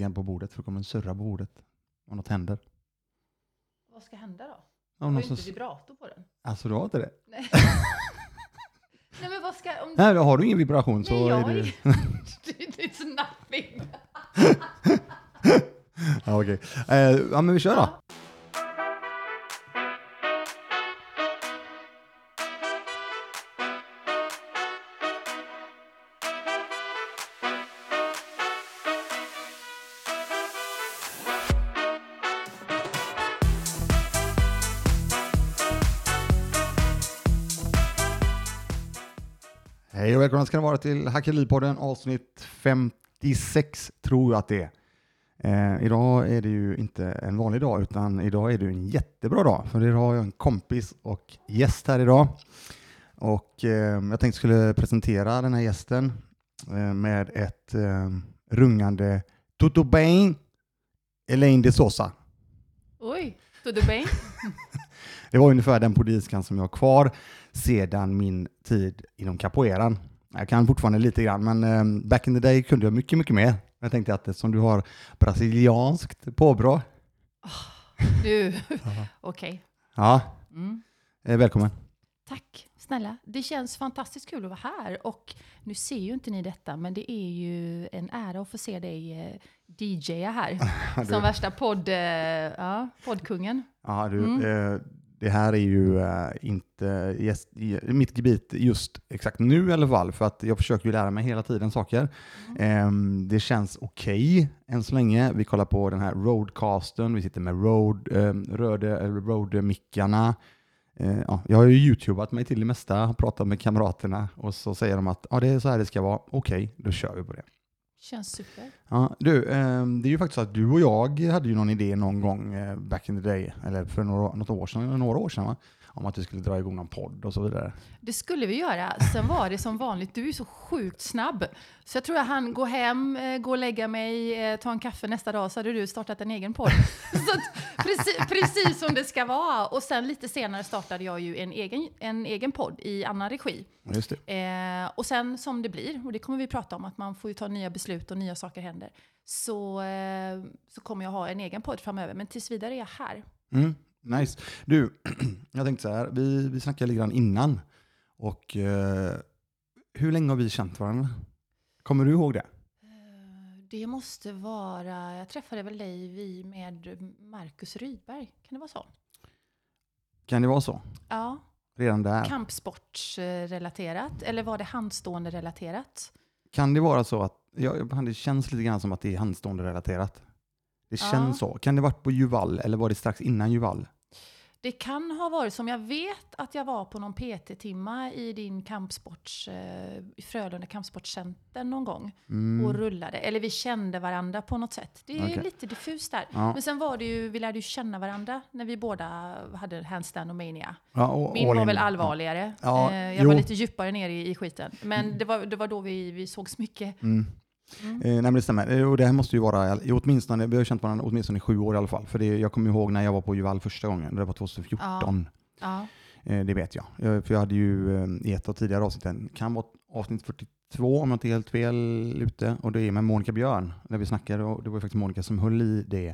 igen på bordet för det kommer en surra på bordet. Om något händer. Vad ska hända då? Om har någon ju inte vibrator på den. alltså du har inte det? Nej. Nej men vad ska... Om... Nej, har du ingen vibration så Nej, jag är ingen- It's nothing. ja, okej. Eh, ja, men vi kör då. Ja. Välkomna ska ni vara till Hackeripodden avsnitt 56 tror jag att det är. Eh, idag är det ju inte en vanlig dag utan idag är det en jättebra dag för idag har jag en kompis och gäst här idag. Och eh, jag tänkte skulle presentera den här gästen eh, med ett eh, rungande Toto Bain Elaine de Sosa. Oj, tudo bem? Det var ungefär den poliskan som jag har kvar sedan min tid inom capoeiran. Jag kan fortfarande lite grann, men eh, back in the day kunde jag mycket, mycket mer. Jag tänkte att eftersom du har brasilianskt påbrå, Du, okej. ja, Mm. eh, välkommen. Tack snälla. Det känns fantastiskt kul att vara här. Och nu ser ju inte ni detta, men det är ju en ära att få se dig eh, DJa här. Som värsta podd, eh, ja, poddkungen. ja, du, Mm. eh, det här är ju eh, inte i, mitt gebit just exakt nu i alla fall, för att jag försöker ju lära mig hela tiden saker. Ehm, det känns okej än så länge. Vi kollar på den här roadcasten, vi sitter med road, um, röde, eller road-mickarna. Eh, ja, jag har ju youtubat mig till det mesta, pratat med kamraterna och så säger de att ja, det är så här det ska vara. Okej, då kör vi på det. Känns super. Ja, du, ehm, det är ju faktiskt så att du och jag hade ju någon idé någon gång eh, back in the day, eller för några, något år sedan, eller några år sedan, va? Om att vi skulle dra igång någon podd och så vidare. Det skulle vi göra. Sen var det som vanligt, du är så sjukt snabb. Så jag tror jag han gå hem, eh, gå och lägga mig, eh, ta en kaffe nästa dag så hade du startat en egen podd. precis, precis som det ska vara. Och sen lite senare startade jag ju en egen, en egen podd i annan regi. Just det. Eh, och sen som det blir, och det kommer vi prata om, att man får ju ta nya beslut och nya saker händer. Så, eh, så kommer jag ha en egen podd framöver. Men tills vidare är jag här. Mm, nice. Du, jag tänkte så här, vi, vi snackade lite grann innan. Och eh, hur länge har vi känt varandra? Kommer du ihåg det? Eh, Det måste vara, jag träffade väl dig vi med Marcus Rydberg, kan det vara så? Kan det vara så? Ja, Redan där? kampsportsrelaterat, eller var det handstående relaterat? Kan det vara så att, ja, det känns lite grann som att det är handstående relaterat. Det Ja. känns så. Kan det varit på Juval eller var det strax innan Juval? Det kan ha varit som jag vet att jag var på någon PT-timma i din kampsports, eh, Frölunda kampsportscenter någon gång Mm. och rullade. Eller vi kände varandra på något sätt. Det är Okej. lite diffust där. Ja. Men sen var det ju, vi lärde ju känna varandra när vi båda hade handstand och mania. Ja, och Min var väl allvarligare. Ja, Eh, jag jo. var lite djupare ner i, i skiten. Men det var, det var då vi, vi sågs mycket. Mm. Mm. Eh, nej men det stämmer. Eh, Och det här måste ju vara, åtminstone, vi har känt varandra åtminstone i sju år i alla fall. För det, jag kommer ihåg när jag var på Juval första gången, det var 2014. Ja. Eh, det vet jag. jag. För jag hade ju i ett av tidigare avsnitten, kan vara avsnitt 42 om jag inte är helt fel ute, och det är med Monica Björn, där vi snackade, och det var ju faktiskt Monica som höll i det,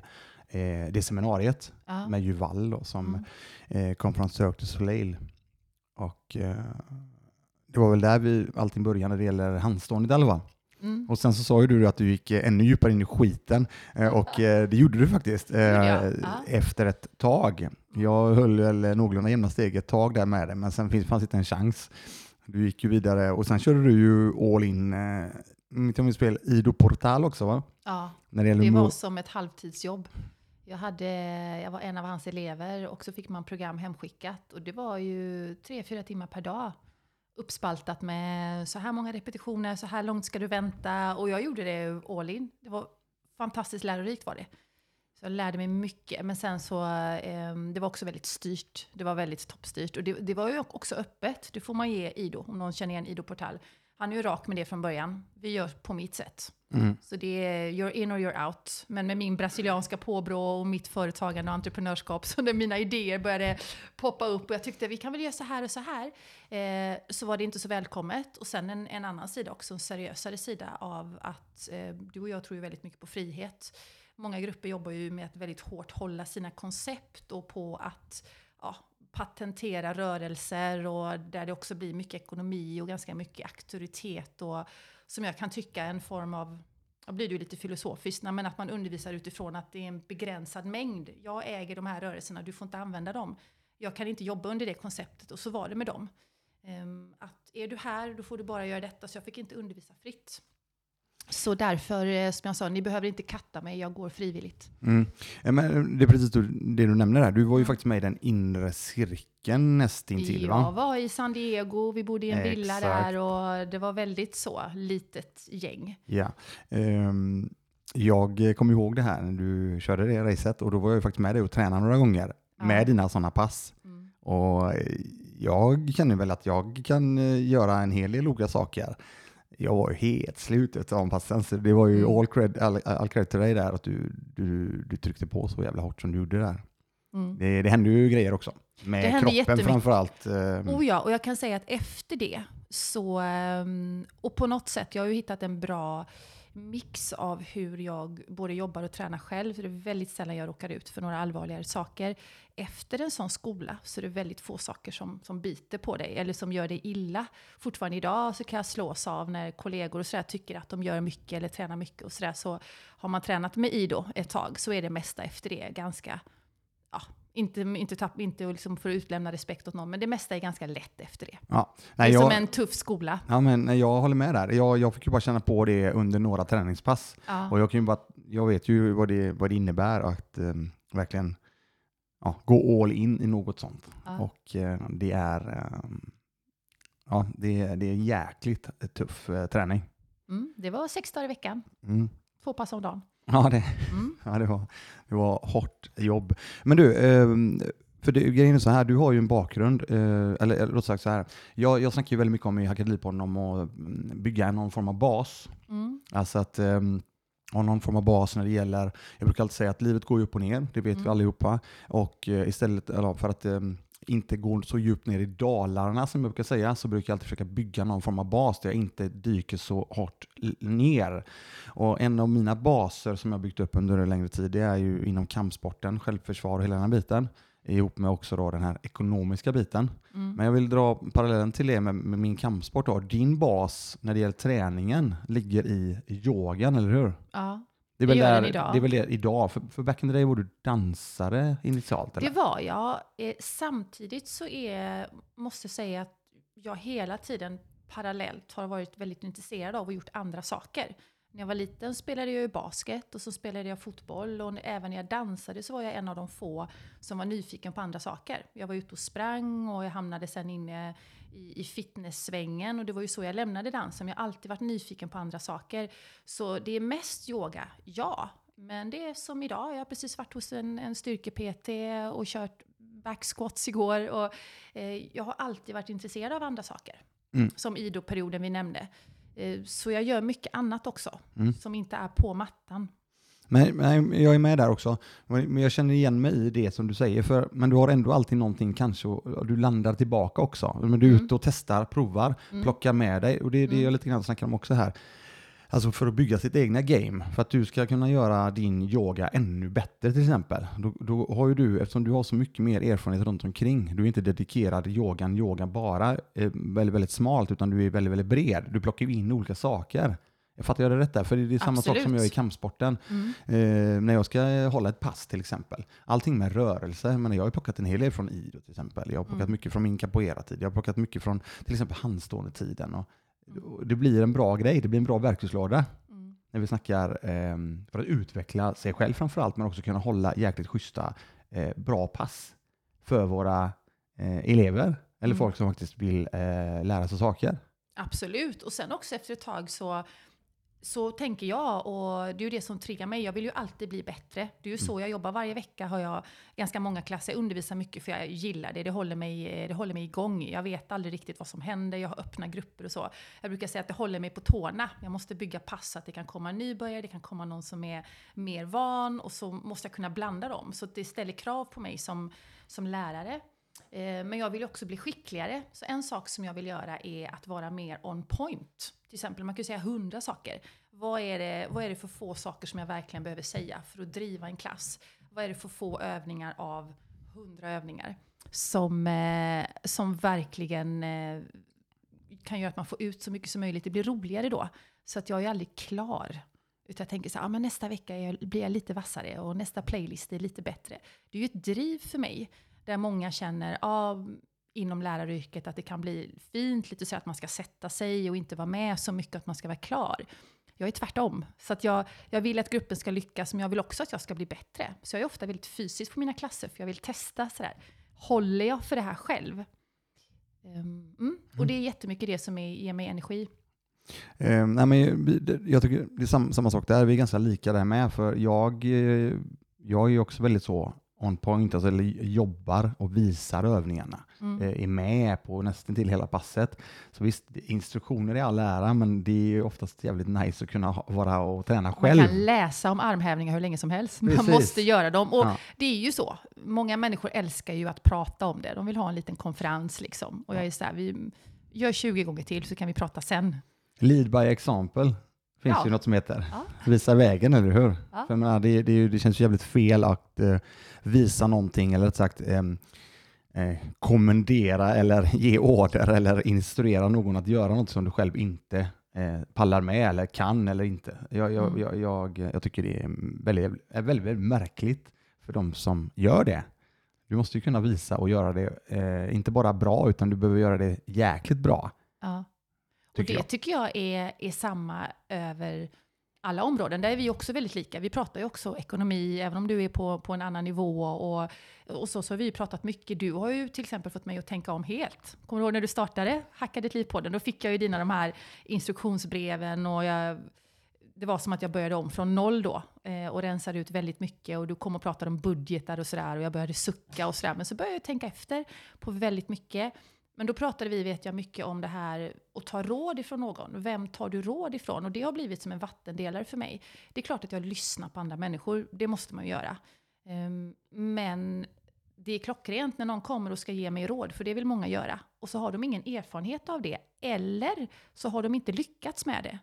eh, det seminariet Ja. med Juval då, som Mm. kom från Cirque du Soleil. Och det var väl där vi allting började när det gäller handståndet i alla fall. Mm. Och sen så sa ju du att du gick eh, ännu djupare in i skiten eh, och eh, det gjorde du faktiskt efter ett tag. Jag höll väl någorlunda jämna steg ett tag där med det, men sen fanns inte en chans. Du gick ju vidare och sen körde du ju all in, mitt om spel, Ido Portal också va? ja. När det Det var som ett halvtidsjobb. Jag, hade, jag var en av hans elever och så fick man program hemskickat. Och det var ju tre, fyra timmar per dag. Uppspaltat med så här många repetitioner, så här långt ska du vänta. Och jag gjorde det all in. Det var fantastiskt lärorikt var det. Så jag lärde mig mycket. Men sen så, eh, det var också väldigt styrt. Det var väldigt toppstyrt. Och det, det var ju också öppet. Det får man ge Ido, om någon känner igen Ido Portal. Han är ju rak med det från början. Vi gör på mitt sätt. Mm. Så det är you're in or you're out. Men med min brasilianska påbrå och mitt företagande och entreprenörskap, så när mina idéer började poppa upp och jag tyckte vi kan väl göra så här och så här, eh, så var det inte så välkommet. Och sen en, en, annan sida också, en seriösare sida av att eh, du och jag tror ju väldigt mycket på frihet. Många grupper jobbar ju med att väldigt hårt hålla sina koncept och på att ja, patentera rörelser och där det också blir mycket ekonomi och ganska mycket auktoritet och som jag kan tycka är en form av då blir det ju lite filosofiskt, men att man undervisar utifrån att det är en begränsad mängd. Jag äger de här rörelserna, du får inte använda dem. Jag kan inte jobba under det konceptet och så var det med dem. Ehm, att är du här, då får du bara göra detta, så jag fick inte undervisa fritt. Så därför, eh, som jag sa, ni behöver inte katta mig, jag går frivilligt. Mm. Men det är precis det du nämner där, du var ju faktiskt med i den inre cirkeln nästintill va? Jag var i San Diego, vi bodde i en Exakt. villa där och det var väldigt så, litet gäng. Ja. Um, jag kommer ihåg det här när du körde det racet och då var jag faktiskt med dig och tränade några gånger ja. med dina sådana pass. Mm. Och jag känner väl att jag kan eh, göra en hel del olika saker jag var ju helt slut av passen, så det var ju mm. all, cred, all, all cred till dig där att du, du, du tryckte på så jävla hårt som du gjorde där. Mm. Det, det hände ju grejer också. Med kroppen framför allt. Um. Oh ja, och jag kan säga att efter det så, ehm, och på något sätt, jag har ju hittat en bra mix av hur jag både jobbar och tränar själv. Så det är väldigt sällan jag råkar ut för några allvarligare saker. Efter en sån skola så är det väldigt få saker som, som biter på dig eller som gör dig illa. Fortfarande idag så kan jag slås av när kollegor och sådär tycker att de gör mycket eller tränar mycket och sådär. Så har man tränat med Ido ett tag så är det mesta efter det ganska ja, inte, inte, tapp, inte liksom för att utlämna respekt åt någon, men det mesta är ganska lätt efter det. Ja. Nej, det är jag, som en tuff skola. Ja, men jag håller med där. Jag, jag fick ju bara känna på det under några träningspass. Ja. Och jag, kan bara, jag vet ju vad det, vad det innebär att um, verkligen ja, gå all in i något sånt. Ja. Och uh, det är um, ja, det, det är jäkligt tuff uh, träning. Mm, det var sex dagar i veckan. Mm. Två pass om dagen. Ja, det, mm. ja, det, var, det var hårt jobb. Men du, ehm, för det, grejen är så här, du har ju en bakgrund, eh, eller låt sagt så här, jag, jag snackar ju väldigt mycket om i Hackadlipodden om att mm, bygga någon form av bas. Mm. Alltså att um, ha någon form av bas när det gäller, jag brukar alltid säga att livet går upp och ner, det vet mm. vi allihopa. Och istället, för att inte går så djupt ner i dalarna som jag brukar säga, så brukar jag alltid försöka bygga någon form av bas där jag inte dyker så hårt ner. Och en av mina baser som jag byggt upp under en längre tid, det är ju inom kampsporten, självförsvar och hela den här biten ihop med också då den här ekonomiska biten. Mm. Men jag vill dra parallellen till det med, med, min kampsport. Då. Din bas när det gäller träningen ligger i yogan, eller hur? Ja. Det är, väl där, idag. det är väl det idag. För, för back in the day var du dansare initialt? Eller? Det var jag. Eh, samtidigt så är, måste jag säga att jag hela tiden parallellt har varit väldigt intresserad av och gjort andra saker. När jag var liten spelade jag ju basket och så spelade jag fotboll och även när jag dansade så var jag en av de få som var nyfiken på andra saker. Jag var ute och sprang och jag hamnade sen inne i, i fitnesssvängen och det var ju så jag lämnade dansen. Jag har alltid varit nyfiken på andra saker. Så det är mest yoga, ja. Men det är som idag, jag har precis varit hos en, en styrke-PT och kört backsquats igår. Och, eh, jag har alltid varit intresserad av andra saker. Mm. Som ido-perioden vi nämnde. Eh, så jag gör mycket annat också, mm. som inte är på mattan. Men, men, jag är med där också. Men jag känner igen mig i det som du säger. För, men du har ändå alltid någonting kanske och du landar tillbaka också. Men du är mm. ute och testar, provar, mm. plockar med dig. Och det är det mm. jag lite grann snackar om också här. Alltså för att bygga sitt egna game. För att du ska kunna göra din yoga ännu bättre till exempel. Då, då har ju du, eftersom du har så mycket mer erfarenhet runt omkring. Du är inte dedikerad yogan, yoga bara eh, väldigt, väldigt smalt, utan du är väldigt, väldigt bred. Du plockar in olika saker. Jag fattar jag det rätt där? För det är samma Absolut. sak som jag i kampsporten. Mm. Eh, när jag ska hålla ett pass till exempel. Allting med rörelse. Men jag har plockat en hel del från ido till exempel. Jag har plockat mm. mycket från min capoeira-tid. Jag har plockat mycket från till exempel handstående-tiden. Och det blir en bra grej, det blir en bra verktygslåda. Mm. När vi snackar eh, för att utveckla sig själv framför allt, men också kunna hålla jäkligt schyssta, eh, bra pass för våra eh, elever. Eller mm. folk som faktiskt vill eh, lära sig saker. Absolut, och sen också efter ett tag så så tänker jag, och det är ju det som triggar mig. Jag vill ju alltid bli bättre. Det är ju så jag jobbar. Varje vecka har jag ganska många klasser. Jag undervisar mycket för jag gillar det. Det håller, mig, det håller mig igång. Jag vet aldrig riktigt vad som händer. Jag har öppna grupper och så. Jag brukar säga att det håller mig på tårna. Jag måste bygga pass så att det kan komma en nybörjare, det kan komma någon som är mer van och så måste jag kunna blanda dem. Så det ställer krav på mig som, som lärare. Eh, men jag vill också bli skickligare. Så en sak som jag vill göra är att vara mer on point. Till exempel, man kan ju säga hundra saker. Vad är, det, vad är det för få saker som jag verkligen behöver säga för att driva en klass? Vad är det för få övningar av hundra övningar? Som, eh, som verkligen eh, kan göra att man får ut så mycket som möjligt. Det blir roligare då. Så att jag är aldrig klar. Utan jag tänker så här, ah, men nästa vecka är jag, blir jag lite vassare och nästa playlist är lite bättre. Det är ju ett driv för mig. Där många känner ah, inom läraryrket att det kan bli fint, lite så att man ska sätta sig och inte vara med så mycket att man ska vara klar. Jag är tvärtom. Så att jag, jag vill att gruppen ska lyckas, men jag vill också att jag ska bli bättre. Så jag är ofta väldigt fysisk på mina klasser, för jag vill testa sådär. Håller jag för det här själv? Um, mm. Och det är jättemycket det som är, ger mig energi. Eh, nej, men jag tycker det är sam, samma sak där, vi är ganska lika där med, för jag, eh, jag är också väldigt så on point, alltså eller jobbar och visar övningarna. Mm. Eh, är med på nästan till hela passet. Så visst, instruktioner är all ära, men det är oftast jävligt nice att kunna vara och träna själv. Man kan läsa om armhävningar hur länge som helst. Man Precis. måste göra dem. Och Ja. det är ju så. Många människor älskar ju att prata om det. De vill ha en liten konferens liksom. Och jag är så här, vi gör 20 gånger till så kan vi prata sen. Lead by example finns Ja. ju något som heter. Ja. Visa vägen, eller hur? Ja. För menar, det, det, det känns ju jävligt fel att eh, visa någonting, eller rätt sagt ehm, eh, kommendera eller ge order eller instruera någon att göra något som du själv inte eh, pallar med eller kan eller inte. Jag, jag, Mm. jag, jag, jag tycker det är väldigt, väldigt, väldigt märkligt för de som gör det. Du måste ju kunna visa och göra det, eh, inte bara bra, utan du behöver göra det jäkligt bra. Ja. Och Tycker det jag. tycker jag är, är samma över alla områden. Där är vi också väldigt lika. Vi pratar ju också ekonomi, även om du är på, på en annan nivå. Och, och så, så har vi pratat mycket. Du har ju till exempel fått mig att tänka om helt. Kommer du ihåg när du startade Hacka ditt liv podden? Då fick jag ju dina de här instruktionsbreven och jag, det var som att jag började om från noll då eh, och rensade ut väldigt mycket. Och du kom och pratade om budgetar och sådär och jag började sucka och sådär. Men så började jag tänka efter på väldigt mycket. Men då pratade vi, vet jag, mycket om det här att ta råd ifrån någon. Vem tar du råd ifrån? Och det har blivit som en vattendelare för mig. Det är klart att jag lyssnar på andra människor, det måste man ju göra. Ehm, men det är klockrent när någon kommer och ska ge mig råd, för det vill många göra. Och så har de ingen erfarenhet av det, eller så har de inte lyckats med det.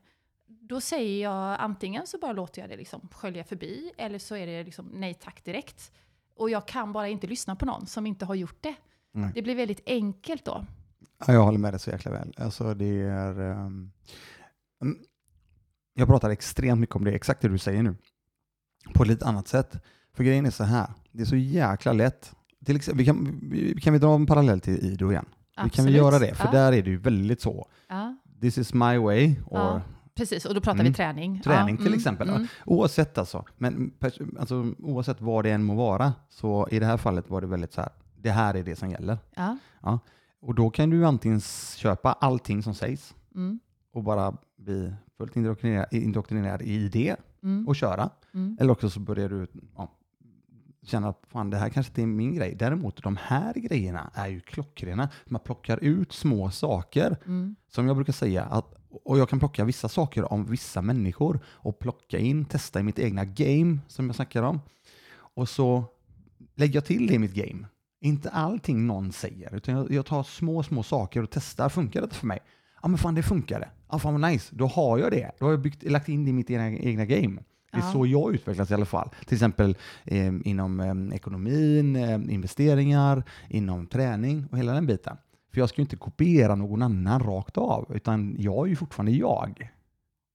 Då säger jag antingen så bara låter jag det liksom skölja förbi, eller så är det liksom nej tack direkt. Och jag kan bara inte lyssna på någon som inte har gjort det. Nej. Det blir väldigt enkelt då. Ja, jag håller med dig så jäkla väl. Alltså, det är, mm, jag pratar extremt mycket om det, exakt det du säger nu, på ett lite annat sätt. För grejen är så här, det är så jäkla lätt. Till exempel, vi kan, vi, kan vi dra en parallell till Ido igen? Vi kan Absolut. göra det, för ja. där är det ju väldigt så. Ja, This is my way, or Ja. precis. Och då pratar Mm. vi träning. Träning till exempel. Mm. oavsett alltså. Men alltså, oavsett vad det än må vara, så i det här fallet var det väldigt så här, det här är det som gäller. Ja, Och då kan du antingen köpa allting som sägs, mm, och bara bli fullt indoktrinerad, indoktrinerad i det mm, och köra. mm. Eller också så börjar du ja, känna att fan, det här kanske inte är min grej. Däremot de här grejerna är ju klockrena. Man plockar ut små saker Mm. som jag brukar säga. Att, och jag kan plocka vissa saker om vissa människor och plocka in, testa i mitt egna game som jag snackar om. Och så lägger jag till det i mitt game. Inte allting någon säger, utan jag, jag tar små, små saker och testar. Funkar det för mig? Ja, men fan det funkade. Ja, fan vad nice. Då har jag det. Då har jag byggt, lagt in det i mitt egna, egna game. Det är Ja. så jag utvecklas i alla fall. Till exempel eh, inom eh, ekonomin, eh, investeringar, inom träning och hela den biten. För jag ska ju inte kopiera någon annan rakt av, utan jag är ju fortfarande jag.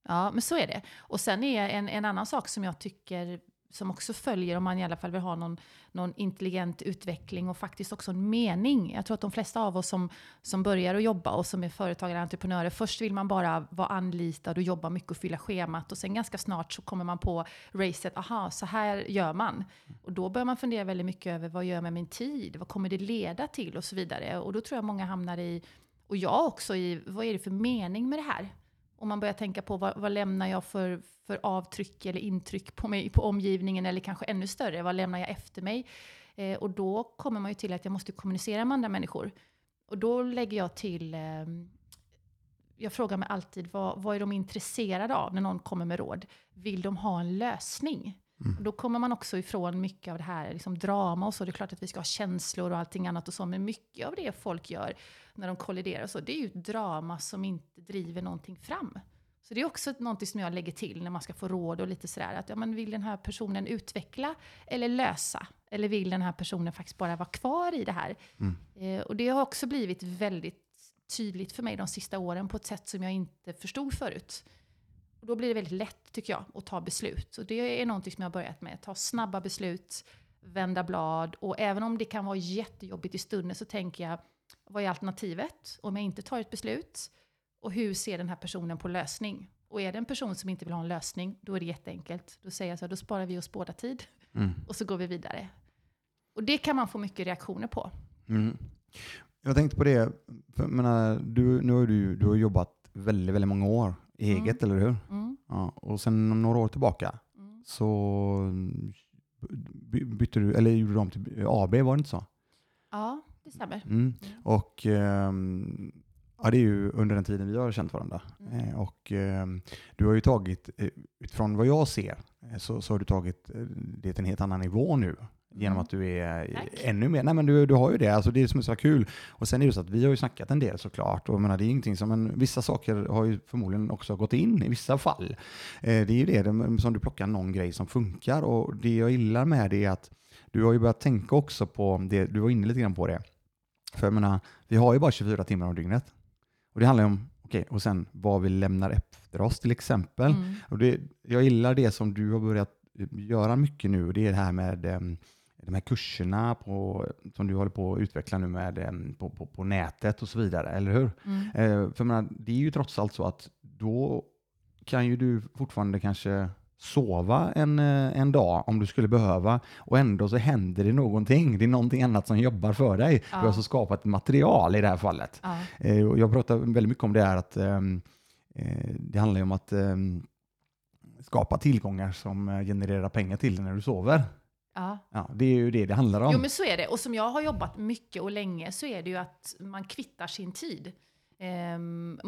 Ja, men så är det. Och sen är en, en annan sak som jag tycker som också följer om man i alla fall vill ha någon, någon intelligent utveckling och faktiskt också en mening. Jag tror att de flesta av oss som, som börjar att jobba och som är företagare och entreprenörer, först vill man bara vara anlitad och jobba mycket och fylla schemat och sen ganska snart så kommer man på racet, aha, så här gör man. Och då börjar man fundera väldigt mycket över vad gör jag med min tid, vad kommer det leda till och så vidare. Och då tror jag många hamnar i, och jag också i, vad är det för mening med det här? Och man börjar tänka på vad, vad lämnar jag för, för avtryck eller intryck på, mig, på omgivningen, eller kanske ännu större, vad lämnar jag efter mig? Eh, och då kommer man ju till att jag måste kommunicera med andra människor. Och då lägger jag till, eh, jag frågar mig alltid, vad, vad är de intresserade av när någon kommer med råd? Vill de ha en lösning? Mm. Då kommer man också ifrån mycket av det här liksom drama och så. Det är klart att vi ska ha känslor och allting annat och så, men mycket av det folk gör när de kolliderar och så, det är ju ett drama som inte driver någonting fram. Så det är också någonting som jag lägger till när man ska få råd och lite sådär, att ja, men vill den här personen utveckla eller lösa? Eller vill den här personen faktiskt bara vara kvar i det här? Mm. Eh, och det har också blivit väldigt tydligt för mig de sista åren på ett sätt som jag inte förstod förut. Och då blir det väldigt lätt, tycker jag, att ta beslut. Och det är någonting som jag har börjat med. Ta snabba beslut, vända blad. Och även om det kan vara jättejobbigt i stunden så tänker jag, vad är alternativet om jag inte tar ett beslut? Och hur ser den här personen på lösning? Och är det en person som inte vill ha en lösning, då är det jätteenkelt. Då säger jag så här, då sparar vi oss båda tid. Mm. Och så går vi vidare. Och det kan man få mycket reaktioner på. Mm. Jag tänkte på det, för, menar, du, nu har du, du har jobbat väldigt, väldigt många år eget, mm. eller hur? Mm. Ja, och sen några år tillbaka mm. så bytte du, eller gjorde du om till AB, var det inte så? Ja, det stämmer. Mm. Och um, ja, det är ju under den tiden vi har känt varandra. Mm. Eh, och um, du har ju tagit, eh, utifrån vad jag ser, eh, så, så har du tagit det till en helt annan nivå nu genom att du är Tack. ännu mer, nej men du, du har ju det, alltså det är som är så kul. Och sen är det så att vi har ju snackat en del såklart, och jag menar, det är ingenting som, men vissa saker har ju förmodligen också gått in i vissa fall. Eh, det är ju det, det som du plockar någon grej som funkar och det jag gillar med det är att du har ju börjat tänka också på det, du var inne lite grann på det. För jag menar, vi har ju bara 24 timmar om dygnet. Och det handlar ju om, okej, och sen vad vi lämnar efter oss till exempel. Mm. Och det, jag gillar det som du har börjat göra mycket nu, och det är det här med um, de här kurserna på, som du håller på att utveckla nu med, på, på, på nätet och så vidare, eller hur? Mm. Eh, för menar, det är ju trots allt så att då kan ju du fortfarande kanske sova en, eh, en dag om du skulle behöva och ändå så händer det någonting. Det är någonting annat som jobbar för dig. Ja. Du har alltså skapat material i det här fallet. Ja. Eh, jag pratar väldigt mycket om det här att eh, det handlar ju om att skapa tillgångar som genererar pengar till dig när du sover. Ja. ja. Det är ju det det handlar om. Jo, men så är det. Och som jag har jobbat mycket och länge så är det ju att man kvittar sin tid eh,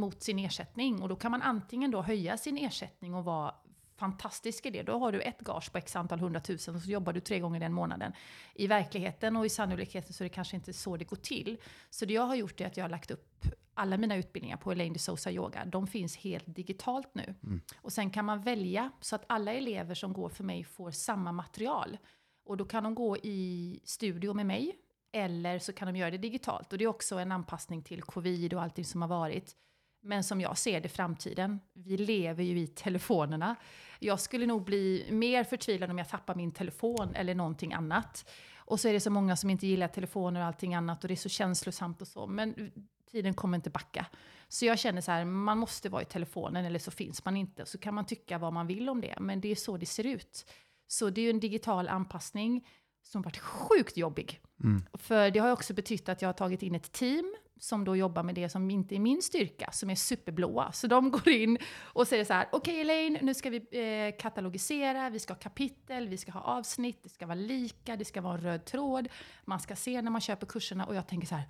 mot sin ersättning. Och då kan man antingen då höja sin ersättning och vara fantastisk i det. Då har du ett gage på x antal hundratusen och så jobbar du tre gånger den månaden. I verkligheten och i sannolikheten så är det kanske inte så det går till. Så det jag har gjort är att jag har lagt upp alla mina utbildningar på Elaine de Sosa Yoga, de finns helt digitalt nu. Mm. Och sen kan man välja så att alla elever som går för mig får samma material. Och då kan de gå i studio med mig, eller så kan de göra det digitalt. Och det är också en anpassning till covid och allting som har varit. Men som jag ser det framtiden, vi lever ju i telefonerna. Jag skulle nog bli mer förtvivlad om jag tappar min telefon eller någonting annat. Och så är det så många som inte gillar telefoner och allting annat och det är så känslosamt och så. Men tiden kommer inte backa. Så jag känner så här, man måste vara i telefonen eller så finns man inte. Så kan man tycka vad man vill om det, men det är så det ser ut. Så det är ju en digital anpassning som varit sjukt jobbig. Mm. För det har också betytt att jag har tagit in ett team som då jobbar med det som inte är min styrka, som är superblåa. Så de går in och säger så här, okej okay, Elaine, nu ska vi eh, katalogisera, vi ska ha kapitel, vi ska ha avsnitt, det ska vara lika, det ska vara en röd tråd, man ska se när man köper kurserna och jag tänker så här,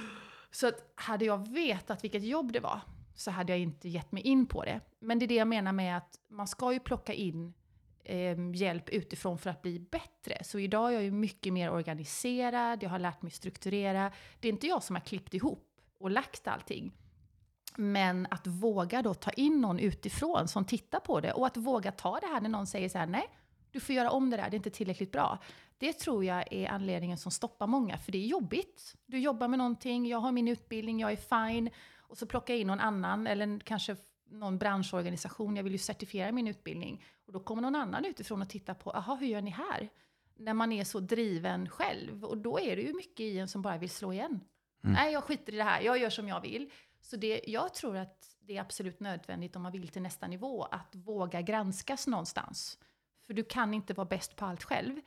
så att hade jag vetat vilket jobb det var så hade jag inte gett mig in på det. Men det är det jag menar med att man ska ju plocka in eh, hjälp utifrån för att bli bättre. Så idag är jag ju mycket mer organiserad, jag har lärt mig strukturera. Det är inte jag som har klippt ihop och lagt allting. Men att våga då ta in någon utifrån som tittar på det och att våga ta det här när någon säger så här, nej, du får göra om det där, det är inte tillräckligt bra. Det tror jag är anledningen som stoppar många, för det är jobbigt. Du jobbar med någonting, jag har min utbildning, jag är fine, och så plockar jag in någon annan, eller kanske någon branschorganisation, jag vill ju certifiera min utbildning. Och då kommer någon annan utifrån och tittar på, aha, hur gör ni här? När man är så driven själv. Och då är det ju mycket i en som bara vill slå igen. Mm. Nej, jag skiter i det här, jag gör som jag vill. Så det, jag tror att det är absolut nödvändigt om man vill till nästa nivå, att våga granskas någonstans. För du kan inte vara bäst på allt själv.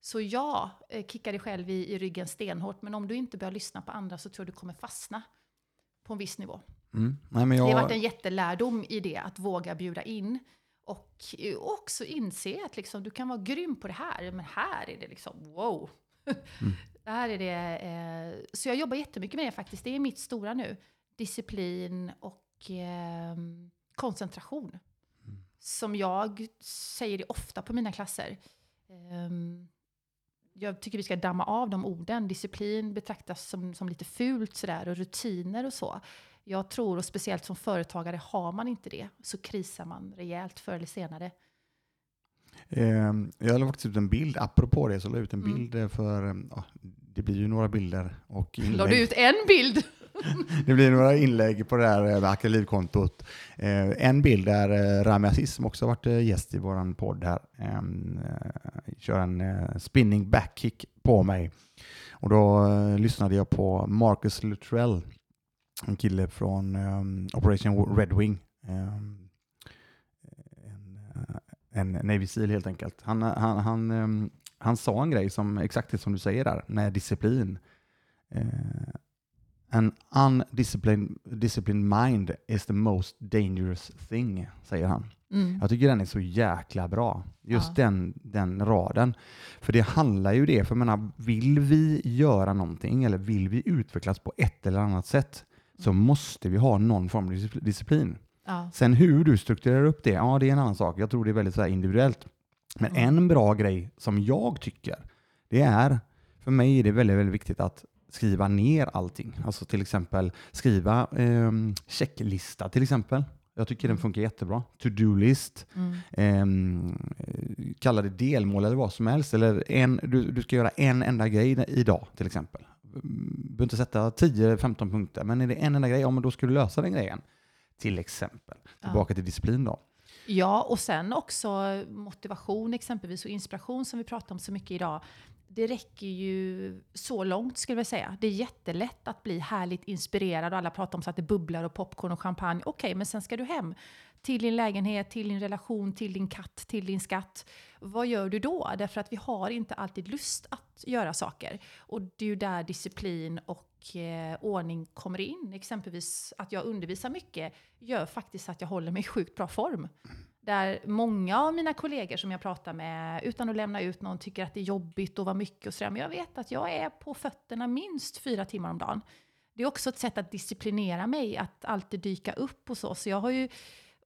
Så ja, eh, kicka dig själv i, i ryggen stenhårt, men om du inte börjar lyssna på andra så tror jag du kommer fastna på en viss nivå. Mm. Nej, men Det har jag, varit en jättelärdom i det, att våga bjuda in. Och eh, också inse att liksom, du kan vara grym på det här, men här är det liksom wow. Mm. här är det, eh, så jag jobbar jättemycket med det faktiskt. Det är mitt stora nu. Disciplin och eh, koncentration. Mm. Som jag säger det ofta på mina klasser. Ehm, jag tycker vi ska damma av de orden. Disciplin betraktas som, som lite fult sådär och rutiner och så. Jag tror, och speciellt som företagare, har man inte det så krisar man rejält förr eller senare. eh, jag la faktiskt ut en bild, apropå det så la jag ut en Mm. bild eh, för, eh, ja, det blir ju några bilder och La inlägg. du ut en bild? Det blir några inlägg på det här eh, Hacka liv-kontot. Eh, en bild där eh, Rami Aziz, som också varit eh, gäst i vår podd här, ehm, eh, kör en eh, spinning backkick på mig. Och då eh, lyssnade jag på Marcus Luttrell, en kille från ehm, Operation Red Wing. Ehm, en, eh, en Navy Seal helt enkelt. Han, han, han, ehm, han sa en grej som exakt det som du säger där, med disciplin. Eh, An undisciplined disciplined mind is the most dangerous thing, säger han. Mm. Jag tycker den är så jäkla bra. Just Ja. den, den raden. För det handlar ju det, för jag menar, vill vi göra någonting eller vill vi utvecklas på ett eller annat sätt så måste vi ha någon form av discipl- disciplin. Ja. Sen hur du strukturerar upp det, ja det är en annan sak. Jag tror det är väldigt så här individuellt. Men Mm. en bra grej som jag tycker, det är, för mig är det väldigt, väldigt viktigt att skriva ner allting. Alltså till exempel skriva eh, checklista till exempel. Jag tycker den Mm. funkar jättebra. To-do-list, Mm. eh, kalla det delmål eller vad som helst. Eller en, du, du ska göra en enda grej idag till exempel. Behöver inte sätta 10-15 punkter, men är det en enda grej, ja men då ska du lösa den grejen. Till exempel. Tillbaka till disciplin då. Ja, och sen också motivation exempelvis och inspiration som vi pratar om så mycket idag. Det räcker ju så långt skulle jag säga. Det är jättelätt att bli härligt inspirerad och alla pratar om så att det bubblar och popcorn och champagne. Okej, men sen ska du hem till din lägenhet, till din relation, till din katt, till din skatt. Vad gör du då? Därför att vi har inte alltid lust att göra saker. Och det är ju där disciplin och eh, ordning kommer in. Exempelvis att jag undervisar mycket gör faktiskt att jag håller mig i sjukt bra form. Där många av mina kollegor som jag pratar med, utan att lämna ut någon, tycker att det är jobbigt och vad mycket och sådär. Men jag vet att jag är på fötterna minst fyra timmar om dagen. Det är också ett sätt att disciplinera mig, att alltid dyka upp och så. Så jag har ju,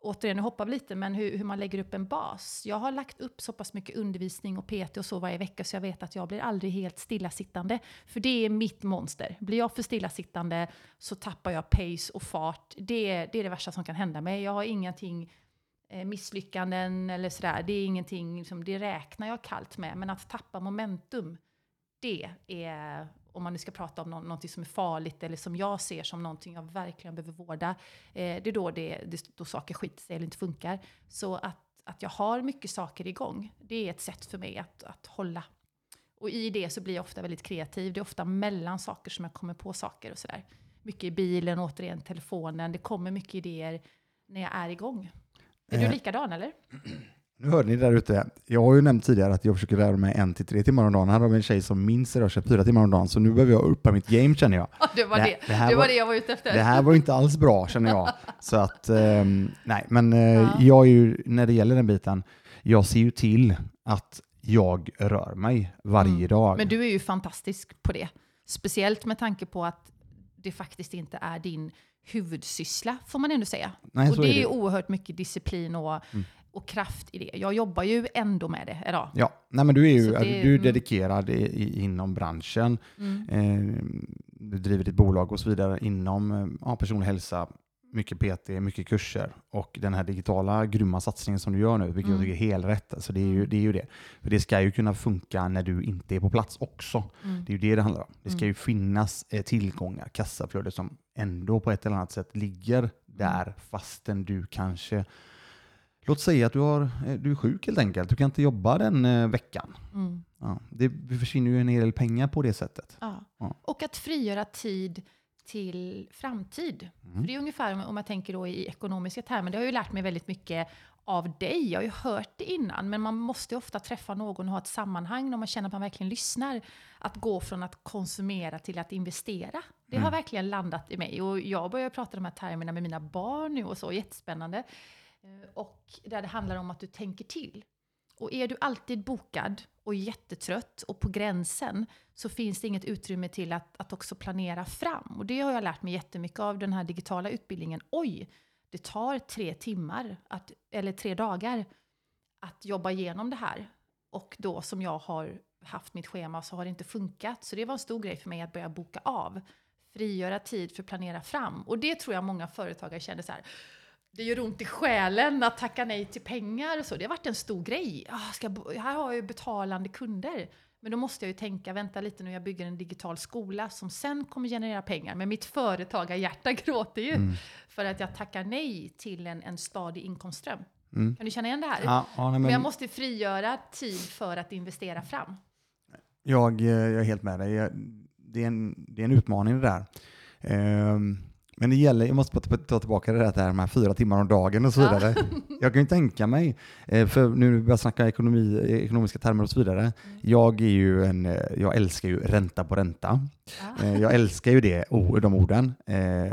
återigen, nu hoppar vi lite, men hur, hur man lägger upp en bas. Jag har lagt upp så pass mycket undervisning och PT och så varje vecka så jag vet att jag blir aldrig helt stillasittande. För det är mitt monster. Blir jag för stillasittande så tappar jag pace och fart. Det, är- det är det värsta som kan hända mig. Jag har ingenting Eh, misslyckanden eller sådär. Det är ingenting som det räknar jag kallt med. Men att tappa momentum, det är, om man nu ska prata om nå- någonting som är farligt eller som jag ser som någonting jag verkligen behöver vårda, eh, det är då, det, det, då saker skiter sig eller inte funkar. Så att, att jag har mycket saker igång, det är ett sätt för mig att, att hålla. Och i det så blir jag ofta väldigt kreativ. Det är ofta mellan saker som jag kommer på saker och sådär. Mycket i bilen, återigen telefonen. Det kommer mycket idéer när jag är igång. Är du Eh, likadan eller? Nu hörde ni där ute. Jag har ju nämnt tidigare att jag försöker lära mig en till tre timmar om dagen. Här har vi en tjej som minst rör sig fyra timmar om dagen, så nu behöver jag uppa mitt game känner jag. Ja, det var Det- det. det här Det var det jag var ute efter. Det här var inte alls bra känner jag. Så att, ehm, nej, men eh, Ja. jag är ju, när det gäller den biten, jag ser ju till att jag rör mig varje Mm. dag. Men du är ju fantastisk på det. Speciellt med tanke på att det faktiskt inte är din huvudsyssla, får man ändå säga. nej, och så det är det. oerhört mycket disciplin och, Mm. och kraft i det. Jag jobbar ju ändå med det idag. Ja, nej, men du är ju Så det- du är mm. dedikerad i, i, inom branschen. Mm. Eh, du driver ditt bolag och så vidare inom eh, ja, personlig hälsa, mycket PT, mycket kurser och den här digitala grymma satsningen som du gör nu, vilket Mm. jag tycker är helt rätt. Alltså det, är ju, Mm. det är ju det. För det ska ju kunna funka när du inte är på plats också. Mm. Det är ju det det handlar om. Det ska Mm. ju finnas eh, tillgångar, kassaflöde som ändå på ett eller annat sätt ligger där fastän du kanske Låt säga att du, har, eh, du är sjuk helt enkelt. Du kan inte jobba den eh, veckan. Mm. Ja, det försvinner ju en hel del pengar på det sättet. Ja. Ja. Och att frigöra tid till framtid. Mm. För det är ungefär, om- om jag tänker då i ekonomiska termer, det har jag ju lärt mig väldigt mycket av dig. Jag har ju hört det innan, men man måste ofta träffa någon och ha ett sammanhang när man känner att man verkligen lyssnar. Att gå från att konsumera till att investera. Det har verkligen landat i mig. Och jag börjar prata de här termerna med mina barn nu och så, jättespännande. Eh, Och där det handlar om att du tänker till. Och är du alltid bokad och jättetrött och på gränsen så finns det inget utrymme till att, att också planera fram. Och det har jag lärt mig jättemycket av den här digitala utbildningen. Oj, det tar tre timmar, att, eller tre dagar, att jobba igenom det här. Och då som jag har haft mitt schema så har det inte funkat. Så det var en stor grej för mig att börja boka av. Frigöra tid för att planera fram. Och det tror jag många företagare känner så här. Det gör ont i själen att tacka nej till pengar och så. Det har varit en stor grej. Ah, ska jag, här har jag ju betalande kunder. Men då måste jag ju tänka, vänta lite nu, jag bygger en digital skola som sen kommer generera pengar. Men mitt företagarhjärta gråter ju för att jag tackar nej till en, en stadig inkomstström. Mm. Kan du känna igen det här? Ja, ja, nej, Men jag men måste frigöra tid för att investera fram. jag, eh, jag är helt med dig. Jag- Det är en, det är en utmaning det där. Ehm, men det gäller, jag måste ta- tillbaka det där, här fyra timmar om dagen och så Ja. vidare. Jag kan ju tänka mig, eh, för nu börjar snacka ekonomi, ekonomiska termer och så vidare. Mm. Jag, är ju en, eh, jag älskar ju ränta på ränta. Ja. Eh, Jag älskar ju det, de orden.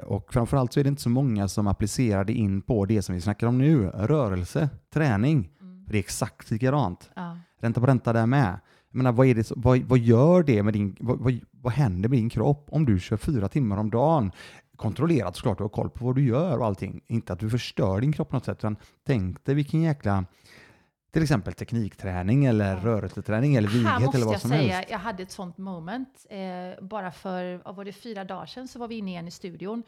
Och framförallt så är det inte så många som applicerar det in på det som vi snackar om nu. Rörelse, träning. Mm. För det är exakt likadant. Ja. Ränta på ränta där med. Jag menar, vad, är det, vad, vad gör det med din... Vad, vad, vad händer med din kropp om du kör fyra timmar om dagen? Kontrollerat såklart, du har koll på vad du gör och allting. Inte att du förstör din kropp på något sätt, utan tänk dig vilken jäkla... Till exempel teknikträning eller Ja. rörelseträning eller Här vighet måste eller vad jag som säga, helst. jag hade ett sånt moment. Eh, bara för, vad var det, fyra dagar sedan så var vi inne igen i studion.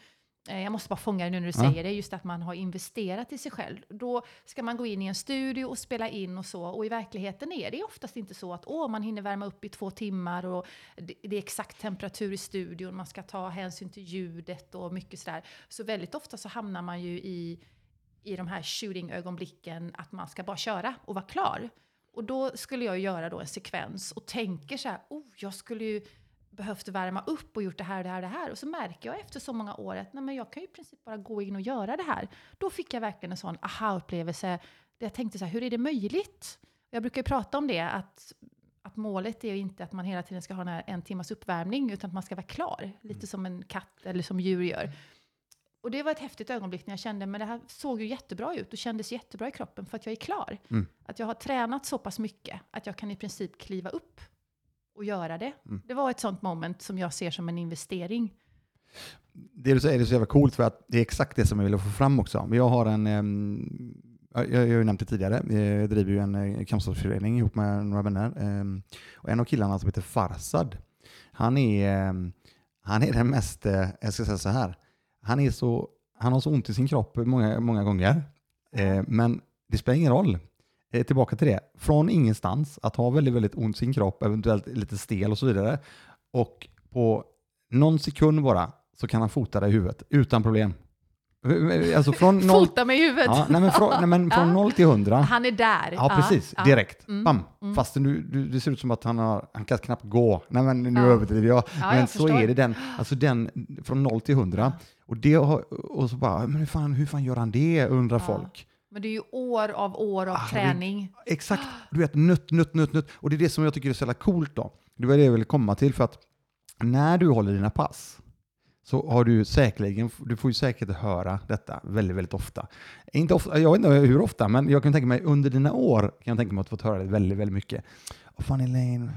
Eh, jag måste bara fånga det nu när du Ja. säger det, just att man har investerat i sig själv. Då ska man gå in i en studio och spela in och så. Och i verkligheten är det oftast inte så att åh, man hinner värma upp i två timmar och det, det är exakt temperatur i studion, man ska ta hänsyn till ljudet och mycket sådär. Så väldigt ofta så hamnar man ju i, i de här shooting-ögonblicken att man ska bara köra och vara klar. Och då skulle jag göra då en sekvens och tänker så här, oh, jag skulle ju behövt värma upp och gjort det här, det här, det här. Och så märker jag efter så många år att nej, men jag kan ju i princip bara gå in och göra det här. Då fick jag verkligen en sån aha-upplevelse. Jag tänkte så här, hur är det möjligt? Jag brukar ju prata om det, att, att målet är ju inte att man hela tiden ska ha här en timmas uppvärmning, utan att man ska vara klar. Lite som en katt eller som djur gör. Och det var ett häftigt ögonblick när jag kände, men det här såg ju jättebra ut och kändes jättebra i kroppen för att jag är klar. Mm. Att jag har tränat så pass mycket att jag kan i princip kliva upp och göra det. Mm. Det var ett sånt moment som jag ser som en investering. Det du säger är så jävla coolt för att det är exakt det som jag ville få fram också. Jag har en, jag, jag har ju nämnt det tidigare, jag driver ju en eh, kampsportsförening ihop med några vänner. Och en av killarna som heter Farsad, han är, han är den mest, eh, jag ska säga så här, han, är så, han har så ont i sin kropp många, många gånger. Eh, Men det spelar ingen roll. Eh, Tillbaka till det, från ingenstans, att ha väldigt, väldigt ont i sin kropp, eventuellt lite stel och så vidare. Och på någon sekund bara så kan han fota dig i huvudet utan problem. Alltså från noll, Fota mig i huvudet! ja, nej, men från, nej, men från noll till hundra. Han är där. Ja, precis. ja. Direkt. Mm, Bam. mm. Fast du, du, det ser ut som att han, har, han kan knappt gå. Nej, men nu Ja. överdriver jag. Ja, men jag så förstår. är det den, alltså den från noll till hundra. Och, det och så bara, men hur fan, hur fan gör han det, undrar folk. Men det är ju år av år av Ah, det- träning. Exakt, du vet nutt, nutt, nutt, nutt. Och det är det som jag tycker är så jävla coolt då. Det var det jag ville komma till för att när du håller dina pass så har du säkerligen, du får ju säkert höra detta väldigt, väldigt ofta. Inte ofta, jag vet inte hur ofta, men jag kan tänka mig under dina år kan jag tänka mig att du fått höra det väldigt, väldigt mycket. Åh, fan Elaine,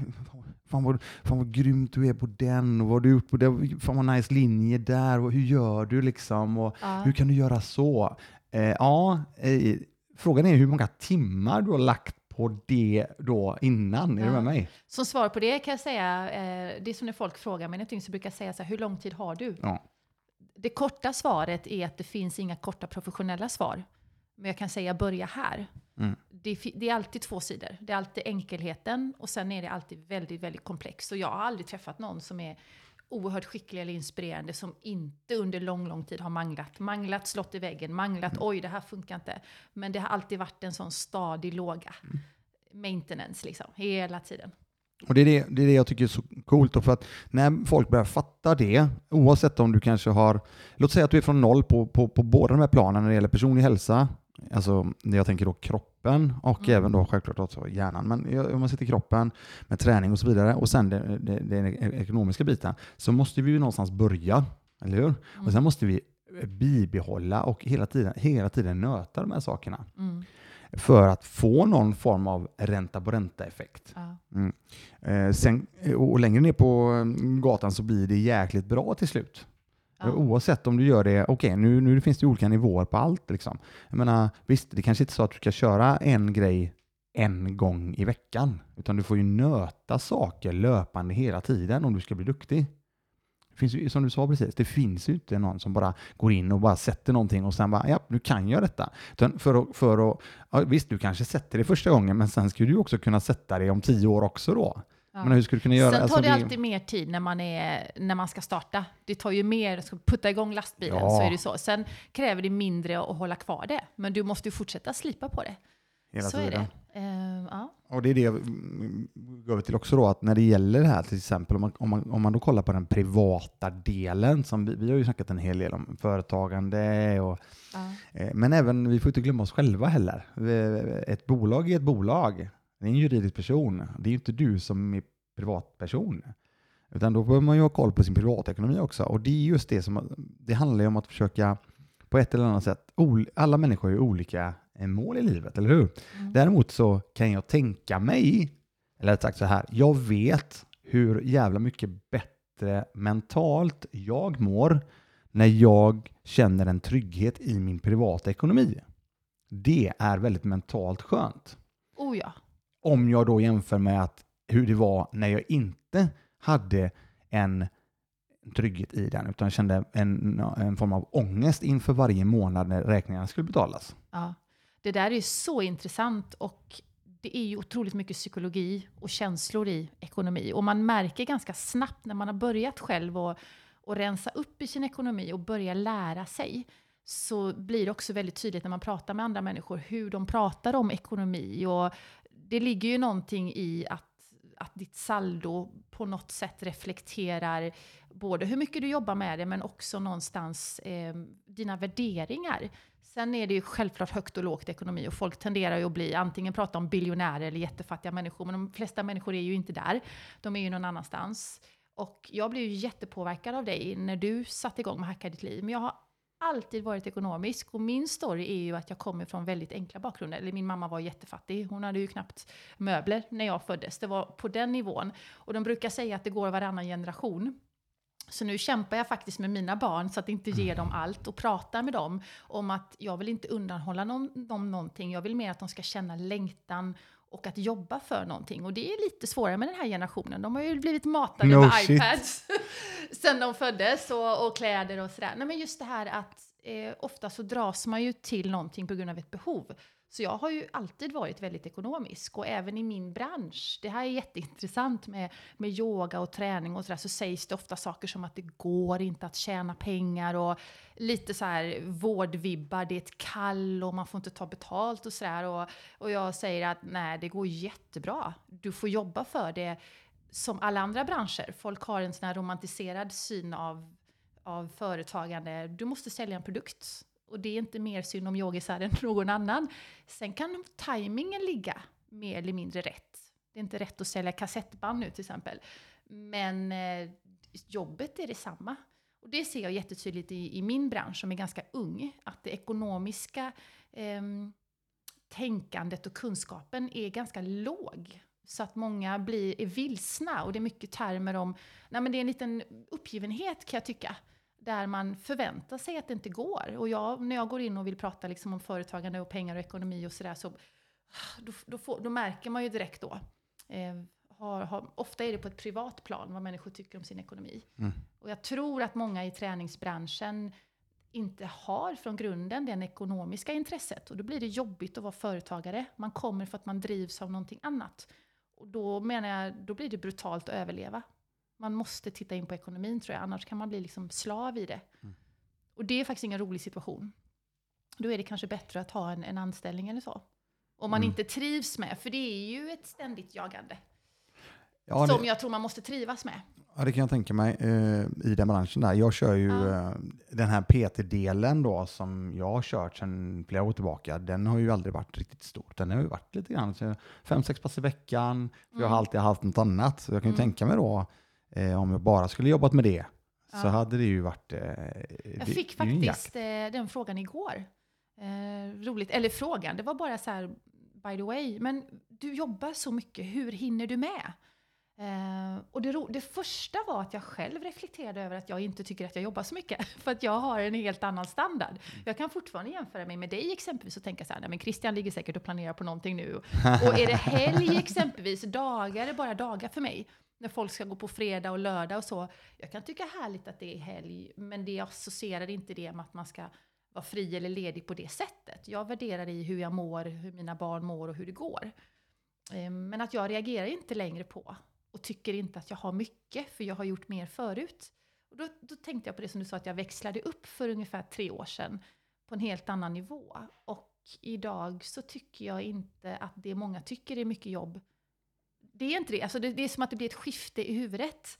fan vad, fan vad grymt du är på den och vad du gjort på det, fan vad nice linje där och hur gör du liksom och Ja. hur kan du göra så? Eh, ja, eh, frågan är hur många timmar du har lagt på det då innan. Är du med mig? Som svar på det kan jag säga, eh, det är som när folk frågar mig någonting så brukar jag säga så här, hur lång tid har du? Ja. Det korta svaret är att det finns inga korta professionella svar. Men jag kan säga börja här. Mm. Det, det är alltid två sidor. Det är alltid enkelheten och sen är det alltid väldigt, väldigt komplext. Så jag har aldrig träffat någon som är oerhört skickliga eller inspirerande som inte under lång, lång tid har manglat. Manglat, slått i väggen, manglat, oj det här funkar inte. Men det har alltid varit en sån stadig låga. Maintenance liksom, hela tiden. Och det är det, det är det jag tycker är så coolt. Då, för att när folk börjar fatta det, oavsett om du kanske har, låt säga att du är från noll på, på, på båda de här planen när det gäller personlig hälsa Alltså, jag tänker då kroppen och Mm. även då självklart också hjärnan. Men om man sitter i kroppen med träning och så vidare och sen den, ekonomiska biten så måste vi ju någonstans börja, eller hur? Och sen måste vi bibehålla och hela tiden, hela tiden nöta de här sakerna Mm. för att få någon form av ränta på ränta-effekt. Ja. Eh, sen, och längre ner på mm, gatan så blir det jäkligt bra till slut. Ja. Oavsett om du gör det, okej nu, nu finns det olika nivåer på allt. Liksom. Jag menar, visst, det kanske inte är så att du ska köra en grej en gång i veckan, utan du får ju nöta saker löpande hela tiden om du ska bli duktig. Det finns ju, som du sa precis, det finns ju inte någon som bara går in och bara sätter någonting och sen bara, ja, nu kan jag detta. Utan för att, för att, ja, visst, du kanske sätter det första gången, men sen skulle du också kunna sätta det om tio år också då. Ja. Men hur skulle du kunna göra? Sen tar alltså, det alltid mer tid när man, är, när man ska starta. Det tar ju mer, ska putta igång lastbilen Ja. så är det så. Sen kräver det mindre att hålla kvar det. Men du måste ju fortsätta slipa på det. hela så tiden. är det. Eh, ja. Och det är det jag går över till också då, att när det gäller det här till exempel, om man, om man, om man då kollar på den privata delen, som vi, vi har ju snackat en hel del om företagande, och, Ja. eh, men även, vi får inte glömma oss själva heller. Vi- Ett bolag är ett bolag, det är en juridisk person, det är inte du som är privatperson. Utan då behöver man ju ha koll på sin privatekonomi också. Och det är just det som, det handlar ju om att försöka på ett eller annat sätt, alla människor har ju olika eh, mål i livet, eller hur? Mm. Däremot så kan jag tänka mig, eller rätt sagt så här, jag vet hur jävla mycket bättre mentalt jag mår när jag känner en trygghet i min privata ekonomi. Det är väldigt mentalt skönt. Oh ja. Om jag då jämför med att hur det var när jag inte hade en trygghet i den, utan kände en, en form av ångest inför varje månad när räkningarna skulle betalas. Ja, det där är ju så intressant och det är ju otroligt mycket psykologi och känslor i ekonomi. Och man märker ganska snabbt när man har börjat själv och, och rensa upp i sin ekonomi och börja lära sig så blir det också väldigt tydligt när man pratar med andra människor hur de pratar om ekonomi. Och det ligger ju någonting i att, att ditt saldo på något sätt reflekterar både hur mycket du jobbar med det men också någonstans eh, dina värderingar. Sen är det ju självklart högt och lågt i ekonomi och folk tenderar ju att bli antingen prata om biljonärer eller jättefattiga människor, men de flesta människor är ju inte där. De är ju någon annanstans. Och jag blev ju jättepåverkad av dig när du satte igång med Hacka ditt liv. Men jag har alltid varit ekonomisk och min story är ju att jag kommer från väldigt enkla bakgrunder. Eller min mamma var jättefattig, hon hade ju knappt möbler när jag föddes. Det var på den nivån. Och de brukar säga att det går varannan generation. Så nu kämpar jag faktiskt med mina barn så att inte ge dem allt och pratar med dem om att jag vill inte undanhålla någon, dem någonting. Jag vill mer att de ska känna längtan och att jobba för någonting. Och det är lite svårare med den här generationen. De har ju blivit matade No med shit. iPads sen de föddes och, och kläder och sådär. Nej men just det här att eh, ofta så dras man ju till någonting på grund av ett behov. Så jag har ju alltid varit väldigt ekonomisk och även i min bransch. Det här är jätteintressant med, med yoga och träning och sådär så sägs det ofta saker som att det går inte att tjäna pengar och lite så här vårdvibbar, det är ett kall och man får inte ta betalt och sådär. Och, och jag säger att nej, det går jättebra. Du får jobba för det som alla andra branscher. Folk har en sån här romantiserad syn av, av företagande. Du måste sälja en produkt. Och det är inte mer synd om yogisar än någon annan. Sen kan tajmingen ligga mer eller mindre rätt. Det är inte rätt att sälja kassettband nu till exempel. Men eh, jobbet är detsamma. Och det ser jag jättetydligt i, i min bransch som är ganska ung. Att det ekonomiska eh, tänkandet och kunskapen är ganska låg. Så att många blir, är vilsna och det är mycket termer om, nej men det är en liten uppgivenhet kan jag tycka. Där man förväntar sig att det inte går. Och jag, när jag går in och vill prata liksom om företagande och pengar och ekonomi och sådär så då, då, får, då märker man ju direkt då. Eh, har, har, ofta är det på ett privat plan vad människor tycker om sin ekonomi. Mm. Och jag tror att många i träningsbranschen inte har från grunden det ekonomiska intresset. Och då blir det jobbigt att vara företagare. Man kommer för att man drivs av någonting annat. Och då menar jag, då blir det brutalt att överleva. Man måste titta in på ekonomin tror jag, annars kan man bli liksom slav i det. Mm. Och det är faktiskt ingen rolig situation. Då är det kanske bättre att ha en, en anställning eller så. Om man Mm. inte trivs med, för det är ju ett ständigt jagande. Ja, som det, jag tror man måste trivas med. Ja, det kan jag tänka mig eh, i den branschen där. Jag kör ju Ja. eh, den här PT-delen då som jag har kört sedan flera år tillbaka. Den har ju aldrig varit riktigt stor. Den har ju varit lite grann, fem, sex pass i veckan. För Jag har Mm. alltid haft något annat. Så jag kan ju Mm. tänka mig då, eh, om jag bara skulle jobbat med det, så Ja. hade det ju varit... Eh, Jag det- fick faktiskt eh, den frågan igår. Eh, roligt, eller frågan, det var bara så här, by the way, men du jobbar så mycket, hur hinner du med? Eh, och det, det första var att jag själv reflekterade över att jag inte tycker att jag jobbar så mycket. För att jag har en helt annan standard. Mm. Jag kan fortfarande jämföra mig med dig exempelvis och tänka så här, nej men Christian ligger säkert och planerar på någonting nu. Och är det helg exempelvis, dagar är bara dagar för mig. När folk ska gå på fredag och lördag och så. Jag kan tycka härligt att det är helg, men det associerar inte det med att man ska vara fri eller ledig på det sättet. Jag värderar i hur jag mår, hur mina barn mår och hur det går. Eh, men att jag reagerar inte längre på och tycker inte att jag har mycket, för jag har gjort mer förut. Och då, då tänkte jag på det som du sa, att jag växlade upp för ungefär tre år sedan på en helt annan nivå. Och idag så tycker jag inte att det många tycker är mycket jobb. Det är inte det. Alltså det, det är som att det blir ett skifte i huvudet.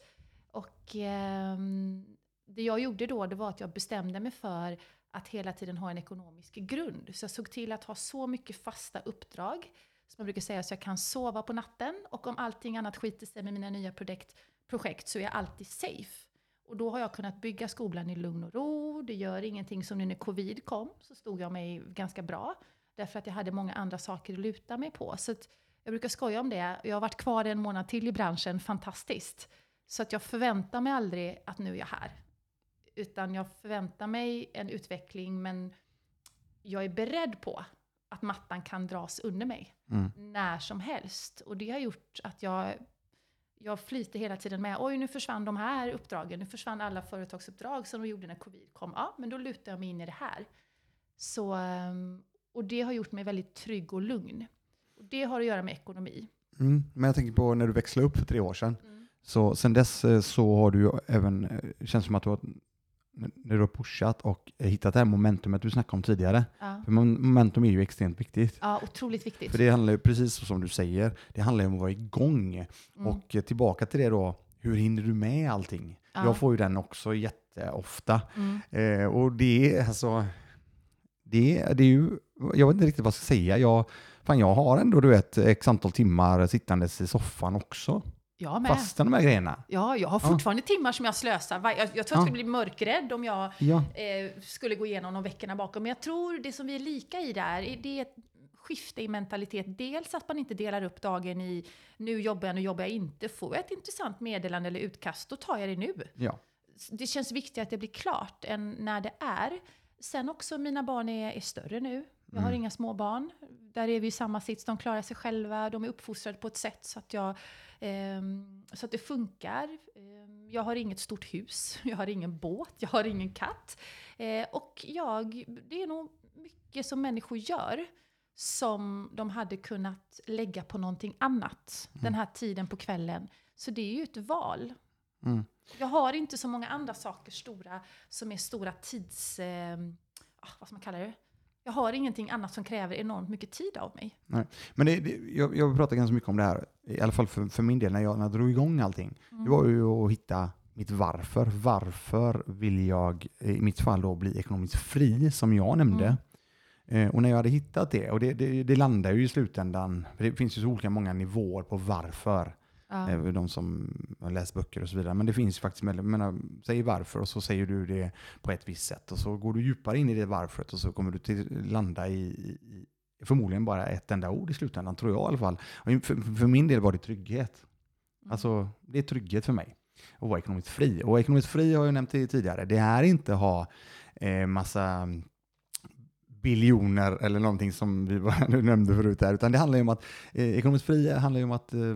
Och ehm, det jag gjorde då, det var att jag bestämde mig för att hela tiden ha en ekonomisk grund. Så jag såg till att ha så mycket fasta uppdrag, som jag brukar säga, så jag kan sova på natten. Och om allting annat skiter sig med mina nya projekt, projekt så är jag alltid safe. Och då har jag kunnat bygga skolan i lugn och ro. Det gör ingenting som nu när covid kom, så stod jag mig ganska bra. Därför att jag hade många andra saker att luta mig på. Så att jag brukar skoja om det. Jag har varit kvar en månad till i branschen, fantastiskt. Så att jag förväntar mig aldrig att nu är jag här. Utan jag förväntar mig en utveckling, men jag är beredd på att mattan kan dras under mig Mm. när som helst. Och det har gjort att jag, jag flyter hela tiden med, oj nu försvann de här uppdragen, nu försvann alla företagsuppdrag som de gjorde när covid kom. Ja, men då lutar jag mig in i det här. Så, ehm, och det har gjort mig väldigt trygg och lugn. Det har att göra med ekonomi. Mm. Men jag tänker på när du växlade upp för tre år sedan. Så sen dess eh, så har du även, eh, känns som att du har, när du har pushat och eh, hittat det här momentumet du snackade om tidigare. Ja. För mom- momentum är ju extremt viktigt. ja, otroligt viktigt. För det handlar ju precis som du säger, det handlar ju om att vara igång. Mm. Och tillbaka till det då, hur hinner du med allting? Ja. Jag får ju den också jätteofta. Mm. Eh, och det är alltså, det, det är ju, jag vet inte riktigt vad jag ska säga. Jag, fan, jag har ändå du vet, x antal timmar sittandes i soffan också. Jag med. Fastän de här grejerna. Ja, jag har Ja. fortfarande timmar som jag slösar. Jag, jag tror jag Ja. skulle bli mörkrädd om jag Ja. eh, skulle gå igenom de veckorna bakom. Men jag tror det som vi är lika i där, det är ett skifte i mentalitet. Dels att man inte delar upp dagen i nu jobbar jag, nu jobbar jag inte. Får jag ett intressant meddelande eller utkast, då tar jag det nu. ja. Det känns viktigare att det blir klart än när det är. Sen också, mina barn är, är större nu. Jag har Mm. inga små barn. Där är vi i samma sits. De klarar sig själva. De är uppfostrade på ett sätt så att, jag, ehm, så att det funkar. Ehm, jag har inget stort hus. Jag har ingen båt. Jag har ingen katt. Eh, och jag, det är nog mycket som människor gör som de hade kunnat lägga på någonting annat den här tiden på kvällen. Så det är ju ett val. Mm. Jag har inte så många andra saker stora som är stora tids... Eh, vad ska man kalla det? Jag har ingenting annat som kräver enormt mycket tid av mig. Men det, det, jag, jag pratar ganska mycket om det här, i alla fall för, för min del, när jag, när jag drog igång allting. Det var ju att hitta mitt varför. Varför vill jag, i mitt fall då, bli ekonomiskt fri, som jag nämnde. Eh, och när jag hade hittat det, och det, det, det landar ju i slutändan, för det finns ju så olika många nivåer på varför. Ja. Eh, De som har läst böcker och så vidare. Men det finns ju faktiskt, menar, säg varför och så säger du det på ett visst sätt. Och så går du djupare in i det varföret och så kommer du till, landa i, i förmodligen bara ett enda ord i slutändan, tror jag i alla fall. För, för min del var det trygghet. Mm. Alltså, det är trygghet för mig att vara ekonomiskt fri. Och ekonomiskt fri har jag nämnt tidigare. Det är inte att ha eh, massa biljoner eller någonting som vi nämnde förut där, utan det handlar ju om att eh, ekonomiskt fri handlar ju om att eh,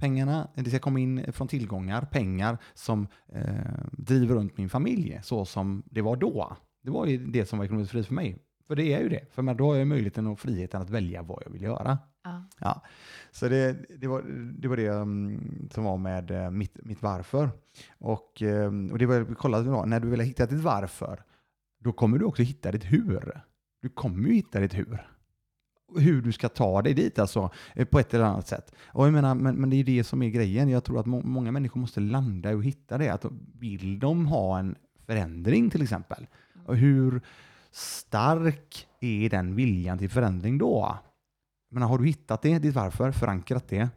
pengarna, det ska komma in från tillgångar, pengar som eh, driver runt min familj så som det var då. Det var ju det som var ekonomiskt fri för mig. För det är ju det. För då har jag möjligheten och friheten att välja vad jag vill göra. Ja. Ja, så det, det, var, det var det um, som var med eh, mitt, mitt varför. Och, um, och det var då, när du vill hitta ditt varför, då kommer du också hitta ditt hur. Du kommer ju hitta ditt hur hur du ska ta dig dit alltså, eh, på ett eller annat sätt. Och jag menar, men, men det är det som är grejen. Jag tror att må många människor måste landa och hitta det. Att vill de ha en förändring till exempel, och hur stark är den viljan till förändring då? Men har du hittat det, ditt varför, förankrat det,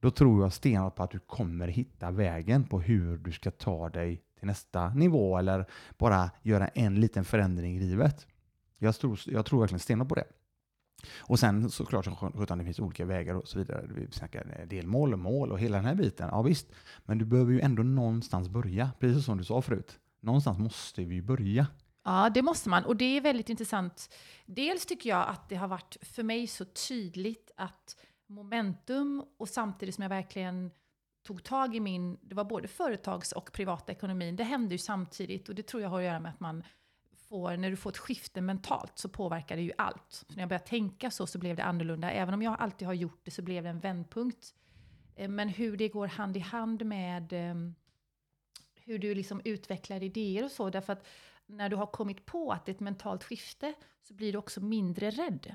då tror jag stenhårt på att du kommer hitta vägen på hur du ska ta dig till nästa nivå eller bara göra en liten förändring i livet. Jag tror, jag tror verkligen stenhårt på det. Och sen såklart så det finns olika vägar och så vidare. Vi snackar eh, delmål och mål och hela den här biten. Ja visst, men du behöver ju ändå någonstans börja. Precis som du sa förut. Någonstans måste vi ju börja. Ja, det måste man. Och det är väldigt intressant. Dels tycker jag att det har varit för mig så tydligt att momentum och samtidigt som jag verkligen tog tag i min, det var både företags och privata ekonomin, det hände ju samtidigt och det tror jag har att göra med att man får, när du får ett skifte mentalt så påverkar det ju allt. Så när jag började tänka så så blev det annorlunda. Även om jag alltid har gjort det så blev det en vändpunkt. Eh, men hur det går hand i hand med ehm, hur du liksom utvecklar idéer och så. Därför att när du har kommit på att det är ett mentalt skifte så blir du också mindre rädd.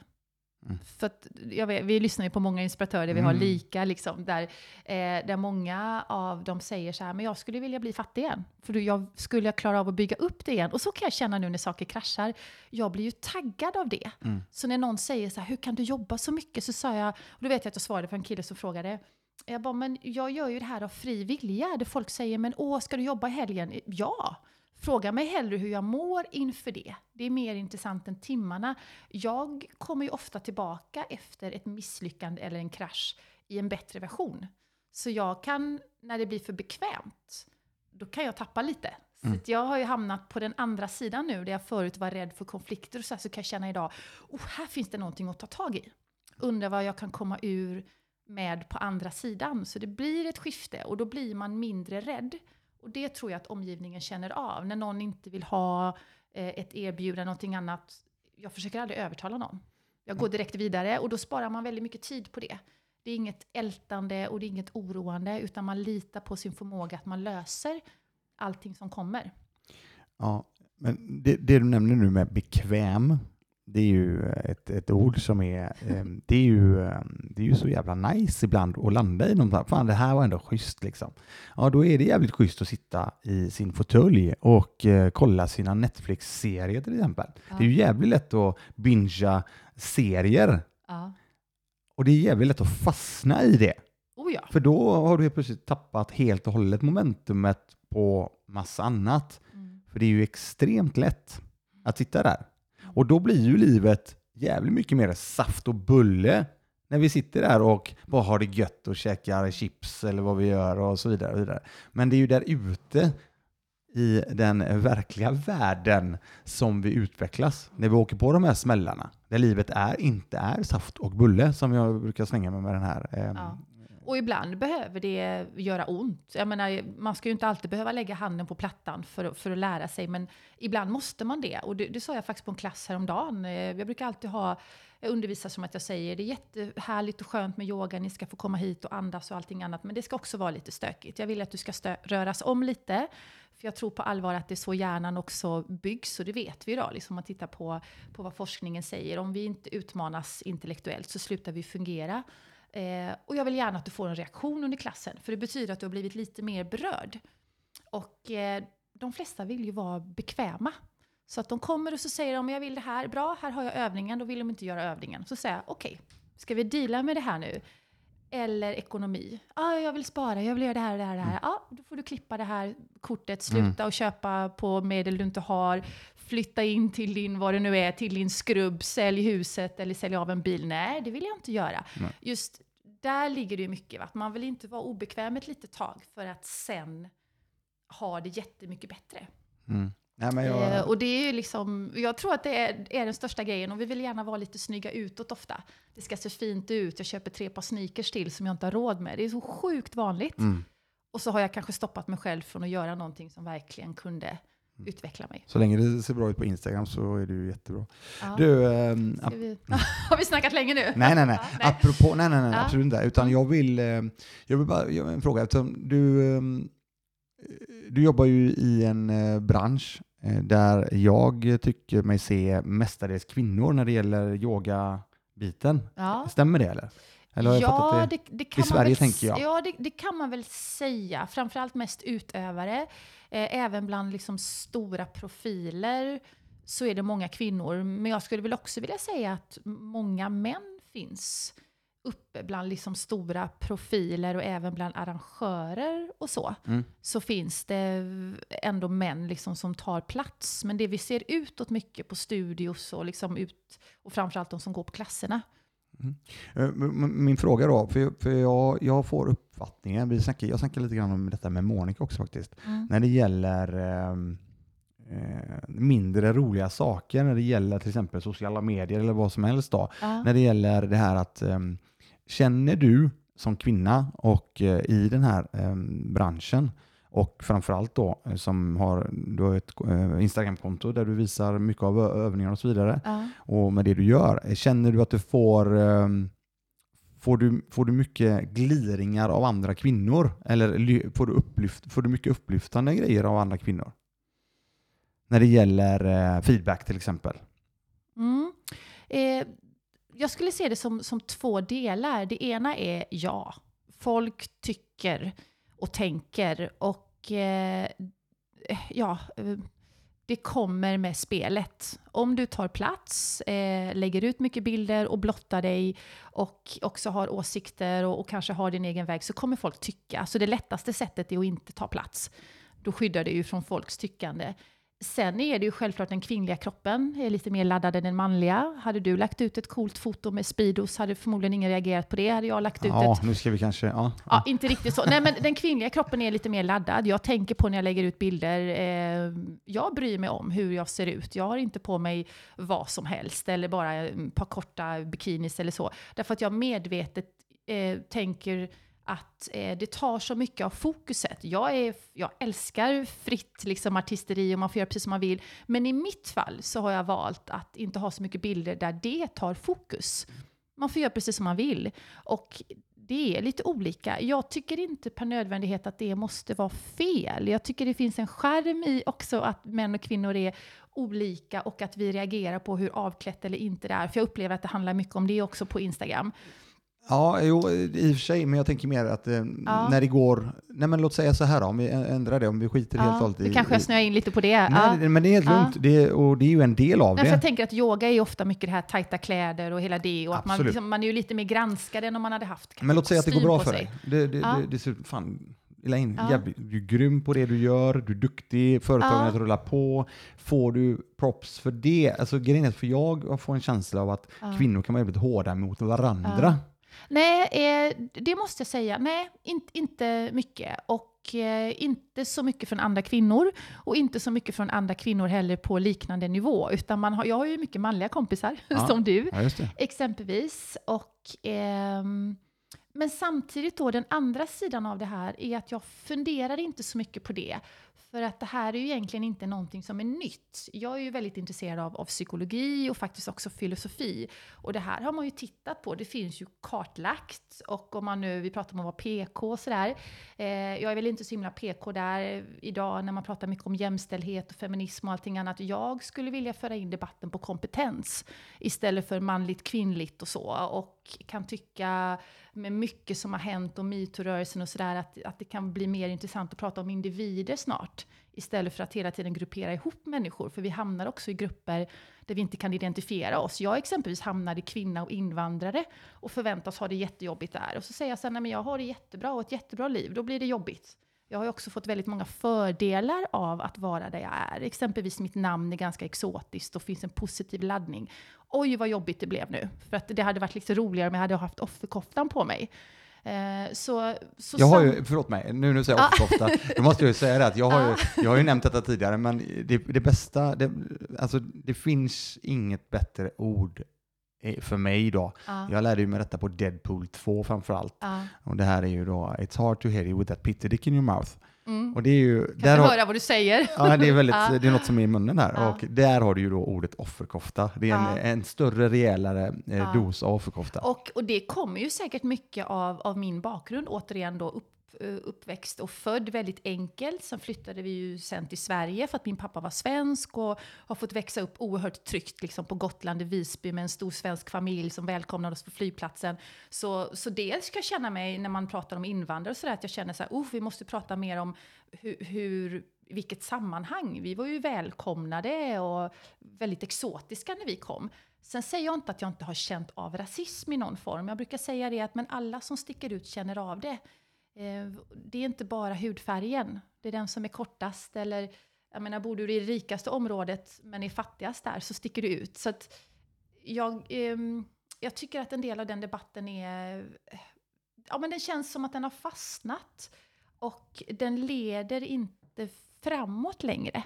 Mm. För att, vet, vi lyssnar ju på många inspiratörer, vi mm. har lika, liksom, där, eh, där många av dem säger så här, men jag skulle vilja bli fattig igen. För jag skulle jag klara av att bygga upp det igen. Och så kan jag känna nu när saker kraschar. Jag blir ju taggad av det. Mm. Så när någon säger så här, hur kan du jobba så mycket? Så sa jag, och då vet jag att jag svarade för en kille som frågade, jag bara, men jag gör ju det här av fri vilja. Där folk säger, men åh, ska du jobba i helgen? Ja! Fråga mig hellre hur jag mår inför det. Det är mer intressant än timmarna. Jag kommer ju ofta tillbaka efter ett misslyckande eller en krasch i en bättre version. Så jag kan, när det blir för bekvämt, då kan jag tappa lite. Mm. Så jag har ju hamnat på den andra sidan nu, där jag förut var rädd för konflikter och så, här, så kan jag känna idag, oh, här finns det någonting att ta tag i. Undrar vad jag kan komma ur med på andra sidan. Så det blir ett skifte och då blir man mindre rädd. Och det tror jag att omgivningen känner av. När någon inte vill ha eh, ett erbjudande, någonting annat. Jag försöker aldrig övertala någon. Jag går direkt vidare och då sparar man väldigt mycket tid på det. Det är inget ältande och det är inget oroande, utan man litar på sin förmåga att man löser allting som kommer. Ja, men det, det du nämner nu med bekväm, det är ju ett, ett ord som är, ehm, det är, ju, ehm, det är ju så jävla nice ibland att landa i något. Fan, det här var ändå schysst liksom. Ja, då är det jävligt schysst att sitta i sin fåtölj och uh, kolla sina Netflix-serier till exempel. Ja. Det är ju jävligt lätt att bingea serier. Ja. Och det är jävligt lätt att fastna i det. Oh ja. För då har du helt plötsligt tappat helt och hållet momentumet på massa annat. Mm. För det är ju extremt lätt att sitta där. Och då blir ju livet jävligt mycket mer saft och bulle när vi sitter där och bara har det gött och käkar chips eller vad vi gör och så vidare. Och vidare. Men det är ju där ute i den verkliga världen som vi utvecklas. När vi åker på de här smällarna, där livet är, inte är saft och bulle, som jag brukar slänga mig med den här eh, ja. Och ibland behöver det göra ont. Jag menar, man ska ju inte alltid behöva lägga handen på plattan för, för att lära sig, men ibland måste man det. Och det, det sa jag faktiskt på en klass häromdagen. Eh, jag brukar alltid ha undervisa som att jag säger, det är jättehärligt och skönt med yoga, ni ska få komma hit och andas och allting annat, men det ska också vara lite stökigt. Jag vill att du ska röras om lite, för jag tror på allvar att det är så hjärnan också byggs, och det vet vi idag, liksom om man tittar på, på vad forskningen säger. Om vi inte utmanas intellektuellt så slutar vi fungera. Eh, och jag vill gärna att du får en reaktion under klassen, för det betyder att du har blivit lite mer berörd. Och eh, de flesta vill ju vara bekväma. Så att de kommer och så säger de, jag vill det här, bra, här har jag övningen, då vill de inte göra övningen. Så säger jag, okej, okay, ska vi deala med det här nu? Eller ekonomi. Ah, jag vill spara, jag vill göra det här och det här. det här. Ah, då får du klippa det här kortet, sluta mm. och köpa på medel du inte har. Flytta in till din, vad det nu är, till din skrubb, sälj huset eller sälj av en bil. Nej, det vill jag inte göra. Nej. Just där ligger det ju mycket. Va? Man vill inte vara obekväm ett litet tag för att sen ha det jättemycket bättre. Mm. Nej, jag... eh, och det är ju liksom, jag tror att det är, är, den största grejen och vi vill gärna vara lite snygga utåt ofta. Det ska se fint ut, jag köper tre par sneakers till som jag inte har råd med. Det är så sjukt vanligt. Mm. Och så har jag kanske stoppat mig själv från att göra någonting som verkligen kunde. Utveckla mig. Så länge det ser bra ut på Instagram så är det ju jättebra. Ja. Du, ähm, vi, har vi snackat länge nu? Nej, nej, nej. Ja, nej. Apropå, nej, nej, nej ja. absolut inte. Utan jag vill, eh, jag vill bara jag en fråga. Eftersom du, ehm, du jobbar ju i en eh, bransch eh, där jag tycker mig se mestadels kvinnor när det gäller yoga, biten. Ja. Stämmer det eller? Ja, fattat det, det kan I Sverige väl, tänker jag. Ja, det, det kan man väl säga. Framförallt mest utövare. Eh, även bland liksom stora profiler så är det många kvinnor. Men jag skulle väl också vilja säga att många män finns uppe bland liksom stora profiler och även bland arrangörer och så. Mm. Så finns det ändå män liksom som tar plats. Men det vi ser utåt mycket på studios och, liksom ut, och framförallt de som går på klasserna. Eh, m- m- Min fråga då, för, jag, jag får uppfattningen, vi snackar, jag snackar lite grann om detta med Monica också faktiskt, Mm. när det gäller ehm, eh, mindre roliga saker, när det gäller till exempel sociala medier eller vad som helst då, Ja. när det gäller det här att ehm, känner du som kvinna och eh, i den här ehm, branschen och framförallt då eh, som har, du har ett eh, Instagramkonto där du visar mycket av ö- övningar och så vidare Ja. och med det du gör, eh, känner du att du får ehm, Får du, får du mycket gliringar av andra kvinnor? Eller får du, upplyft, får du mycket upplyftande grejer av andra kvinnor? När det gäller feedback till exempel. Mm. Eh, jag skulle se det som, som två delar. Det ena är ja. Folk tycker och tänker och eh, ja, det kommer med spelet. Om du tar plats, eh, lägger ut mycket bilder och blottar dig och också har åsikter och, och kanske har din egen väg så kommer folk tycka. Så det lättaste sättet är att inte ta plats. Då skyddar det ju från folks tyckande. Sen är det ju självklart den kvinnliga kroppen är lite mer laddad än den manliga. Hade du lagt ut ett coolt foto med Speedos hade förmodligen ingen reagerat på det. Hade jag lagt ut Ja, ett nu ska vi kanske... Ja, Ja, inte riktigt så. Nej, men den kvinnliga kroppen är lite mer laddad. Jag tänker på när jag lägger ut bilder. Eh, jag bryr mig om hur jag ser ut. Jag har inte på mig vad som helst eller bara ett par korta bikinis eller så. Därför att jag medvetet eh, tänker att eh, det tar så mycket av fokuset. Jag, är, jag älskar fritt liksom, artisteri och man får göra precis som man vill. Men i mitt fall så har jag valt att inte ha så mycket bilder där det tar fokus. Man får göra precis som man vill. Och det är lite olika. Jag tycker inte per nödvändighet att det måste vara fel. Jag tycker det finns en skärm i också att män och kvinnor är olika och att vi reagerar på hur avklätt eller inte det är. För jag upplever att det handlar mycket om det också på Instagram ja jo, i och för sig, men jag tänker mer att eh, när det går... Nej, men låt säga så här då, om vi ändrar det, om vi skiter helt och Ja, hållet i... det kanske snöar in lite på det. Nej, Ja. men det är helt Ja. lugnt. Det, och det är ju en del av Nej, för det. jag tänker att yoga är ju ofta mycket det här tajta kläder och hela det. Och att man, liksom, man är ju lite mer granskad än om man hade haft Men låt säga att det går bra för dig. Det, det, Ja. det, det ser fan Elaine, Ja. jävligt, du är grym på det du gör, du är duktig, företagandet Ja. rullar på. Får du props för det? Alltså grejen är, för jag får en känsla av att Ja. kvinnor kan vara väldigt hårda mot varandra. Ja. Nej, eh, det måste jag säga. Nej, in, inte mycket. Och eh, inte så mycket från andra kvinnor. Och inte så mycket från andra kvinnor heller på liknande nivå. Utan man har, jag har ju mycket manliga kompisar, Ja. som du. Ja. Exempelvis. Och, ehm, men samtidigt då, den andra sidan av det här är att jag funderar inte så mycket på det. För att det här är ju egentligen inte någonting som är nytt. Jag är ju väldigt intresserad av, av psykologi och faktiskt också filosofi. Och det här har man ju tittat på. Det finns ju kartlagt. Och om man nu, vi pratar om att vara PK och sådär. Eh, jag är väl inte så himla PK där idag när man pratar mycket om jämställdhet och feminism och allting annat. Jag skulle vilja föra in debatten på kompetens istället för manligt, kvinnligt och så. Och kan tycka med mycket som har hänt och metoo-rörelsen och sådär att, att det kan bli mer intressant att prata om individer snart. Istället för att hela tiden gruppera ihop människor. För vi hamnar också i grupper där vi inte kan identifiera oss. Jag exempelvis hamnade i kvinna och invandrare och förväntas ha det jättejobbigt där. Och så säger jag sen, nej men jag har det jättebra och ett jättebra liv. Då blir det jobbigt. Jag har ju också fått väldigt många fördelar av att vara där jag är. Exempelvis mitt namn är ganska exotiskt och finns en positiv laddning. Oj vad jobbigt det blev nu. För att det hade varit lite roligare om jag hade haft offerkoftan på mig. Eh, så, så Jag har ju, förlåt mig, nu, nu säger jag offerkofta, då måste jag ju säga det att jag har ju, jag har ju nämnt detta tidigare, men det, det bästa, det, alltså det finns inget bättre ord för mig då. Ja. Jag lärde ju mig detta på Deadpool 2 framförallt. Ja. Och det här är ju då It's hard to hit you with that pity dick in your mouth. Mm. Och det är ju... Kan Där har, höra vad du säger? ja, det är, väldigt, Ja. det är något som är i munnen här. Ja. Och där har du ju då ordet offerkofta. Det är en, en större, rejälare eh, dos av offerkofta. Och, och det kommer ju säkert mycket av, av min bakgrund, återigen då upp, Eh, uppväxt och född väldigt enkelt. Sen flyttade vi ju sen till Sverige för att min pappa var svensk och har fått växa upp oerhört tryggt liksom på Gotland i Visby med en stor svensk familj som välkomnade oss på flygplatsen. Så, så dels ska jag känna mig, när man pratar om invandrare och sådär, att jag känner så här, oh, vi måste prata mer om hur, hur vilket sammanhang. Vi var ju välkomnade och väldigt exotiska när vi kom. Sen säger jag inte att jag inte har känt av rasism i någon form. Jag brukar säga det att men alla som sticker ut känner av det. Eh, det är inte bara hudfärgen. Det är den som är kortast eller jag menar, bor du i det rikaste området men är fattigast där så sticker du ut. Så att jag, ehm, jag tycker att en del av den debatten är... Ja, men den känns som att den har fastnat. Och den leder inte framåt längre.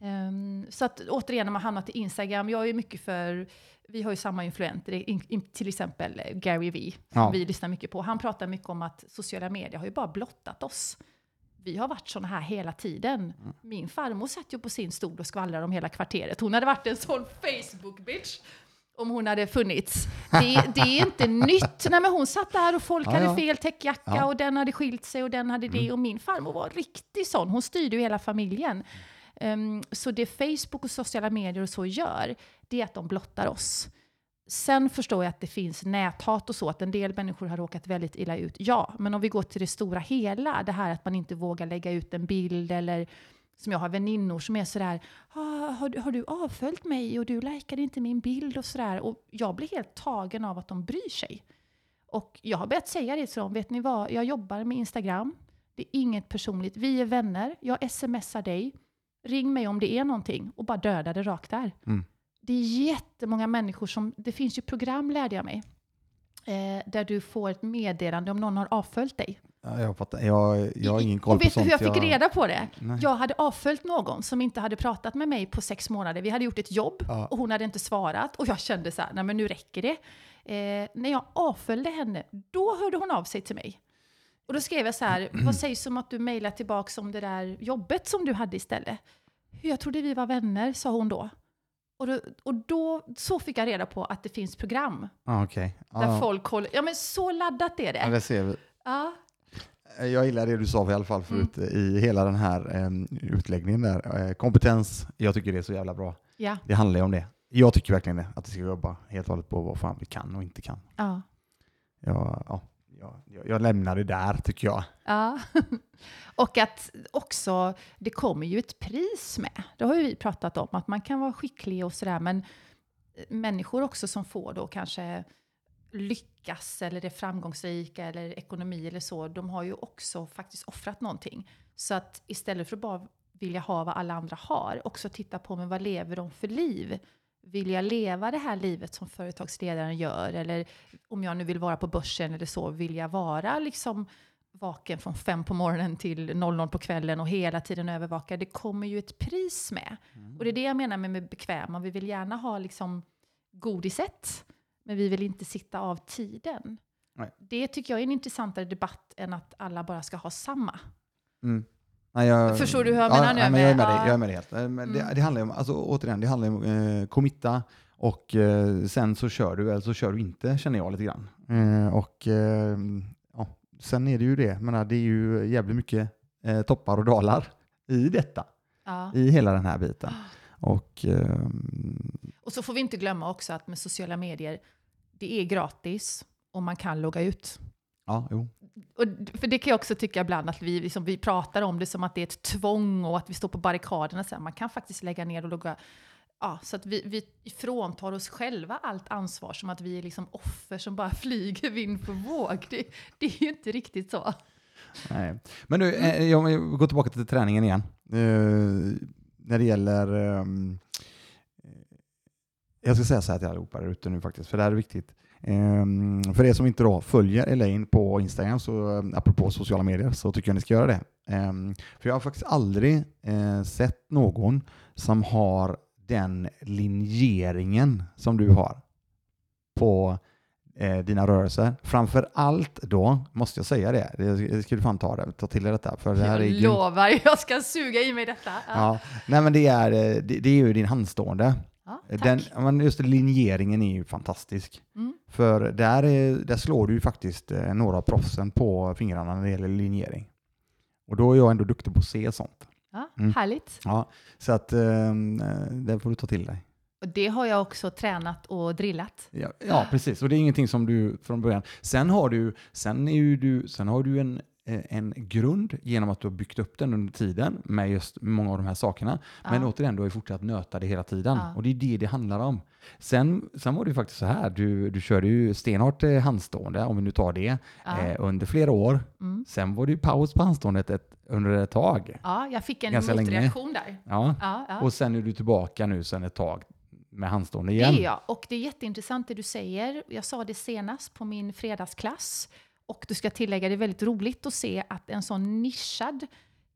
Mm. Um, så att återigen, när man hamnat i Instagram, jag är mycket för, vi har ju samma influenter, in, in, till exempel Gary Vee, som ja. vi lyssnar mycket på. Han pratar mycket om att sociala medier har ju bara blottat oss. Vi har varit sådana här hela tiden. Mm. Min farmor satt ju på sin stol och skvallrade om hela kvarteret. Hon hade varit en sån Facebook-bitch om hon hade funnits. Det, det, är inte nytt. Nej, men hon satt där och folk ja, hade fel täckjacka ja. och den hade skilt sig och den hade det. Mm. Och min farmor var riktigt sån. Hon styrde ju hela familjen. Um, så det Facebook och sociala medier och så gör, det är att de blottar oss. Sen förstår jag att det finns näthat och så, att en del människor har råkat väldigt illa ut. Ja, men om vi går till det stora hela, det här att man inte vågar lägga ut en bild eller som jag har väninnor som är sådär, ah, har, har du avföljt mig och du likade inte min bild och sådär. Och jag blir helt tagen av att de bryr sig. Och jag har börjat säga det till dem, vet ni vad, jag jobbar med Instagram, det är inget personligt, vi är vänner, jag smsar dig, ring mig om det är någonting och bara döda det rakt där. Mm. Det är jättemånga människor som, det finns ju program lärde jag mig, eh, där du får ett meddelande om någon har avföljt dig. Ja, jag, fattar. Jag, jag har ingen koll och på vet sånt. Vet du hur jag fick reda på det? Nej. Jag hade avföljt någon som inte hade pratat med mig på sex månader. Vi hade gjort ett jobb ja. och hon hade inte svarat. Och jag kände så här, nej men nu räcker det. Eh, när jag avföljde henne, då hörde hon av sig till mig. Och då skrev jag så här, vad sägs om att du mejlar tillbaka om det där jobbet som du hade istället? Jag trodde vi var vänner, sa hon då. Och då, och då så fick jag reda på att det finns program. Ah, okay. ah. Där folk håller... Ja men så laddat är det. Ja, det ser vi. Ja. Jag gillar det du sa i alla fall förut mm. i hela den här um, utläggningen där. Uh, kompetens, jag tycker det är så jävla bra. Ja. Det handlar ju om det. Jag tycker verkligen det, att vi ska jobba helt och hållet på vad fan vi kan och inte kan. Ja. Jag, ja, jag, jag lämnar det där tycker jag. Ja. och att också, det kommer ju ett pris med. Det har ju vi pratat om, att man kan vara skicklig och sådär, men eh, människor också som får då kanske lyckas eller är framgångsrika eller ekonomi eller så, de har ju också faktiskt offrat någonting. Så att istället för att bara vilja ha vad alla andra har, också titta på men vad lever de för liv? Vill jag leva det här livet som företagsledaren gör? Eller om jag nu vill vara på börsen eller så, vill jag vara liksom vaken från fem på morgonen till 00 på kvällen och hela tiden övervaka? Det kommer ju ett pris med. Mm. Och det är det jag menar med, med bekväma. Vi vill gärna ha liksom godiset men vi vill inte sitta av tiden. Nej. Det tycker jag är en intressantare debatt än att alla bara ska ha samma. Mm. Nej, jag, Förstår du hur jag menar nu? Nej, jag, är med dig, jag är med dig helt. Men mm. det, det, handlar om, alltså, återigen, det handlar om eh, committa och eh, sen så kör du eller så kör du inte, känner jag lite grann. Eh, och eh, ja, sen är det ju det, men det är ju jävligt mycket eh, toppar och dalar i detta. Ja. I hela den här biten. Och, och så får vi inte glömma också att med sociala medier det är gratis och man kan logga ut. Ja, jo. Och, för det kan jag också tycka ibland att vi, liksom, vi pratar om det som att det är ett tvång och att vi står på barrikaderna. Så här, man kan faktiskt lägga ner och logga. Ja, så att vi, vi fråntar oss själva allt ansvar som att vi är liksom offer som bara flyger vind på våg. Det, det är ju inte riktigt så. Nej. Men nu, eh, jag går tillbaka till träningen igen. Uh, när det gäller um, jag ska säga så här till allihopa där ute nu faktiskt, för det här är viktigt. Um, för er som inte då följer Elaine på Instagram, så um, apropå sociala medier, så tycker jag ni ska göra det. Um, för jag har faktiskt aldrig uh, sett någon som har den linjeringen som du har på uh, dina rörelser. Framför allt då, måste jag säga det, det ska du fan ta, det, ta till dig detta. För det här jag är lovar, jag ska suga i mig detta. Ja. ja. nej men det är, eh, det, det är ju din handstående. Ja, tack. Den, men just linjeringen är ju fantastisk. Mm. För där, är, där slår du ju faktiskt eh, några av proffsen på fingrarna när det gäller linjering. Och då är jag ändå duktig på att se sånt. Ja, Mm. Härligt. Ja, så att eh, det får du ta till dig. Och det har jag också tränat och drillat. Ja, ja, precis. Och det är ingenting som du från början... Sen har du, sen är ju du, sen har du en, eh, en grund genom att du har byggt upp den under tiden med just många av de här sakerna. Men Ja. återigen, du har ju fortsatt nöta det hela tiden. Ja. Och det är det det handlar om. Sen, sen var det ju faktiskt så här, du, du körde ju stenhårt eh, handstående, om vi nu tar det, Ja. eh, under flera år. Mm. Sen var det ju paus på handståndet ett, under ett tag. ja, jag fick en Ganska länge. motreaktion där. Ja. Och sen är du tillbaka nu sen ett tag med handstående Det igen. är jag. Och det är jätteintressant det du säger. Jag sa det senast på min fredagsklass. Och du ska tillägga, det är väldigt roligt att se att en sån nischad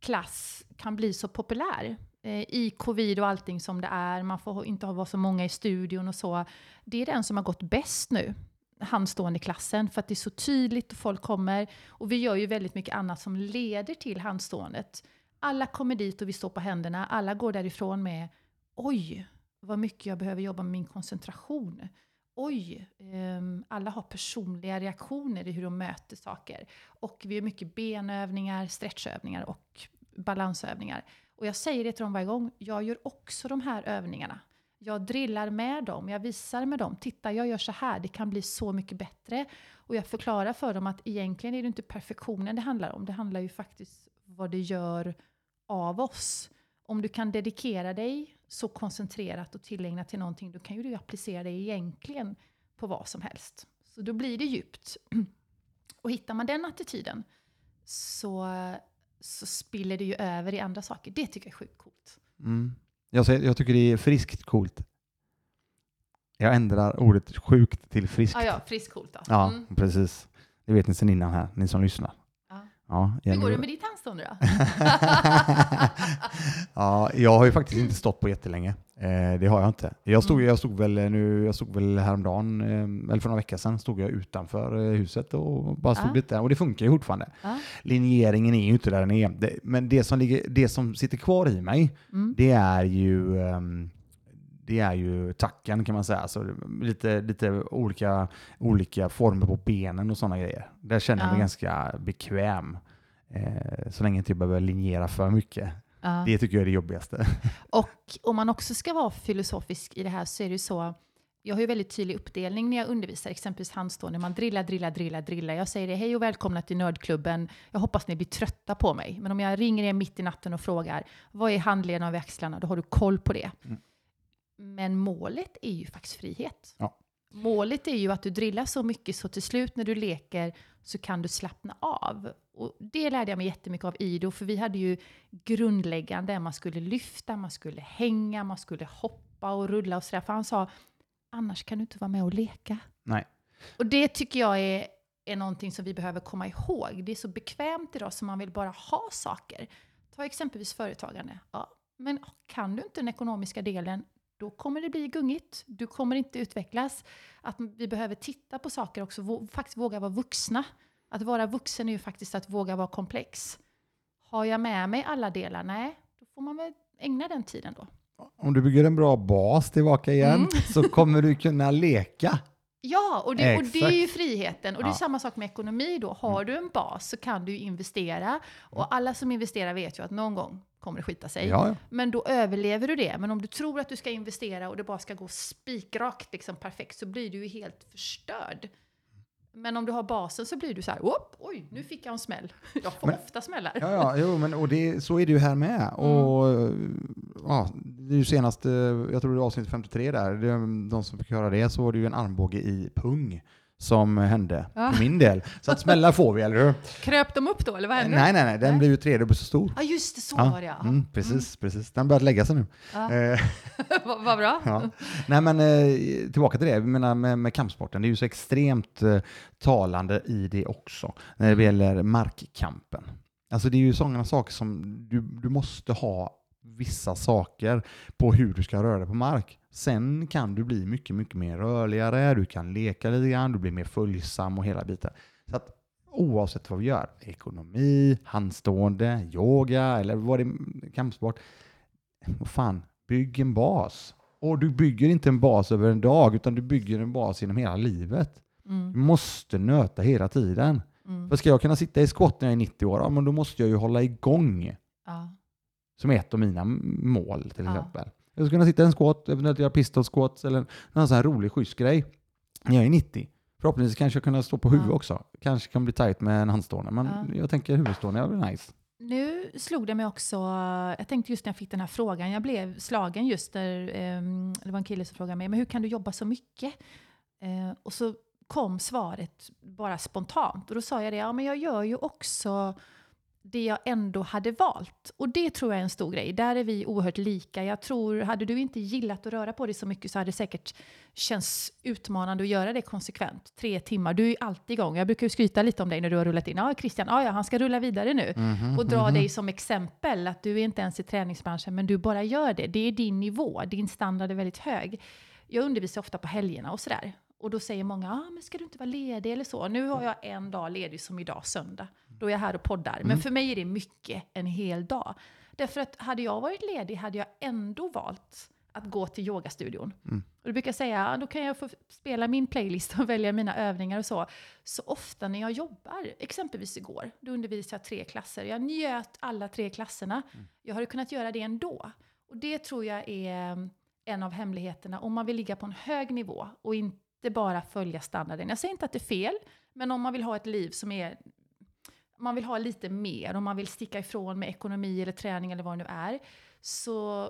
klass kan bli så populär. Eh, I covid och allting som det är, man får inte vara så många i studion och så. Det är den som har gått bäst nu, handstående klassen, för att det är så tydligt och folk kommer. Och vi gör ju väldigt mycket annat som leder till handståendet. Alla kommer dit och vi står på händerna, alla går därifrån med oj, vad mycket jag behöver jobba med min koncentration. Oj, ehm, alla har personliga reaktioner i hur de möter saker. Och vi gör mycket benövningar, stretchövningar och balansövningar. Och jag säger det till dem varje gång, jag gör också de här övningarna. Jag drillar med dem, jag visar med dem. Titta, jag gör så här, det kan bli så mycket bättre. Och jag förklarar för dem att egentligen är det inte perfektionen det handlar om. Det handlar ju faktiskt vad det gör av oss. Om du kan dedikera dig så koncentrerat och tillägnat till någonting, då kan ju du applicera det egentligen på vad som helst. Så då blir det djupt. Och hittar man den attityden så, så spiller det ju över i andra saker. Det tycker jag är sjukt coolt. Mm. Jag, säger, jag tycker det är friskt coolt. Jag ändrar ordet sjukt till friskt. Ja, ja, friskt coolt då. Ja, Mm. precis. Det vet ni sedan innan här, ni som lyssnar. Ja. Hur går det med ditt handstående då? ja, jag har ju faktiskt inte stått på jättelänge. Eh, det har jag inte. Jag stod, Mm. jag stod väl nu, jag stod väl häromdagen, eh, eller för några veckor sedan, stod jag utanför eh, huset och bara stod Ja. lite där. Och det funkar ju fortfarande. Ja. Linjeringen är ju inte där den är. Det, men det som, ligger, det som sitter kvar i mig, Mm. det är ju ehm, det är ju tacken kan man säga. Alltså, lite, lite olika, olika former på benen och sådana grejer. Där känner jag mig Ja. ganska bekväm. Eh, så länge jag inte behöver linjera för mycket. Ja. Det tycker jag är det jobbigaste. Och om man också ska vara filosofisk i det här så är det ju så, jag har ju väldigt tydlig uppdelning när jag undervisar, exempelvis handstående. Man drillar, drillar, drillar, drillar. Jag säger det, hej och välkomna till Nördklubben. Jag hoppas ni blir trötta på mig. Men om jag ringer er mitt i natten och frågar, vad är handlederna och axlarna? Då har du koll på det. Mm. Men målet är ju faktiskt frihet. Ja. Målet är ju att du drillar så mycket så till slut när du leker så kan du slappna av. Och det lärde jag mig jättemycket av Ido, för vi hade ju grundläggande, man skulle lyfta, man skulle hänga, man skulle hoppa och rulla och sådär. För han sa, annars kan du inte vara med och leka. Nej. Och det tycker jag är, är någonting som vi behöver komma ihåg. Det är så bekvämt idag så man vill bara ha saker. Ta exempelvis företagande. Ja, men kan du inte den ekonomiska delen, då kommer det bli gungigt. Du kommer inte utvecklas. Att vi behöver titta på saker också, vå- faktiskt våga vara vuxna. Att vara vuxen är ju faktiskt att våga vara komplex. Har jag med mig alla delar? Nej, då får man väl ägna den tiden då. Om du bygger en bra bas tillbaka igen Mm. så kommer du kunna leka. Ja, och det, och det är ju friheten. Och det är Ja. samma sak med ekonomi då. Har du en bas så kan du investera. Och alla som investerar vet ju att någon gång kommer det skita sig. Ja, ja. Men då överlever du det. Men om du tror att du ska investera och det bara ska gå spikrakt, liksom perfekt, så blir du ju helt förstörd. Men om du har basen så blir du så här, "Opp, oj, nu fick jag en smäll. Jag får Men- ofta smällar. Ja, ja jo, men, och det, så är det ju här med. Och, ja, det är ju senast, jag tror det var avsnitt 53 där, det, de som fick höra det, så var det ju en armbåge i pung som hände Ja. för min del. Så att smällar får vi, eller hur? Kröp de upp då, eller vad hände? Nej, nej, nej, den Nej. blev ju tredubbelt så stor. Ja, just det, så var det ja. mm, precis, precis. Den börjat lägga sig nu. Ja. Eh, Vad bra. Ja. Nej men eh, tillbaka till det, jag menar med, med kampsporten, det är ju så extremt eh, talande i det också när det gäller markkampen. Alltså det är ju sådana saker som du, du måste ha vissa saker på hur du ska röra dig på mark. Sen kan du bli mycket, mycket mer rörligare, du kan leka lite grann, du blir mer följsam och hela biten. Så att oavsett vad vi gör, ekonomi, handstående, yoga eller vad det är, kampsport, vad fan, bygg en bas. Och du bygger inte en bas över en dag, utan du bygger en bas genom hela livet. Du Mm. måste nöta hela tiden. Mm. För ska jag kunna sitta i squat när jag är 90 år, ja, men då måste jag ju hålla igång. Ja. Som är ett av mina mål till Ja. exempel. Jag ska kunna sitta i en squat, eventuellt göra pistol squats eller någon sån här rolig schysst grej. När jag är 90. Förhoppningsvis kanske jag kunna stå på huvudet Ja. också. Kanske kan bli tight med en handstående, men Ja. jag tänker huvudstående är väl nice. Nu slog det mig också, jag tänkte just när jag fick den här frågan, jag blev slagen just där ehm, det var en kille som frågade mig, men hur kan du jobba så mycket? Eh, och så kom svaret bara spontant och då sa jag det, ja men jag gör ju också det jag ändå hade valt. Och det tror jag är en stor grej. Där är vi oerhört lika. Jag tror, hade du inte gillat att röra på dig så mycket så hade det säkert känts utmanande att göra det konsekvent. Tre timmar, du är ju alltid igång. Jag brukar ju skryta lite om dig när du har rullat in. Ja, Christian, ja, ja, han ska rulla vidare nu. Mhm, Och dra mhm. dig som exempel, att du är inte ens i träningsbranschen, men du bara gör det. Det är din nivå, din standard är väldigt hög. Jag undervisar ofta på helgerna och sådär. Och då säger många, ah, men ska du inte vara ledig eller så? Nu har jag en dag ledig som idag, söndag. Då är jag här och poddar. Men för mig är det mycket, en hel dag. Därför att hade jag varit ledig hade jag ändå valt att gå till yogastudion. Mm. Och då brukar jag säga, "Ah, då kan jag få spela min playlist och välja mina övningar och så. Så ofta när jag jobbar, exempelvis igår, då undervisade jag tre klasser. Jag njöt alla tre klasserna. Jag hade kunnat göra det ändå. Och det tror jag är mm, en av hemligheterna om man vill ligga på en hög nivå och inte bara följa standarden. Jag säger inte att det är fel, men om man vill ha ett liv som är man vill ha lite mer, om man vill sticka ifrån med ekonomi eller träning eller vad det nu är, så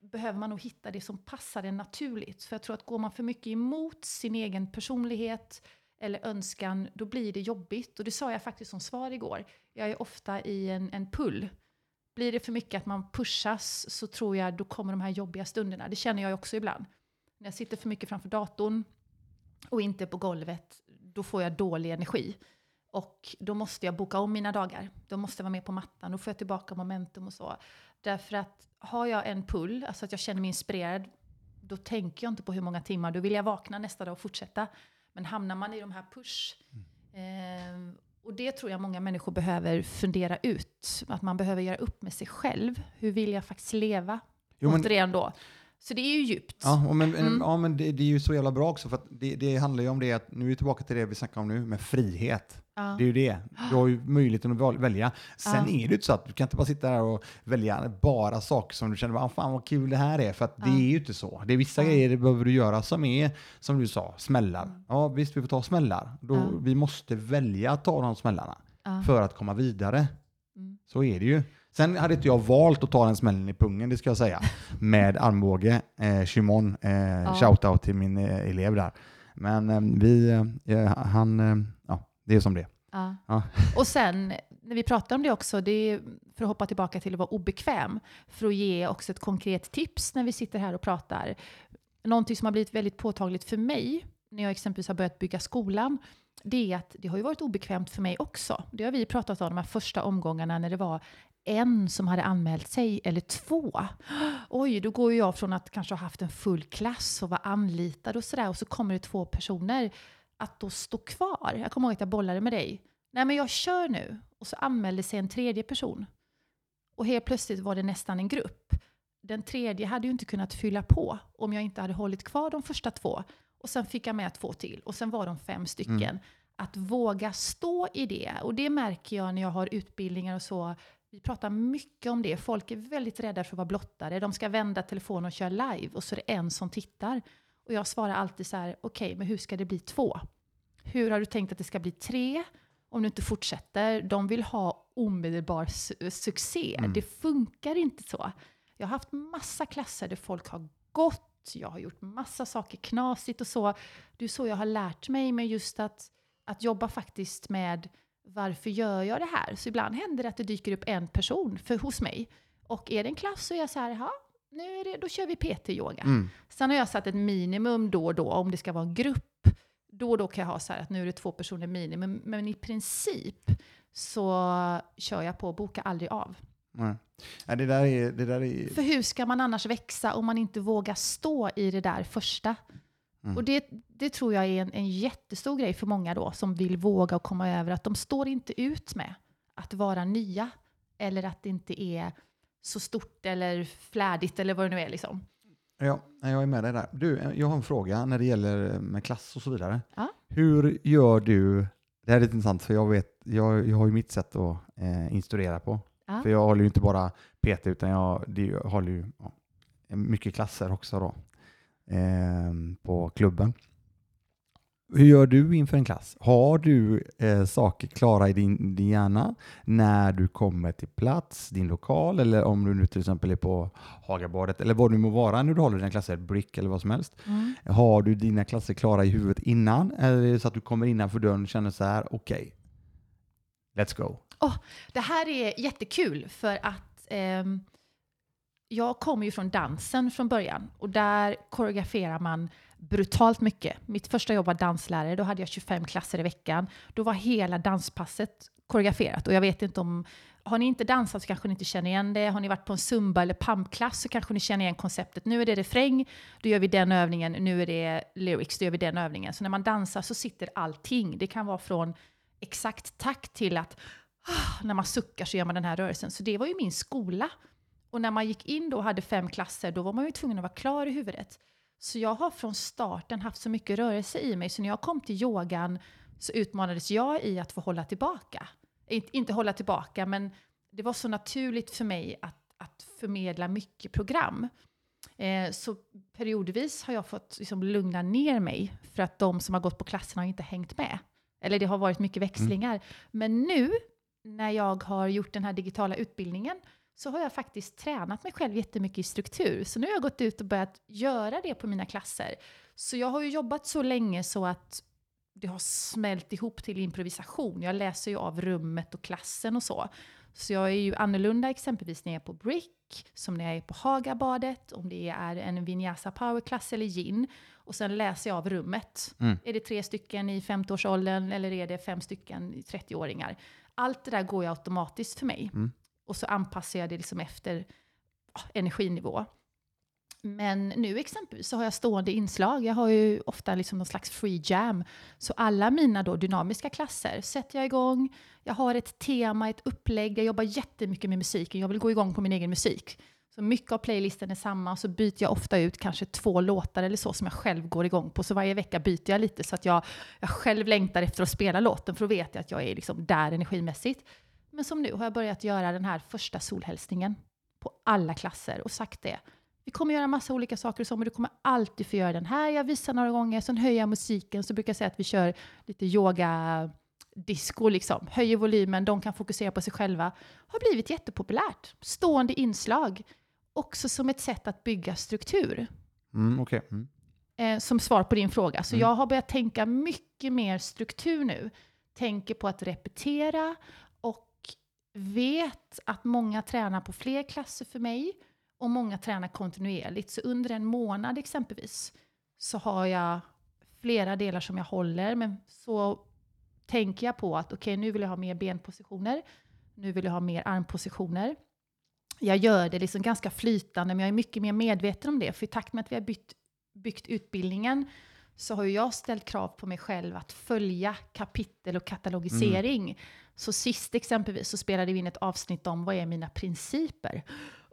behöver man nog hitta det som passar en naturligt. För jag tror att går man för mycket emot sin egen personlighet eller önskan, då blir det jobbigt. Och det sa jag faktiskt som svar igår. Jag är ofta i en, en pull. Blir det för mycket att man pushas så tror jag då kommer de här jobbiga stunderna. Det känner jag också ibland. När jag sitter för mycket framför datorn och inte på golvet, då får jag dålig energi. Och då måste jag boka om mina dagar. Då måste jag vara med på mattan. Då får jag tillbaka momentum och så. Därför att har jag en pull, alltså att jag känner mig inspirerad, då tänker jag inte på hur många timmar. Då vill jag vakna nästa dag och fortsätta. Men hamnar man i de här push, eh, och det tror jag många människor behöver fundera ut. Att man behöver göra upp med sig själv. Hur vill jag faktiskt leva? Jo, men- Återigen då. Så det är ju djupt. Ja, men, Mm. ja, men det, det är ju så jävla bra också, för det, det handlar ju om det att, nu är vi tillbaka till det vi snackade om nu, med frihet. Ja. Det är ju det. Du har ju möjligheten att välja. Sen Ja. är det ju inte så att du kan inte bara sitta där och välja bara saker som du känner, ah, fan vad kul det här är, för att det Ja. är ju inte så. Det är vissa grejer det behöver du göra som är, som du sa, smällar. Ja, visst vi får ta smällar. Då, Mm. Vi måste välja att ta de smällarna för att komma vidare. Mm. Så är det ju. Sen hade inte jag valt att ta den smällen i pungen, det ska jag säga, med armbåge. Eh, Shimon, eh, Ja. shoutout till min eh, elev där. Men eh, vi, eh, han, eh, ja, det är som det. Ja. Ja. Och sen, när vi pratar om det också, det är för att hoppa tillbaka till att vara obekväm, för att ge också ett konkret tips när vi sitter här och pratar. Någonting som har blivit väldigt påtagligt för mig, när jag exempelvis har börjat bygga skolan, det är att det har ju varit obekvämt för mig också. Det har vi pratat om de här första omgångarna när det var en som hade anmält sig, eller två. Oj, då går jag från att kanske ha haft en full klass och vara anlitad och sådär, och så kommer det två personer, att då stå kvar. Jag kommer ihåg att jag bollade med dig. Nej, men jag kör nu. Och så anmälde sig en tredje person. Och helt plötsligt var det nästan en grupp. Den tredje hade ju inte kunnat fylla på om jag inte hade hållit kvar de första två. Och sen fick jag med två till. Och sen var de fem stycken. Mm. Att våga stå i det. Och det märker jag när jag har utbildningar och så. Vi pratar mycket om det. Folk är väldigt rädda för att vara blottade. De ska vända telefonen och köra live. Och så är det en som tittar. Och jag svarar alltid så här, okej, men hur ska det bli två? Hur har du tänkt att det ska bli tre? Om du inte fortsätter. De vill ha omedelbar su- succé. Mm. Det funkar inte så. Jag har haft massa klasser där folk har gått. Jag har gjort massa saker knasigt och så. Det är så jag har lärt mig med just att, att jobba faktiskt med varför gör jag det här? Så ibland händer det att det dyker upp en person för, hos mig. Och är det en klass så är jag så här, ja, nu är det, då kör vi PT-yoga. Mm. Sen har jag satt ett minimum då och då, om det ska vara en grupp. Då och då kan jag ha så här att nu är det två personer minimum. Men i princip så kör jag på och bokar aldrig av. Nej. Nej, det där är... Det där är För hur ska man annars växa om man inte vågar stå i det där första? Mm. Och det, det tror jag är en, en jättestor grej för många då som vill våga och komma över att de står inte ut med att vara nya eller att det inte är så stort eller flärdigt eller vad det nu är liksom. Ja, jag är med dig där. Du, jag har en fråga när det gäller med klass och så vidare. Ja. Hur gör du, det här är lite intressant för jag vet, jag, jag har ju mitt sätt att eh, instruera på. Ja. För jag håller ju inte bara PT utan jag, det, jag håller ju ja, mycket klasser också då eh, på klubben. Hur gör du inför en klass? Har du eh, saker klara i din, din hjärna när du kommer till plats, din lokal eller om du nu till exempel är på Hagabadet eller vad du må vara när du håller dina klasser, Brick eller vad som helst. Mm. Har du dina klasser klara i huvudet innan eller är det så att du kommer innanför dörren och känner så här, okej, let's go. Det här är jättekul för att ehm, jag kommer ju från dansen från början och där koreograferar man brutalt mycket. Mitt första jobb var danslärare, då hade jag 25 klasser i veckan. Då var hela danspasset koreograferat och jag vet inte om har ni inte dansat så kanske ni inte känner igen det. Har ni varit på en zumba eller pumpklass så kanske ni känner igen konceptet. Nu är det refräng, då gör vi den övningen. Nu är det lyrics, då gör vi den övningen. Så när man dansar så sitter allting. Det kan vara från exakt takt till att ah, när man suckar så gör man den här rörelsen. Så det var ju min skola. Och när man gick in då och hade fem klasser, då var man ju tvungen att vara klar i huvudet. Så jag har från starten haft så mycket rörelse i mig, så när jag kom till yogan så utmanades jag i att få hålla tillbaka. Inte, hålla tillbaka, men det var så naturligt för mig att, att förmedla mycket program. Eh, så periodvis har jag fått liksom lugna ner mig för att de som har gått på klasserna har inte hängt med. Eller det har varit mycket växlingar. Men nu när jag har gjort den här digitala utbildningen så har jag faktiskt tränat mig själv jättemycket i struktur. Så nu har jag gått ut och börjat göra det på mina klasser. Så jag har ju jobbat så länge så att det har smält ihop till improvisation. Jag läser ju av rummet och klassen och så. Så jag är ju annorlunda exempelvis när jag är på Brick, som när jag är på Hagabadet, om det är en Vinyasa powerklass eller gin. Och sen läser jag av rummet. Mm. Är det tre stycken i 50-årsåldern eller är det fem stycken i 30-åringar? Allt det där går ju automatiskt för mig. Mm. Och så anpassar jag det liksom efter ja, energinivå. Men nu exempelvis så har jag stående inslag. Jag har ju ofta liksom någon slags free jam. Så alla mina då dynamiska klasser sätter jag igång. Jag har ett tema, ett upplägg. Jag jobbar jättemycket med musiken. Jag vill gå igång på min egen musik. Så mycket av playlisten är samma. Så byter jag ofta ut kanske två låtar eller så som jag själv går igång på. Så varje vecka byter jag lite så att jag, jag själv längtar efter att spela låten. För då vet jag att jag är liksom där energimässigt. Men som nu har jag börjat göra den här första solhälsningen på alla klasser och sagt det. Vi kommer göra massa olika saker och så, men du kommer alltid få göra den här. Jag visar några gånger, sen höjer jag musiken. Så brukar jag säga att vi kör lite yoga disco liksom. Höjer volymen, de kan fokusera på sig själva. Har blivit jättepopulärt. Stående inslag. Också som ett sätt att bygga struktur. Mm, okej. Mm. Eh, som svar på din fråga. Så Mm. jag har börjat tänka mycket mer struktur nu. Tänker på att repetera vet att många tränar på fler klasser för mig och många tränar kontinuerligt. Så under en månad exempelvis så har jag flera delar som jag håller, men så tänker jag på att okej, nu vill jag ha mer benpositioner, nu vill jag ha mer armpositioner. Jag gör det liksom ganska flytande, men jag är mycket mer medveten om det, för i takt med att vi har bytt, byggt utbildningen så har ju jag ställt krav på mig själv att följa kapitel och katalogisering. Så sist exempelvis så spelade vi in ett avsnitt om vad är mina principer.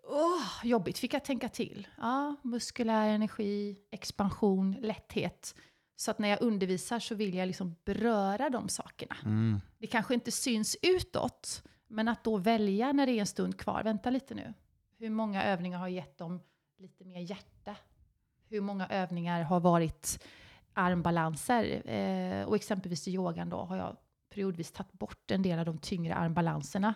Åh, jobbigt, fick jag tänka till. Ja, muskulär energi, expansion, lätthet. Så att när jag undervisar så vill jag liksom beröra de sakerna. Mm. Det kanske inte syns utåt, men att då välja när det är en stund kvar. Vänta lite nu. Hur många övningar har gett dem lite mer hjärta? Hur många övningar har varit armbalanser? Eh, och exempelvis i yogan då har jag periodvis tagit bort en del av de tyngre armbalanserna.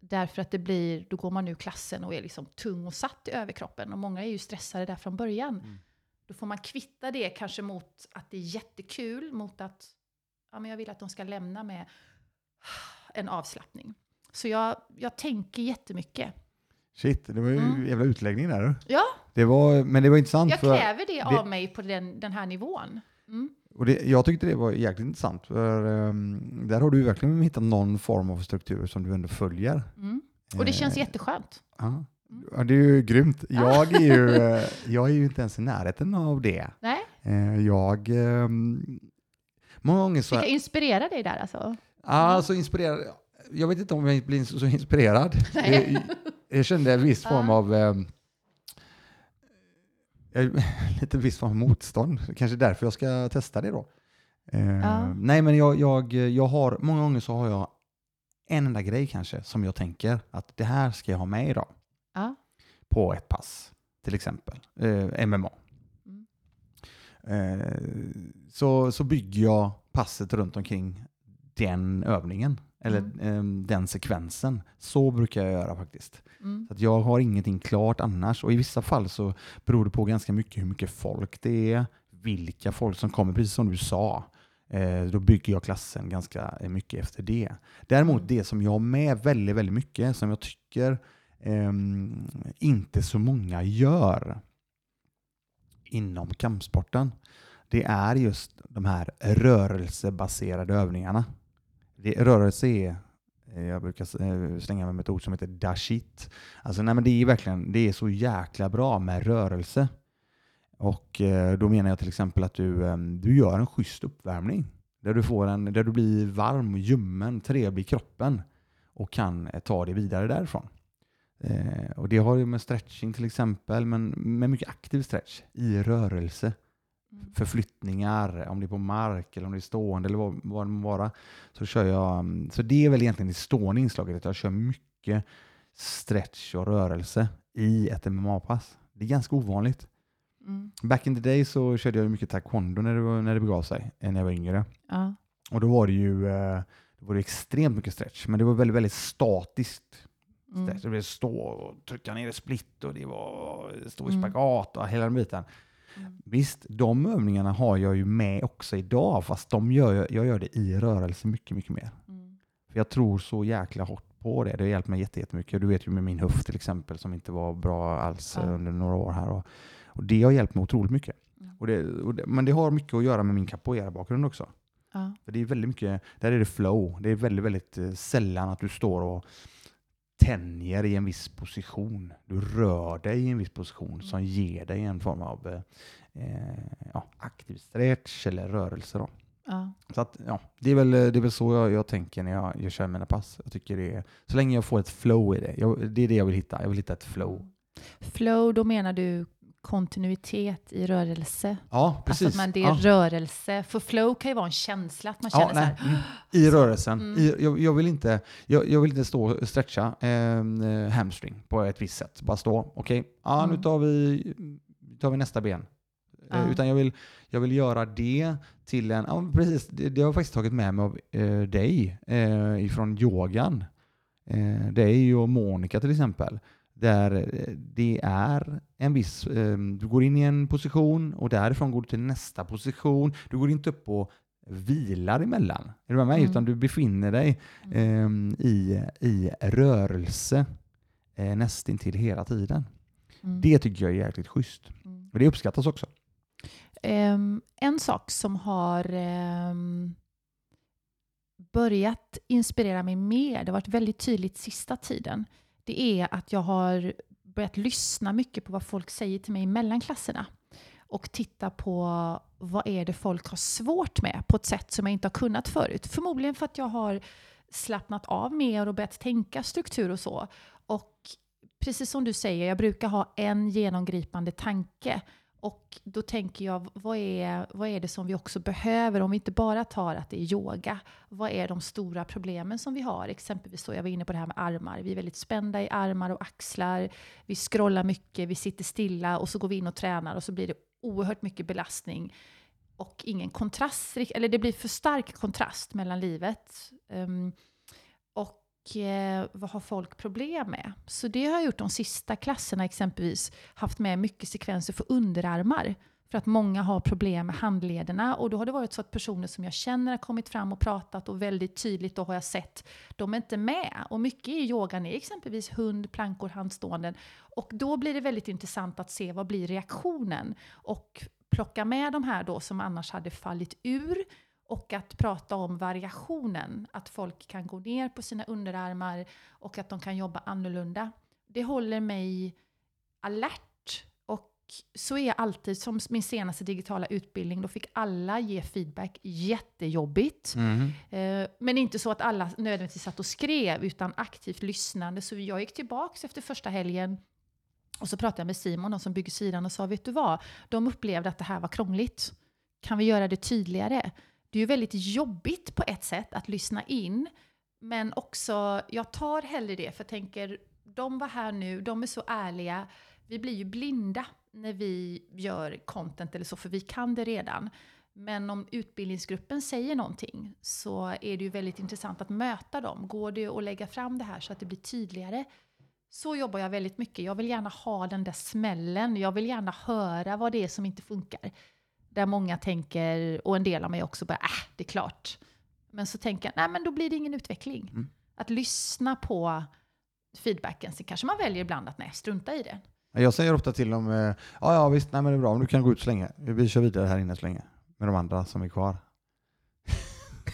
Därför att det blir, då går man ur klassen och är liksom tung och satt i överkroppen. Och många är ju stressade där från början. Mm. Då får man kvitta det kanske mot att det är jättekul, mot att ja, men jag vill att de ska lämna med en avslappning. Så jag, jag tänker jättemycket. Shit, det var ju Mm. jävla utläggning där. Ja, Det var, men det var intressant. jag kräver det, det- av mig på den, den här nivån. Mm. och det, jag tyckte det var jäkligt intressant. För, ehm, där har du verkligen hittat någon form av struktur som du ändå följer. Mm. Och det känns Eh, jätteskönt. Ja. Ja, det är ju grymt. Jag är ju, eh, jag är ju inte ens i närheten av det. Nej, Eh, Jag... ehm, Många gånger så... fick jag inspirera dig där alltså? Ja, så inspirerad. Jag vet inte om jag blir så inspirerad. Nej. Jag, jag kände en viss form av... är lite viss form av motstånd. Kanske därför jag ska testa det då. Eh, Ja. Nej, men jag, jag, jag har, många gånger så har jag en enda grej kanske som jag tänker att det här ska jag ha med idag Ja. på ett pass, till exempel. Eh, MMA. Mm. Eh, så, så bygger jag passet runt omkring den övningen, eller Mm. eh, den sekvensen. Så brukar jag göra faktiskt. Mm. Så jag har ingenting klart annars och i vissa fall så beror det på ganska mycket hur mycket folk det är, vilka folk som kommer, precis som du sa. Eh, då bygger jag klassen ganska eh, mycket efter det. Däremot Mm. det som jag har med väldigt, väldigt mycket, som jag tycker ehm, inte så många gör inom kampsporten, det är just de här rörelsebaserade övningarna. Det, rörelse är, eh, jag brukar eh, slänga mig med ett ord som heter dashit. Alltså, nej, men det är verkligen, det är så jäkla bra med rörelse. Och eh, då menar jag till exempel att du, eh, du gör en schysst uppvärmning. Där du, får en, där du blir varm, ljummen, trevlig i kroppen och kan eh, ta dig vidare därifrån. Eh, och det har ju med stretching till exempel, men med mycket aktiv stretch i rörelse Mm. förflyttningar, om det är på mark eller om det är stående eller vad, vad det må vara. Så, kör jag, mm, så det är väl egentligen det stående inslaget, att jag kör mycket stretch och rörelse i ett MMA-pass. Det är ganska ovanligt. Mm. Back in the day så körde jag mycket taekwondo när det, när det begav sig, eh, när jag var yngre. Ja. Och då var det ju eh, då var det extremt mycket stretch, men det var väldigt, väldigt statiskt. Mm. Stretch. Det blev stå och trycka ner i split och det var stå i Mm. spagat och hela den biten. Mm. Visst, de övningarna har jag ju med också idag, fast de gör, jag- gör det i rörelse mycket, mycket mer. Mm. För jag tror så jäkla hårt på det. Det har hjälpt mig jätte- jättemycket. Du vet ju med min höft till exempel som inte var bra alls Ja. under några år här. Och, och det har hjälpt mig otroligt mycket. Mm. Och det, och det, men det har mycket att göra med min capoeira-bakgrund också. Ja. För det är väldigt mycket, där är det flow. Det är väldigt, väldigt eh, sällan att du står och tänjer i en viss position. Du rör dig i en viss position som ger dig en form av eh, eh, ja, aktiv stretch eller rörelse. Då. Ja. Så att, ja, det, är väl, det är väl så jag, jag tänker när jag, jag kör mina pass. Jag tycker det är, så länge jag får ett flow i det. Jag, det är det jag vill hitta. Jag vill hitta ett flow. Flow, då menar du kontinuitet i rörelse? Ja, precis. Alltså att man, det är ja. rörelse. För flow kan ju vara en känsla, att man känner Ja, så nej. här. Mm. I rörelsen. Mm. I, jag, jag, vill inte, jag, jag vill inte stå och stretcha eh, hamstring på ett visst sätt. Bara stå, okej, ja, nu Mm. tar vi, tar vi nästa ben. Eh, Ja. Utan jag vill, jag vill göra det till en, ja precis, det, det har jag faktiskt tagit med mig av eh, dig eh, ifrån yogan. Eh, dig och Monica till exempel. Där eh, det är en viss, eh, du går in i en position och därifrån går du till nästa position. Du går inte upp och vilar emellan. Är du med mig? Mm. Utan du befinner dig eh, i, i rörelse eh, nästintill hela tiden. Mm. Det tycker jag är jäkligt schysst. Mm. Och det uppskattas också. Ehm, en sak som har ehm, börjat inspirera mig mer, det har varit väldigt tydligt sista tiden, det är att jag har börjat lyssna mycket på vad folk säger till mig mellan klasserna. Och titta på vad är det folk har svårt med på ett sätt som jag inte har kunnat förut. Förmodligen för att jag har slappnat av mer och börjat tänka struktur och så. Och precis som du säger, jag brukar ha en genomgripande tanke. Och då tänker jag, vad är, vad är det som vi också behöver om vi inte bara tar att det är yoga? Vad är de stora problemen som vi har? Exempelvis så, jag var inne på det här med armar. Vi är väldigt spända i armar och axlar. Vi scrollar mycket, vi sitter stilla och så går vi in och tränar och så blir det oerhört mycket belastning och ingen kontrast, eller det blir för stark kontrast mellan livet. Um, Eh, vad har folk problem med? Så det har jag gjort de sista klasserna exempelvis, haft med mycket sekvenser för underarmar. För att många har problem med handlederna och då har det varit så att personer som jag känner har kommit fram och pratat och väldigt tydligt då har jag sett, de är inte med. Och mycket i yogan är exempelvis hund, plankor, handståenden. Och då blir det väldigt intressant att se vad blir reaktionen. Och plocka med de här då som annars hade fallit ur och att prata om variationen, att folk kan gå ner på sina underarmar och att de kan jobba annorlunda. Det håller mig alert och så är jag alltid, som min senaste digitala utbildning, då fick alla ge feedback, jättejobbigt. Eh, Men inte så att alla nödvändigtvis satt och skrev, utan aktivt lyssnande. Så jag gick tillbaka efter första helgen Och så pratade jag med Simon, de som bygger sidan, och sa, vet du vad? De upplevde att det här var krångligt. Kan vi göra det tydligare? Det är ju väldigt jobbigt på ett sätt att lyssna in, men också, jag tar hellre det, för jag tänker, de var här nu, de är så ärliga. Vi blir ju blinda när vi gör content eller så, för vi kan det redan. Men om utbildningsgruppen säger någonting så är det ju väldigt intressant att möta dem. Går det att lägga fram det här så att det blir tydligare? Så jobbar jag väldigt mycket. Jag vill gärna ha den där smällen. Jag vill gärna höra vad det är som inte funkar. Där många tänker, och en del av mig också, bara äh, det är klart. Men så tänker jag, nej men då blir det ingen utveckling. Mm. Att lyssna på feedbacken, så kanske man väljer ibland att nej, strunta i det. Jag säger ofta till dem, eh, ja ja visst, nej men det är bra, du kan gå ut så länge. Vi kör vidare här inne så länge. Med de andra som är kvar.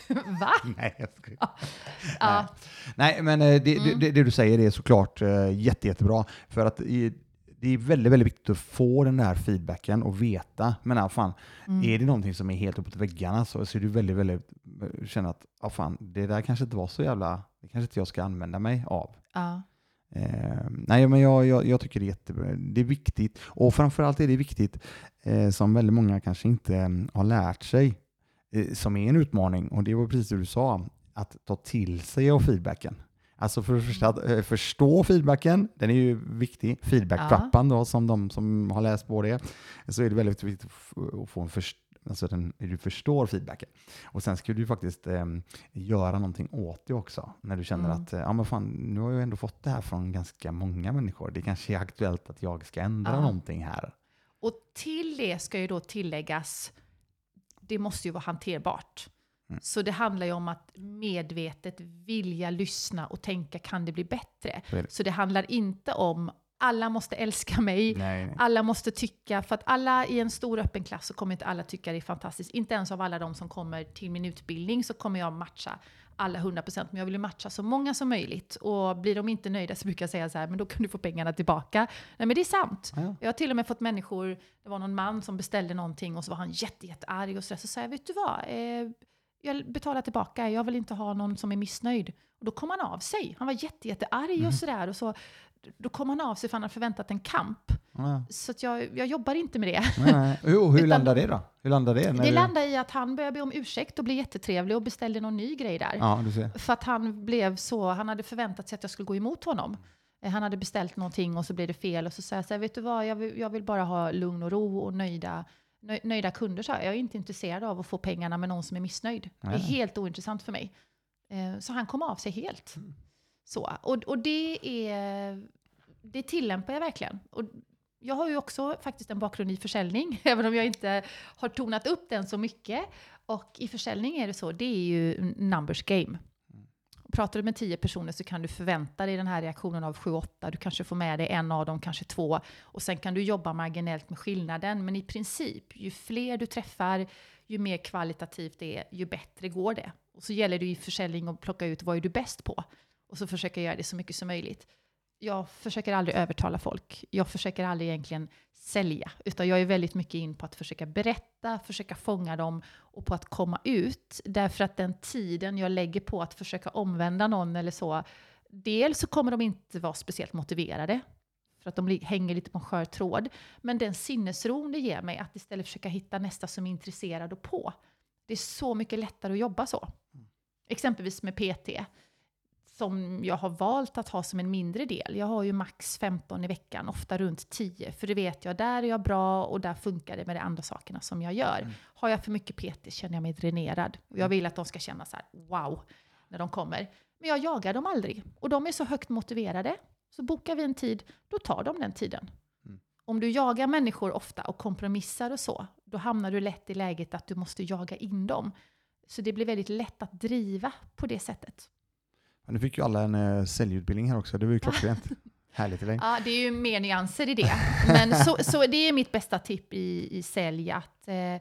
Va? Nej, jag skojar. Ja. Nej, men eh, det, Mm. det, det du säger är såklart eh, jätte, jättebra. För att i, det är väldigt, väldigt viktigt att få den där feedbacken och veta. Men ah, fan, Mm. är det någonting som är helt uppåt väggarna så, så är du väldigt, väldigt, eh, känner att ah, fan, det där kanske inte var så jävla, det kanske inte jag ska använda mig av. Ja. Eh, nej, men jag, jag, jag tycker det är jättebra. Det är viktigt. Och framförallt är det viktigt, eh, som väldigt många kanske inte eh, har lärt sig, eh, som är en utmaning, och det var precis det du sa, att ta till sig av feedbacken. Alltså för att eh, förstå feedbacken, den är ju viktig. Feedback-trappan då, som de som har läst på det, så är det väldigt viktigt att få en först Alltså att den, du förstår feedbacken. Och sen ska du faktiskt eh, göra någonting åt det också. När du känner Mm. att eh, ja, men fan, nu har jag ändå fått det här från ganska många människor. Det kanske är aktuellt att jag ska ändra Ja. någonting här. Och till det ska ju då tilläggas, det måste ju vara hanterbart. Mm. Så det handlar ju om att medvetet vilja lyssna och tänka, kan det bli bättre? Det. Så det handlar inte om, alla måste älska mig, Nej, nej. alla måste tycka, för att alla i en stor öppen klass så kommer inte alla tycka det är fantastiskt. Inte ens av alla de som kommer till min utbildning så kommer jag matcha alla 100%, men jag vill ju matcha så många som möjligt. Och blir de inte nöjda så brukar jag säga så här, men då kan du få pengarna tillbaka. Nej men det är sant. Ja. Jag har till och med fått människor, det var någon man som beställde någonting och så var han jätte, jättearg och så, där. så sa jag, vet du vad? Eh, jag betalar tillbaka, jag vill inte ha någon som är missnöjd. Och då kom han av sig. Han var jätte, jättearg och sådär. Och så, då kom han av sig för han hade förväntat en kamp. Ja, Så jag, jag jobbar inte med det. nej. Jo, hur Utan- landar det då? Hur landar det? Det du- landade i att han började be om ursäkt och blev jättetrevlig och beställde någon ny grej där. Ja. För att han blev så, han hade förväntat sig att jag skulle gå emot honom. Eh, Han hade beställt någonting och så blev det fel och så sa jag så här, vet du vad, jag vill, jag vill bara ha lugn och ro och nöjda, nöj, nöjda kunder. Så jag. jag är inte intresserad av att få pengarna med någon som är missnöjd. Det är Nej. helt ointressant för mig. Eh, Så han kom av sig helt. Mm. Så, och, och det, är, det tillämpar jag verkligen. Och jag har ju också faktiskt en bakgrund i försäljning, även om jag inte har tonat upp den så mycket. Och i försäljning är det så, det är ju numbers game. Pratar du med tio personer så kan du förvänta dig den här reaktionen av sju, åtta. Du kanske får med dig en av dem, kanske två. Och sen kan du jobba marginellt med skillnaden. Men i princip, ju fler du träffar, ju mer kvalitativt det är, ju bättre går det. Och så gäller det i försäljning att plocka ut vad är du bäst på. Och så försöka göra det så mycket som möjligt. Jag försöker aldrig övertala folk. Jag försöker aldrig egentligen sälja. Utan jag är väldigt mycket in på att försöka berätta, försöka fånga dem och på att komma ut. Därför att den tiden jag lägger på att försöka omvända någon eller så, dels så kommer de inte vara speciellt motiverade. För att de hänger lite på en skör tråd. Men den sinnesron det ger mig att istället försöka hitta nästa som är intresserad och på. Det är så mycket lättare att jobba så. Exempelvis med PT som jag har valt att ha som en mindre del. Jag har ju max 15 i veckan, ofta runt 10. För det vet jag, där är jag bra och där funkar det med de andra sakerna som jag gör. Har jag för mycket PT känner jag mig dränerad. Och jag vill att de ska känna så här, wow, när de kommer. Men jag jagar dem aldrig. Och de är så högt motiverade. Så bokar vi en tid, då tar de den tiden. Mm. Om du jagar människor ofta och kompromissar och så, då hamnar du lätt i läget att du måste jaga in dem. Så det blir väldigt lätt att driva på det sättet. Men nu fick ju alla en uh, säljutbildning här också. Det var ju klockrent. Härligt eller? Ja, det är ju mer nyanser i det. Men så, så det är mitt bästa tipp i, i sälj, att eh,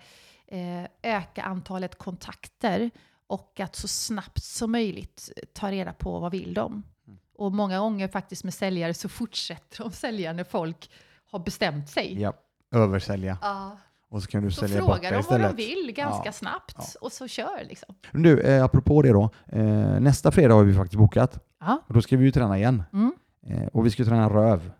eh, öka antalet kontakter och att så snabbt som möjligt ta reda på vad vill de. Mm. Och många gånger faktiskt med säljare så fortsätter de sälja när folk har bestämt sig. Ja, översälja. Ja. Och så kan du Så sälja bort frågar det de vad de vill ganska Ja. snabbt Ja. och så kör liksom. Men Du, eh, apropå det då. Eh, nästa fredag har vi faktiskt bokat. Ja. Och då ska vi ju träna igen. Mm. Eh, och vi ska träna röv.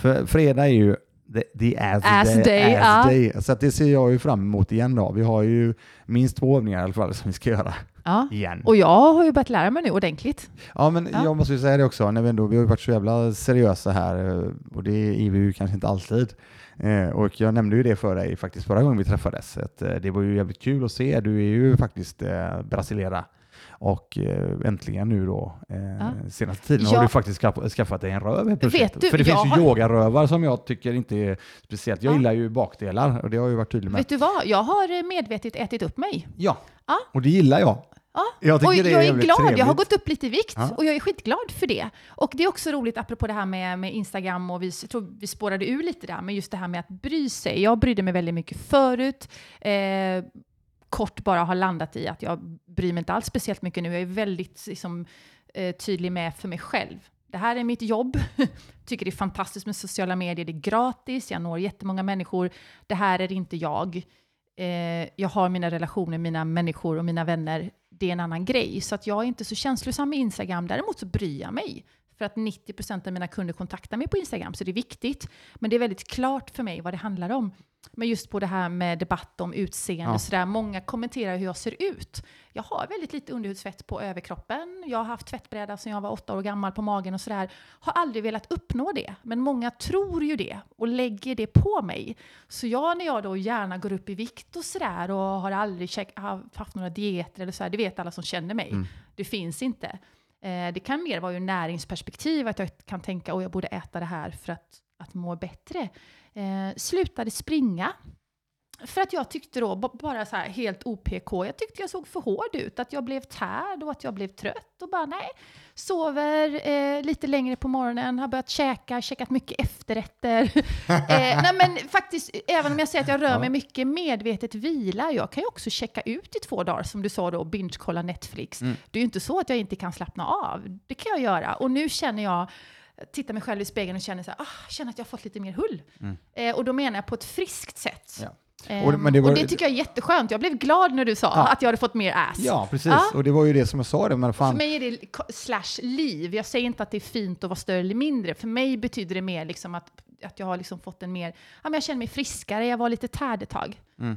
För fredag är ju the, the ass, Ass day. day, ass day. Så det ser jag ju fram emot igen då. Vi har ju minst två övningar i alla fall som vi ska göra ja. igen. Och jag har ju börjat lära mig nu ordentligt. Ja, men Ja. jag måste ju säga det också, när vi, ändå, vi har ju varit så jävla seriösa här eh, och det är vi ju kanske inte alltid. Eh, och jag nämnde ju det för dig faktiskt förra gången vi träffades, att eh, det var ju jävligt kul att se. Du är ju faktiskt eh, brasiliera och eh, äntligen nu då, eh, Ja. senaste tiden Ja. har du faktiskt skaff- skaffat dig en röv. Vet du, För det finns har- ju yogarövar som jag tycker inte är speciellt. Jag Ja. gillar ju bakdelar och det har jag ju varit tydlig med. Vet du vad? Jag har eh, medvetet ätit upp mig. Ja, Ja. och det gillar jag. Ja. Jag och är jag är jävligt glad, jag har trevligt. gått upp lite i vikt Ja. och jag är skitglad för det. Och det är också roligt apropå det här med, med Instagram och vi, jag tror vi spårade ur lite där, men just det här med att bry sig. Jag brydde mig väldigt mycket förut. Eh, kort bara har landat i att jag bryr mig inte alls speciellt mycket nu. Jag är väldigt liksom, eh, tydlig med för mig själv. Det här är mitt jobb. Tycker det är fantastiskt med sociala medier. Det är gratis. Jag når jättemånga människor. Det här är inte jag. Eh, jag har mina relationer, mina människor och mina vänner. Det är en annan grej. Så att jag är inte så känslosam med Instagram. Däremot så bryr jag mig. För att 90% av mina kunder kontaktar mig på Instagram, så det är viktigt. Men det är väldigt klart för mig vad det handlar om. Men just på det här med debatt om utseende Ja. och sådär. Många kommenterar hur jag ser ut. Jag har väldigt lite underhudsfett på överkroppen. Jag har haft tvättbräda sedan jag var åtta år gammal på magen och sådär. Har aldrig velat uppnå det. Men många tror ju det och lägger det på mig. Så jag när jag då gärna går upp i vikt och sådär och har aldrig check, haft några dieter eller sådär, det vet alla som känner mig. Mm. Det finns inte. Eh, det kan mer vara ur näringsperspektiv, att jag kan tänka att jag borde äta det här för att, att må bättre. Eh, slutade springa. För att jag tyckte då, ba- bara så här helt OPK, jag tyckte jag såg för hård ut. Att jag blev tärd och att jag blev trött. Och bara nej, sover eh, lite längre på morgonen, har börjat käka, käkat mycket efterrätter. eh, nej men faktiskt, även om jag säger att jag rör mig mycket, medvetet vilar. Jag kan ju också checka ut i två dagar, som du sa då, binge-kolla Netflix. Mm. Det är ju inte så att jag inte kan slappna av. Det kan jag göra. Och nu känner jag, tittar mig själv i spegeln och känner så här, ah, känner att jag har fått lite mer hull. Mm. Eh, och då menar jag på ett friskt sätt. Ja. Ehm, Och det- men det och, var- det tycker jag är jätteskönt. Jag blev glad när du sa Ja. att jag hade fått mer ass. Ja, precis. Ja. Och det var ju det som jag sa. Det, men För fan, mig är det slash liv. Jag säger inte att det är fint att vara större eller mindre. För mig betyder det mer liksom att, att jag har liksom fått en mer... Ja, men jag känner mig friskare. Jag var lite tärd ett tag. Mm.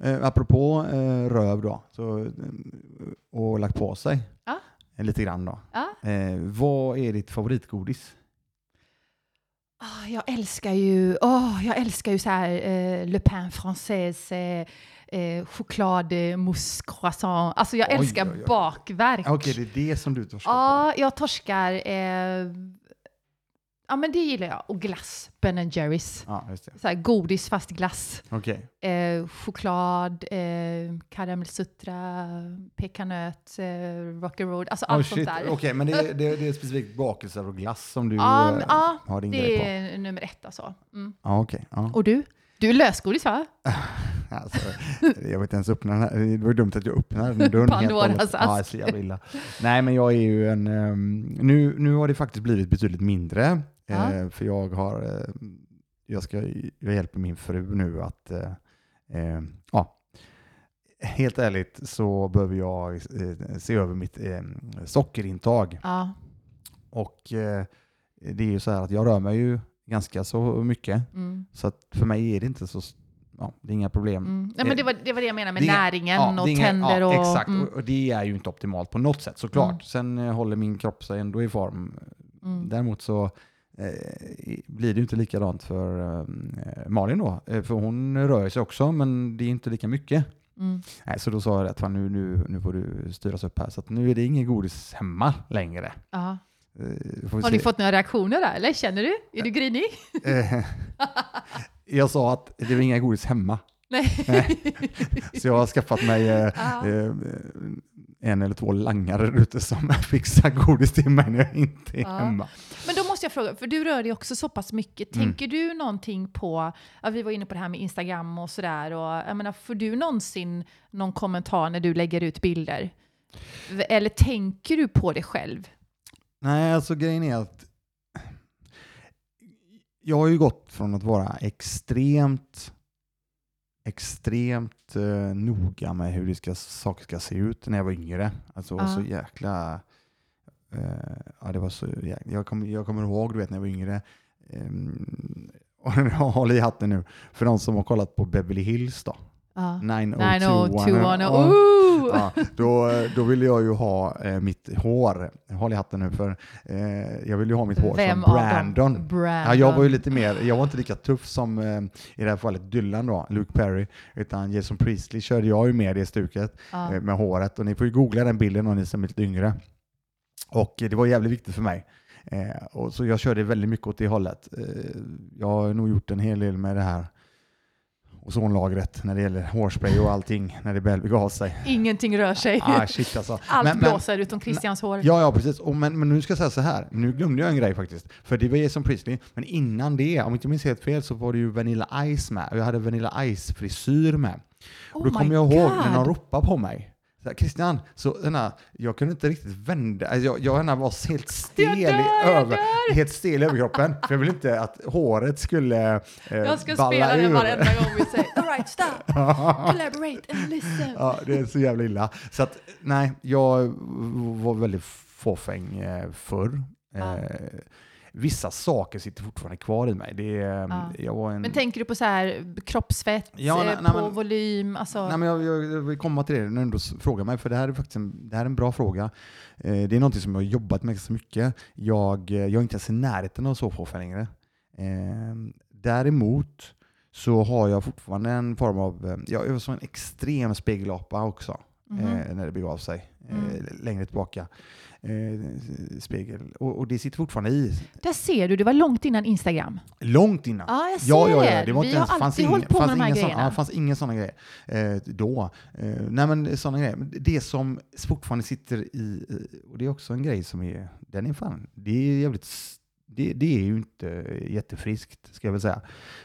Eh, apropå eh, röv då, så, eh, och lagt på sig Ja. lite grann då. Eh, vad är ditt favoritgodis? Ah, jag älskar ju, åh, jag älskar ju så här eh, Le Pain Français, eh, eh, choklad, eh, mousse, croissant. Alltså jag Oj, älskar oj, oj. bakverk. Okej, det är det som du torskar på. Ja, jag torskar. Ja, men det gillar jag. Och glass, Ben Jerrys. Ja, just det. Så här, godis fast glass. Okej. Eh, choklad, eh, karamellsutra, pekanöt, eh, rock'n'roll. Alltså Oh, allt sånt shit. där. Okej, men det, är- det, är- det är specifikt bakelser och glass som du Ja, eh, ja, har din grej Det på? är nummer ett alltså. Mm. Ja, okej. Ja. Och du? Du är lösgodis va? Alltså, jag vet inte ens öppna den här. Det var dumt att jag öppnade den dörren. Pandoras ask. Ja, illa. Nej, men jag är ju en... ehm, nu, nu har det faktiskt blivit betydligt mindre. Ja. eh, för jag har... eh, jag, ska, jag hjälper min fru nu att... eh, eh, ja, helt ärligt så behöver jag eh, se över mitt eh, sockerintag. Ja. Och eh, det är ju så här att jag rör mig ju ganska så mycket. Mm. Så att för mig är det inte så... Ja, det är inga problem. Mm. Nej, men det, var, det var det jag menade med Det är- näringen Ja, och inga- tänder ja, och... Exakt, Mm. och, det är ju inte optimalt på något sätt såklart. Mm. Sen eh, håller min kropp sig ändå i form. Mm. Däremot så eh, blir det ju inte likadant för eh, Malin då. Eh, för hon rör sig också, men det är inte lika mycket. Mm. Nej, så då sa jag att fan, nu, nu, nu får du styras upp här. Så att nu är det ingen godis hemma längre. Ja. Eh, Har se. ni fått några reaktioner där, eller? Känner du? Är du grinig? Eh, jag sa att det var inga godis hemma. Nej. Så jag har skaffat mig eh, eh, en eller två langare ute som fixar godis till mig när jag inte är Ja. hemma. Men då måste jag fråga, för du rör dig också så pass mycket. Mm. Tänker du någonting på, ja, vi var inne på det här med Instagram och sådär, och jag menar, får du någonsin någon kommentar när du lägger ut bilder? Eller tänker du på det själv? Nej, alltså grejen är att jag har ju gått från att vara extremt extremt eh, noga med hur det ska, saker ska se ut när jag var yngre. Alltså Ja. så jäkla... Eh, ja, det var så jäkla jag, kommer, jag kommer ihåg, du vet, när jag var yngre, ehm, håll i hatten nu, för de som har kollat på Beverly Hills då. Ja. 90210. 90210. Ja. Ooh! Ja, då, då vill jag ju ha eh, mitt hår. Håll i hatten nu för eh, jag vill ju ha mitt hår Vem som? Brandon. Brandon. Ja, jag var ju lite mer, jag var inte lika tuff som eh, i det här fallet Dylan då, Luke Perry, utan Jason Priestley körde jag ju med det stuket eh, med håret och ni får ju googla den bilden om ni som är lite yngre. Och eh, det var jävligt viktigt för mig. Eh, och så jag körde väldigt mycket åt det hållet. Jag har nog gjort en hel del med det här ozonlagret när det gäller hårspray och allting när det väl begav sig. Ingenting rör sig. Ah, shit alltså. Allt Men- men- blåser utom Christians hår. Ja, ja precis. Och men, men nu ska jag säga så här, nu glömde jag en grej faktiskt. För det var Jason Priestley, men innan det, om jag inte minns helt fel, så var det ju Vanilla Ice med. Och jag hade Vanilla Ice-frisyr med. och då Oh kommer jag ihåg när de God. ropade på mig. Så här, Christian, så den här, jag kunde inte riktigt vända, alltså jag, jag den här var helt stel, i dör, jag över, helt stel i överkroppen. För jag ville inte att håret skulle eh, Jag ska balla spela den ur. varenda gång vi säger alright stop, collaborate and listen. Ja, det är så jävla illa. Så att, nej, jag var väldigt fåfäng eh, förr. Eh, vissa saker sitter fortfarande kvar i mig. Det, är- Ja. jag var en, Men tänker du på så här kroppsfett, Ja, eh, nej, nej, på men- volym? Alltså, Nej, men jag, jag, jag vill komma till det när du frågar mig, för det här är faktiskt en, det här är en bra fråga. Eh, det är någonting som jag har jobbat med så mycket. Jag, eh, jag är inte ens i närheten av så fåfäng längre. Eh, däremot så har jag fortfarande en form av, eh, jag är som en extrem spegelapa också. mhm. eh, när det begav sig. Eh, Mm. längre tillbaka. Eh, spegel. Och, och det sitter fortfarande i. Där ser du, det var långt innan Instagram. Långt innan. Ja, jag ser Ja, ja, ja. Det var Vi inte ens, har alltid hållit på med de här grejerna. ja, fanns ingen sådana grejer eh, då. Eh, nej, men sådana grejer. Det som fortfarande sitter i, eh, och det är också en grej som är, den är fan, det är jävligt, det, det är ju inte jättefriskt, ska jag väl säga.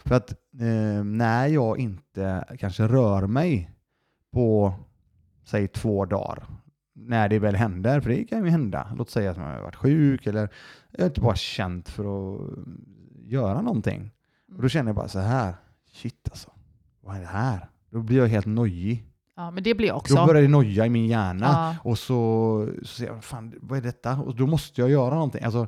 För att eh, när jag inte kanske rör mig på, säg två dagar, när det väl händer, för det kan ju hända. Låt säga att man har varit sjuk eller jag inte bara känt för att göra någonting. Och då känner jag bara så här, shit alltså, vad är det här? Då blir jag helt nojig. Ja, men det blir jag också. Då börjar det noja i min hjärna. Ja. Och så, så säger jag, fan, vad är detta? Och då måste jag göra någonting. Alltså,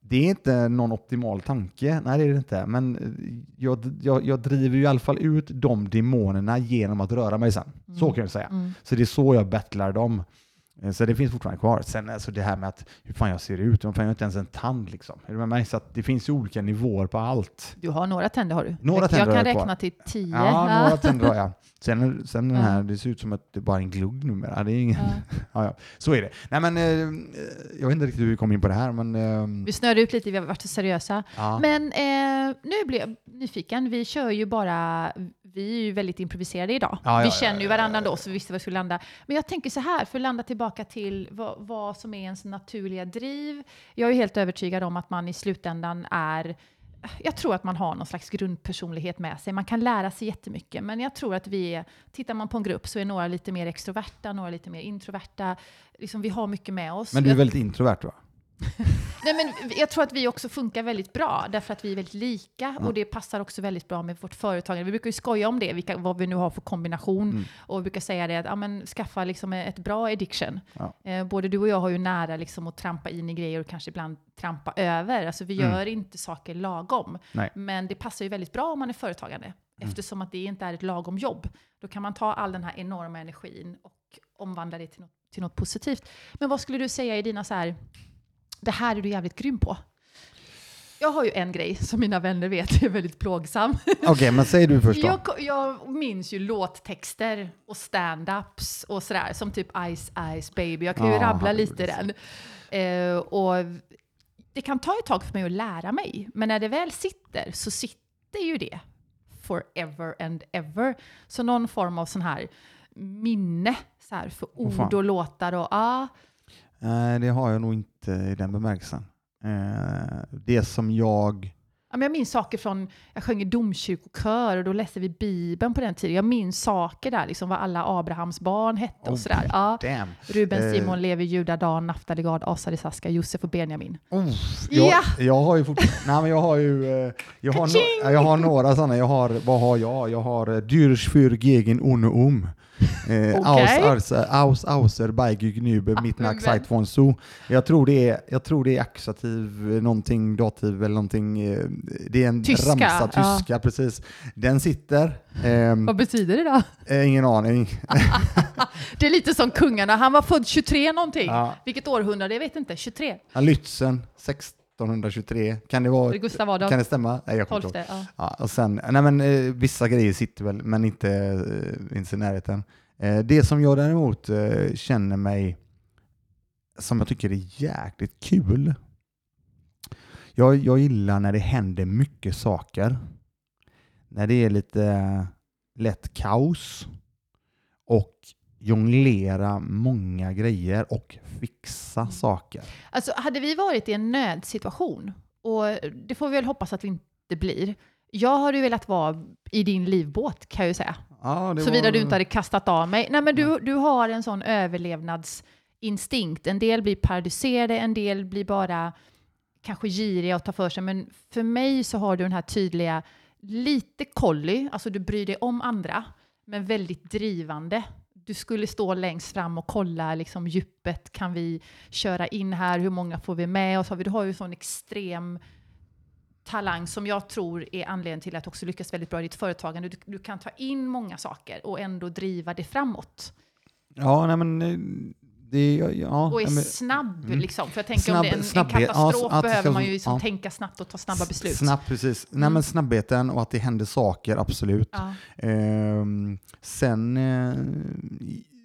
det är inte någon optimal tanke, nej det är det inte. Men eh, jag, jag, jag driver ju i alla fall ut de demonerna genom att röra mig sen. Så Mm. kan jag säga. Mm. Så det är så jag battlar dem. Eh, Så det finns fortfarande kvar. Sen alltså det här med att hur fan jag ser ut, jag har inte ens en tand liksom. Är du med mig? Så det finns olika nivåer på allt. Du har några tänder har du. Några jag, tänder jag kan jag kvar. räkna till tio. Ja, några tänder har jag. Sen, sen den här, det ser ut som att det bara är en glugg numera. Det är ingen, Ja. ja, ja. Så är det. Nej men, eh, jag vet inte riktigt hur vi kom in på det här, men... Eh, Vi snörde ut lite, vi har varit så seriösa. Men eh, nu blir jag nyfiken. Vi kör ju bara, vi är ju väldigt improviserade idag. Vi känner ju varandra ja. då, så vi visste var vi skulle landa. Men jag tänker så här, för att landa tillbaka till vad, vad som är ens naturliga driv. Jag är helt övertygad om att man i slutändan är jag tror att man har någon slags grundpersonlighet med sig. Man kan lära sig jättemycket, men jag tror att vi är, tittar man på en grupp så är några lite mer extroverta, några lite mer introverta. Liksom, vi har mycket med oss. men du är väldigt introvert va? Nej, men jag tror att vi också funkar väldigt bra, därför att vi är väldigt lika och det passar också väldigt bra med vårt företagande. Vi brukar ju skoja om det, vilka, vad vi nu har för kombination. Mm. Och vi brukar säga det att ja, men, skaffa liksom ett bra addiction. Ja. Eh, både du och jag har ju nära liksom, att trampa in i grejer och kanske ibland trampa över. Alltså vi Mm. gör inte saker lagom. Nej. Men det passar ju väldigt bra om man är företagande. Eftersom att det inte är ett lagom jobb. Då kan man ta all den här enorma energin och omvandla det till något, till något positivt. Men vad skulle du säga i dina så här, det här är du jävligt grym på? Jag har ju en grej som mina vänner vet är väldigt plågsam. Okej, men säg du först då. Jag, jag minns ju låttexter och stand-ups och sådär, som typ Ice Ice Baby. Jag kan ju Ja, rabbla lite den. Eh, och det kan ta ett tag för mig att lära mig, men när det väl sitter så sitter ju det forever and ever. Så någon form av sån här minne så här, för ord och låtar och ah, Nej, det har jag nog inte i den bemärkelsen. Eh, det som jag... Ja, men jag minns saker från, jag sjöng i domkyrkokör och då läste vi Bibeln på den tiden. Jag minns saker där, liksom vad alla Abrahams barn hette och Oh, sådär. Ja. Damn. Ruben, Eh. Simon, Levi, Juda, Dan, Naftali, Gad, Asar, Isaska, Josef och Benjamin. Oh, jag, Ja! jag har ju fortfarande... Nej, men jag har ju... eh, Jag har, no, jag har några sådana. Jag har... Vad har jag? Jag har Dürsch für gegen ohne um. Eh, aus, aus, aus, auser, Beige, Gnübe, mitt men nach Zeit von so. Jag tror det är, jag tror det är akkusativ, eh, någonting, dativ eller någonting. eh, Det är en Tyska, ramsa, ja. tyska, precis. Den sitter. ehm, Vad betyder det då? eh, ingen aning. Det är lite som kungarna. Han var född 23 någonting. Ja. Vilket århundrade? Jag vet inte. 23? Ja, Lützen, 1623. Kan det vara? Gustav Adolf. Kan det stämma? Nej, jag kommer inte ihåg. 12. Ja. Ja, och sen, nej men eh, vissa grejer sitter väl, men inte eh, inte i närheten. Eh, det som jag däremot eh, känner mig, som jag tycker är jäkligt kul. Jag, jag gillar när det händer mycket saker. När det är lite eh, lätt kaos och jonglera många grejer och fixa saker. Alltså, hade vi varit i en nödsituation, och det får vi väl hoppas att vi inte blir. Jag hade ju velat vara i din livbåt kan jag ju säga. Ja, Såvida var- du inte hade kastat av mig. Nej, men du, du har en sån överlevnadsinstinkt. En del blir paralyserade, en del blir bara kanske giriga och tar för sig. Men för mig så har du den här tydliga, lite kolly, alltså du bryr dig om andra, men väldigt drivande. Du skulle stå längst fram och kolla liksom djupet. Kan vi köra in här? Hur många får vi med oss? Du har ju sån extrem talang som jag tror är anledningen till att också lyckas väldigt bra i ditt företagande. Du, du kan ta in många saker och ändå driva det framåt. Ja, nej men eh, det, ja, ja, Och är nej, men- snabb Mm. liksom. För jag tänker Snabb- om det är en, en snabbhet, ja, katastrof så att det behöver man ju liksom ja. tänka snabbt och ta snabba beslut. Snabbt, precis. Nej, Mm. men snabbheten och att det händer saker, absolut. Ja. Ehm, sen, eh,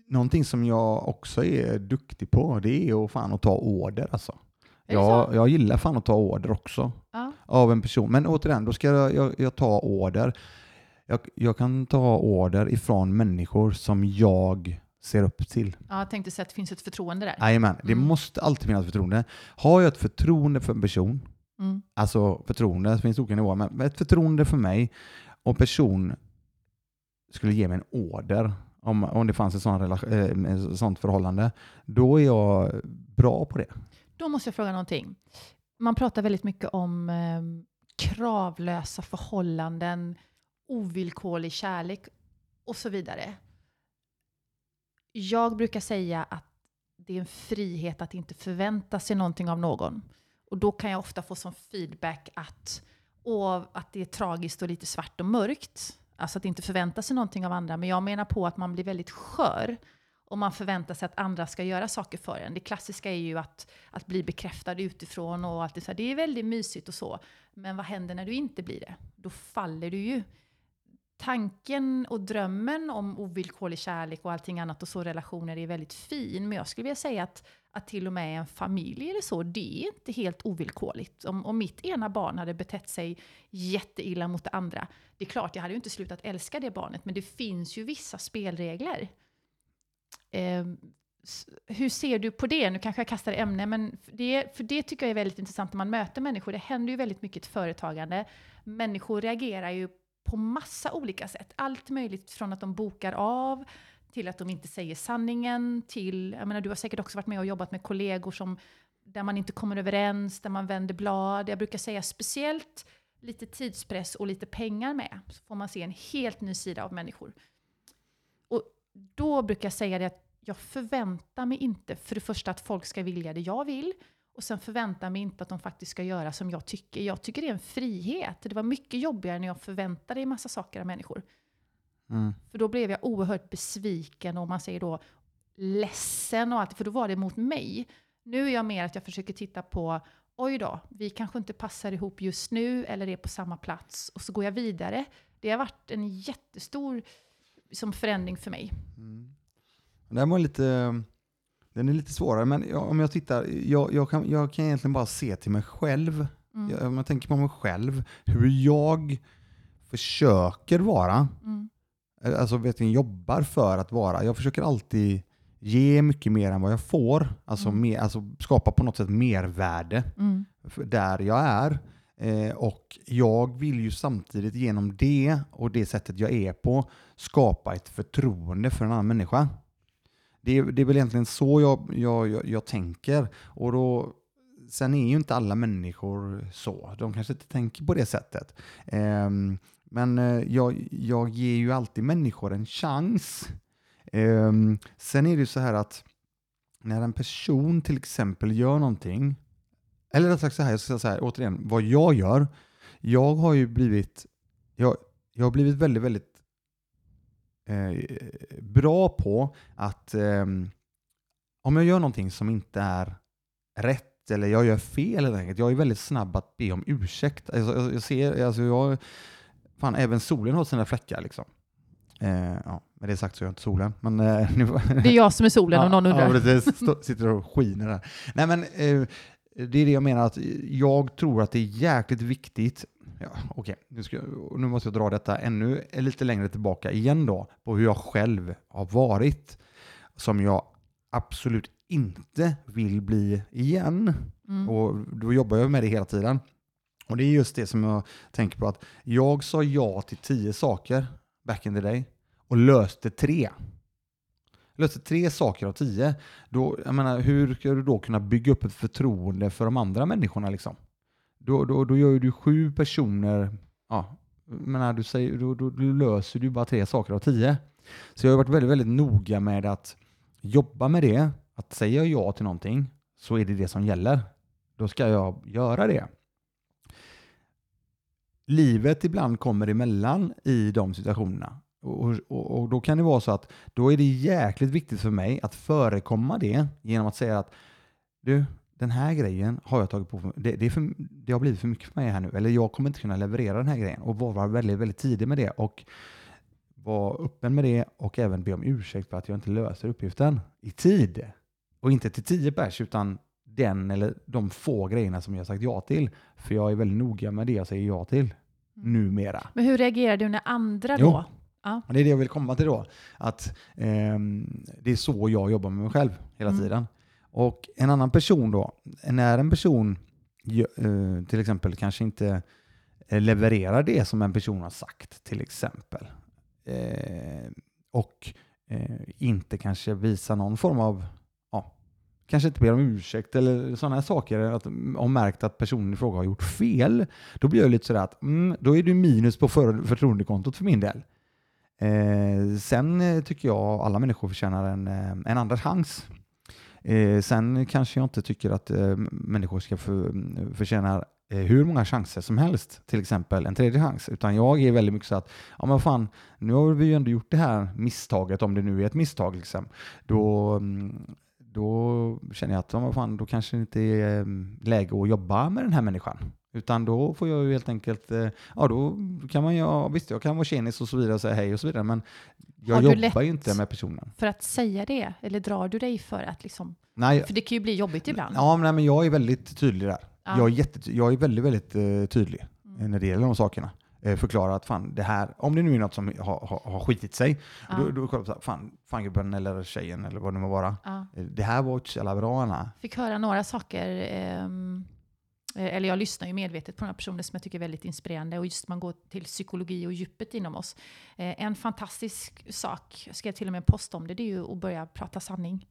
någonting som jag också är duktig på, det är att fan att ta order alltså. Jag, jag gillar fan att ta order också Ja. av en person. Men återigen, då ska jag, jag, jag ta order. Jag, jag kan ta order ifrån människor som jag ser upp till. ja, jag tänkte säga att det finns ett förtroende där. Jajamän, det Mm. måste alltid finnas förtroende. Har jag ett förtroende för en person, Mm. Alltså förtroende, det finns olika nivåer, men ett förtroende för mig och person skulle ge mig en order om, om det fanns ett sånt, relation, eh, sånt förhållande, då är jag bra på det. Då måste jag fråga någonting. Man pratar väldigt mycket om eh, kravlösa förhållanden, ovillkorlig kärlek och så vidare. Jag brukar säga att det är en frihet att inte förvänta sig någonting av någon. Och då kan jag ofta få som feedback att, åh, att det är tragiskt och lite svart och mörkt. Alltså att inte förvänta sig någonting av andra. Men jag menar på att man blir väldigt skör om man förväntar sig att andra ska göra saker för en. Det klassiska är ju att, att bli bekräftad utifrån och allt det så här. Det är väldigt mysigt och så. Men vad händer när du inte blir det? Då faller du ju. Tanken och drömmen om ovillkorlig kärlek och allting annat och så relationer är väldigt fin. Men jag skulle vilja säga att, att till och med en familj eller så, det är inte helt ovillkorligt. Om, om mitt ena barn hade betett sig jätteilla mot det andra, det är klart, jag hade ju inte slutat älska det barnet, men det finns ju vissa spelregler. Eh, hur ser du på det? Nu kanske jag kastar ämne, men för det, för det tycker jag är väldigt intressant när man möter människor. Det händer ju väldigt mycket i ett företagande. Människor reagerar ju på massa olika sätt. Allt möjligt från att de bokar av, till att de inte säger sanningen, till, jag menar du har säkert också varit med och jobbat med kollegor som, där man inte kommer överens, där man vänder blad. Jag brukar säga speciellt lite tidspress och lite pengar med, så får man se en helt ny sida av människor. Och då brukar jag säga det att jag förväntar mig inte för det första att folk ska vilja det jag vill, och sen förväntar mig inte att de faktiskt ska göra som jag tycker. Jag tycker det är en frihet. Det var mycket jobbigare när jag förväntade en massa saker av människor. Mm. För då blev jag oerhört besviken och man säger då ledsen och allt, för då var det mot mig. Nu är jag mer att jag försöker titta på, oj då, vi kanske inte passar ihop just nu eller är på samma plats och så går jag vidare. Det har varit en jättestor som förändring för mig. Den här var lite, den är lite svårare, men jag, om jag tittar, jag, jag, kan, jag kan egentligen bara se till mig själv. Mm. Jag, om jag tänker på mig själv, hur jag försöker vara, Mm. alltså vet ni, jobbar för att vara. Jag försöker alltid ge mycket mer än vad jag får, alltså, Mm. mer, alltså skapa på något sätt mervärde Mm. där jag är. Eh, och jag vill ju samtidigt genom det och det sättet jag är på skapa ett förtroende för en annan människa. Det är, det är väl egentligen så jag, jag, jag, jag tänker. Och då, sen är ju inte alla människor så. De kanske inte tänker på det sättet. Ehm, men eh, jag, jag ger ju alltid människor en chans. Ehm, sen är det ju så här att när en person till exempel gör någonting, eller rättare sagt så här, jag ska säga så här, återigen, vad jag gör, jag har ju blivit, jag, jag har blivit väldigt, väldigt bra på att eh, om jag gör någonting som inte är rätt eller jag gör fel helt enkelt, jag är väldigt snabb att be om ursäkt. Alltså, jag, jag ser, alltså jag, fan även solen har sina fläckar liksom. Eh, ja, med det sagt så är jag inte solen. Men, eh, nu, det är jag som är solen om någon undrar. Ja, det stå, sitter och skiner där. Nej, men, eh, det är det jag menar, att jag tror att det är jäkligt viktigt Ja, Okej, nu, nu måste jag dra detta ännu lite längre tillbaka igen då, på hur jag själv har varit, som jag absolut inte vill bli igen. Mm. Och då jobbar jag med det hela tiden. Och det är just det som jag tänker på, att jag sa ja till tio saker back in the day och löste tre. Löste tre saker av tio. Då, jag menar, hur ska du då kunna bygga upp ett förtroende för de andra människorna? Liksom? Då, då, då gör du sju personer, ja, menar, du säger, då, då, då löser du bara tre saker av tio. Så jag har varit väldigt, väldigt noga med att jobba med det. Att säga ja till någonting så är det det som gäller. Då ska jag göra det livet ibland kommer emellan i de situationerna. Och, och, och, då kan det vara så att då är det jäkligt viktigt för mig att förekomma det genom att säga att du, den här grejen har jag tagit på mig. Det, det, för, det har blivit för mycket för mig här nu. Eller jag kommer inte kunna leverera den här grejen. Och vara väldigt, väldigt tidig med det. Och vara öppen med det och även be om ursäkt för att jag inte löser uppgiften i tid. Och inte till tio pers, utan den eller de få grejerna som jag sagt ja till. För jag är väldigt noga med det jag säger ja till mm. numera. Men hur reagerar du när andra jo, då? Ja. Det är det jag vill komma till då. Att eh, det är så jag jobbar med mig själv hela mm. tiden. Och en annan person då, när en person eh, till exempel kanske inte eh, levererar det som en person har sagt till exempel. Eh, och inte kanske visar någon form av kanske inte ber om ursäkt eller sådana här saker, att, mm, och märkt att personen i fråga har gjort fel, då blir jag lite sådär att mm, då är det minus på för, förtroendekontot för min del. Eh, sen tycker jag alla människor förtjänar en, en andra chans. Eh, sen kanske jag inte tycker att eh, människor ska för, förtjäna eh, hur många chanser som helst, till exempel en tredje chans. Utan jag är väldigt mycket så att, ja men fan, nu har vi ju ändå gjort det här misstaget, om det nu är ett misstag, liksom. då, mm, då känner jag att ja, fan, då kanske det inte är mm, läge att jobba med den här människan. Utan då får jag ju helt enkelt, eh, ja då kan man ju, visst jag kan vara tjenis och så vidare och säga hej och så vidare, men jag jobbar ju inte med personen. för att säga det? Eller drar du dig för att liksom, nej, för det kan ju bli jobbigt ibland. Ja, men, nej, men jag är väldigt tydlig där. Ja. Jag, är jätte, jag är väldigt, väldigt uh, tydlig mm. när det gäller de sakerna. Eh, förklara att fan, det här, om det nu är något som har, har, har skitit sig, ja. då, då kollar jag fan, fan gubben eller tjejen eller vad det må vara. Ja. Eh, det här var inte så jävla bra Anna. Fick höra några saker, eh, Eh, eller jag lyssnar ju medvetet på några personer som jag tycker är väldigt inspirerande och just man går till psykologi och djupet inom oss. Eh, en fantastisk sak, jag skrev till och med en post om det, det är ju att börja prata sanning.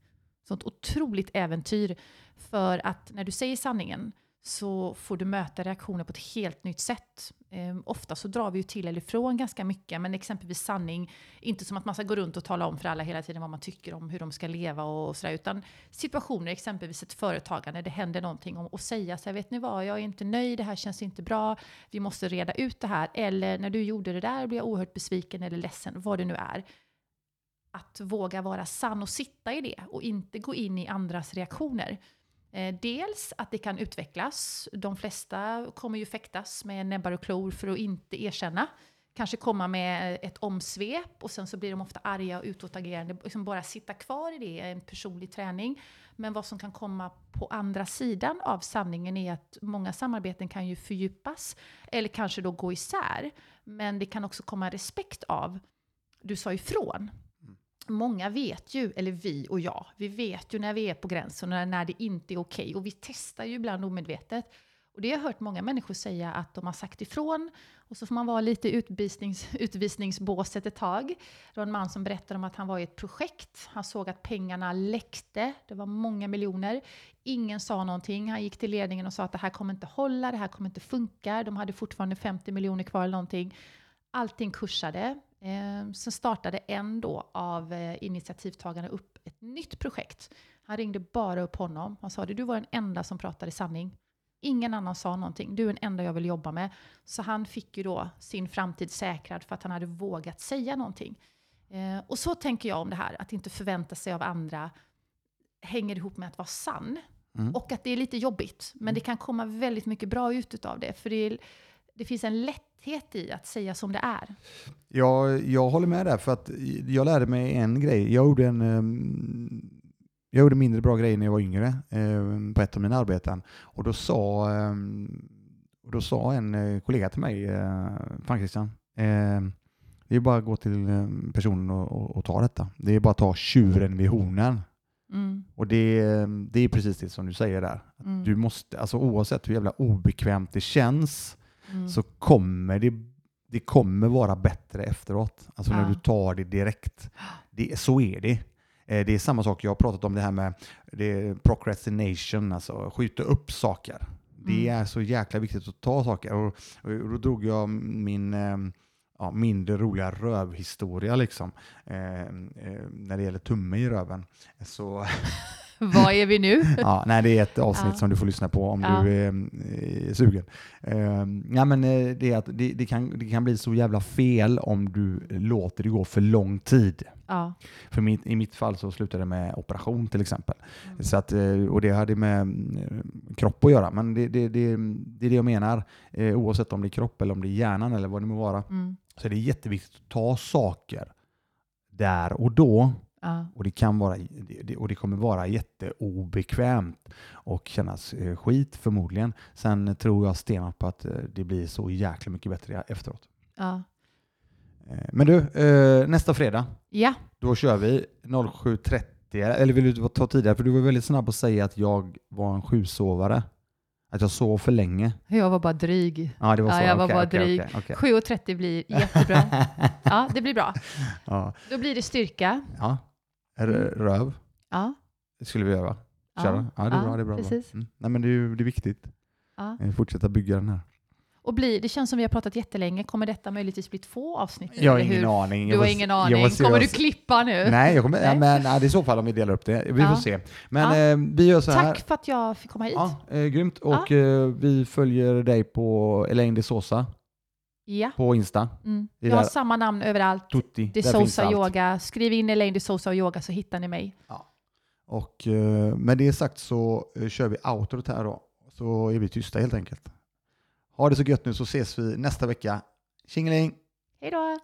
Sånt otroligt äventyr. För att när du säger sanningen så får du möta reaktioner på ett helt nytt sätt. Eh, ofta så drar vi ju till eller ifrån ganska mycket, men exempelvis sanning, inte som att man ska gå runt och tala om för alla hela tiden vad man tycker om hur de ska leva och, och sådär, utan situationer, exempelvis ett företagande, det händer någonting om och säga så här, vet ni vad, jag är inte nöjd, det här känns inte bra, vi måste reda ut det här, eller när du gjorde det där blev jag oerhört besviken eller ledsen, vad det nu är. Att våga vara sann och sitta i det och inte gå in i andras reaktioner. Eh, dels att det kan utvecklas. De flesta kommer ju fäktas med näbbar och klor för att inte erkänna. Kanske komma med ett omsvep och sen så blir de ofta arga och utåtagerande. Liksom bara sitta kvar i det är en personlig träning. Men vad som kan komma på andra sidan av sanningen är att många samarbeten kan ju fördjupas eller kanske då gå isär. Men det kan också komma respekt av, du sa ifrån många vet ju, eller vi och jag, vi vet ju när vi är på gränsen och när det inte är okej. Okay. Och vi testar ju ibland omedvetet. Och det har jag hört många människor säga att de har sagt ifrån och så får man vara lite i utvisnings, utvisningsbåset ett tag. Det var en man som berättade om att han var i ett projekt. Han såg att pengarna läckte. Det var många miljoner. Ingen sa någonting. Han gick till ledningen och sa att det här kommer inte hålla, det här kommer inte funka. De hade fortfarande 50 miljoner kvar eller någonting. Allting kursade. Eh, sen startade en då av eh, initiativtagarna upp ett nytt projekt. Han ringde bara upp honom. Han sa det, du var den enda som pratade sanning. Ingen annan sa någonting. Du är den enda jag vill jobba med. Så han fick ju då sin framtid säkrad för att han hade vågat säga någonting. Eh, och så tänker jag om det här, att inte förvänta sig av andra hänger ihop med att vara sann. Mm. Och att det är lite jobbigt, men det kan komma väldigt mycket bra ut av det. För det, är, det finns en lätthet i att säga som det är. Jag, jag håller med där, för att jag lärde mig en grej. Jag gjorde en um, jag gjorde mindre bra grejer när jag var yngre um, på ett av mina arbeten. Och då sa, och då sa en uh, kollega till mig, uh, Fan Christian, uh, det är bara att gå till personen och, och, och, ta detta. Det är bara att ta tjuren vid hornen. Mm. Och det, det är precis det som du säger där. Mm. Du måste, alltså oavsett hur jävla obekvämt det känns mm. så kommer det, det kommer vara bättre efteråt. Alltså ja. när du tar det direkt. Det, så är det. Eh, det är samma sak, jag har pratat om det här med det procrastination, alltså skjuta upp saker. Det mm. är så jäkla viktigt att ta saker. Och, och då drog jag min eh, ja, mindre roliga rövhistoria liksom. Eh, eh, när det gäller tumme i röven. Så Vad är vi nu? ja, nej, det är ett avsnitt ja. som du får lyssna på om ja. du är, är sugen. Uh, ja, men, uh, det, är att det, det, kan, det kan bli så jävla fel om du låter det gå för lång tid. Ja. För mitt, I mitt fall så slutade det med operation till exempel. Mm. Så att, och det hade med kropp att göra. Men det, det, det, det är det jag menar. oavsett om det är kropp eller om det är hjärnan eller vad det må vara. Mm. Så är det jätteviktigt att ta saker där och då Ja. Och, det kan vara, och det kommer vara jätteobekvämt och kännas eh, skit förmodligen. Sen tror jag stenhårt på att eh, det blir så jäkla mycket bättre efteråt. Ja. Eh, men du, nästa fredag, ja. då kör vi 07.30. Eller vill du ta tidigare? För du var väldigt snabb att säga att jag var en sjusovare. Att jag sov för länge. Jag var bara dryg. Ja, det var så. Ja, jag var okay, bara okay, dryg. Okay, 7.30 blir jättebra. ja, det blir bra. Ja. Då blir det styrka. Ja. Röv. Ja. Skulle vi göra. Köra. Ja, ja det är bra. Det är bra. Precis. Mm. Nej, men det är, det är viktigt. Ja. Eh, fortsätta bygga den här. Och blir, det känns som vi har pratat jättelänge. Kommer detta möjligtvis bli två avsnitt? Jag har ingen hur? aning. Du har ingen aning. Kommer du klippa nu? Nej, jag kommer, nej. men nej, det är i så fall om vi delar upp det. Vi ja. får se. Men ja. eh, vi gör så här. Tack för att jag fick komma hit. Ja, eh, grymt. Och eh, vi följer dig på Elaine de Sosa. Ja. På Insta. Mm. Jag har samma namn överallt. Tutti. De Sosa Yoga. Skriv in Elaine De Sosa och Yoga så hittar ni mig. Ja. Och uh, med det sagt så uh, kör vi outrot här då. Så är vi tysta helt enkelt. Ha det så gött nu så ses vi nästa vecka. Tjingeling! Hej då!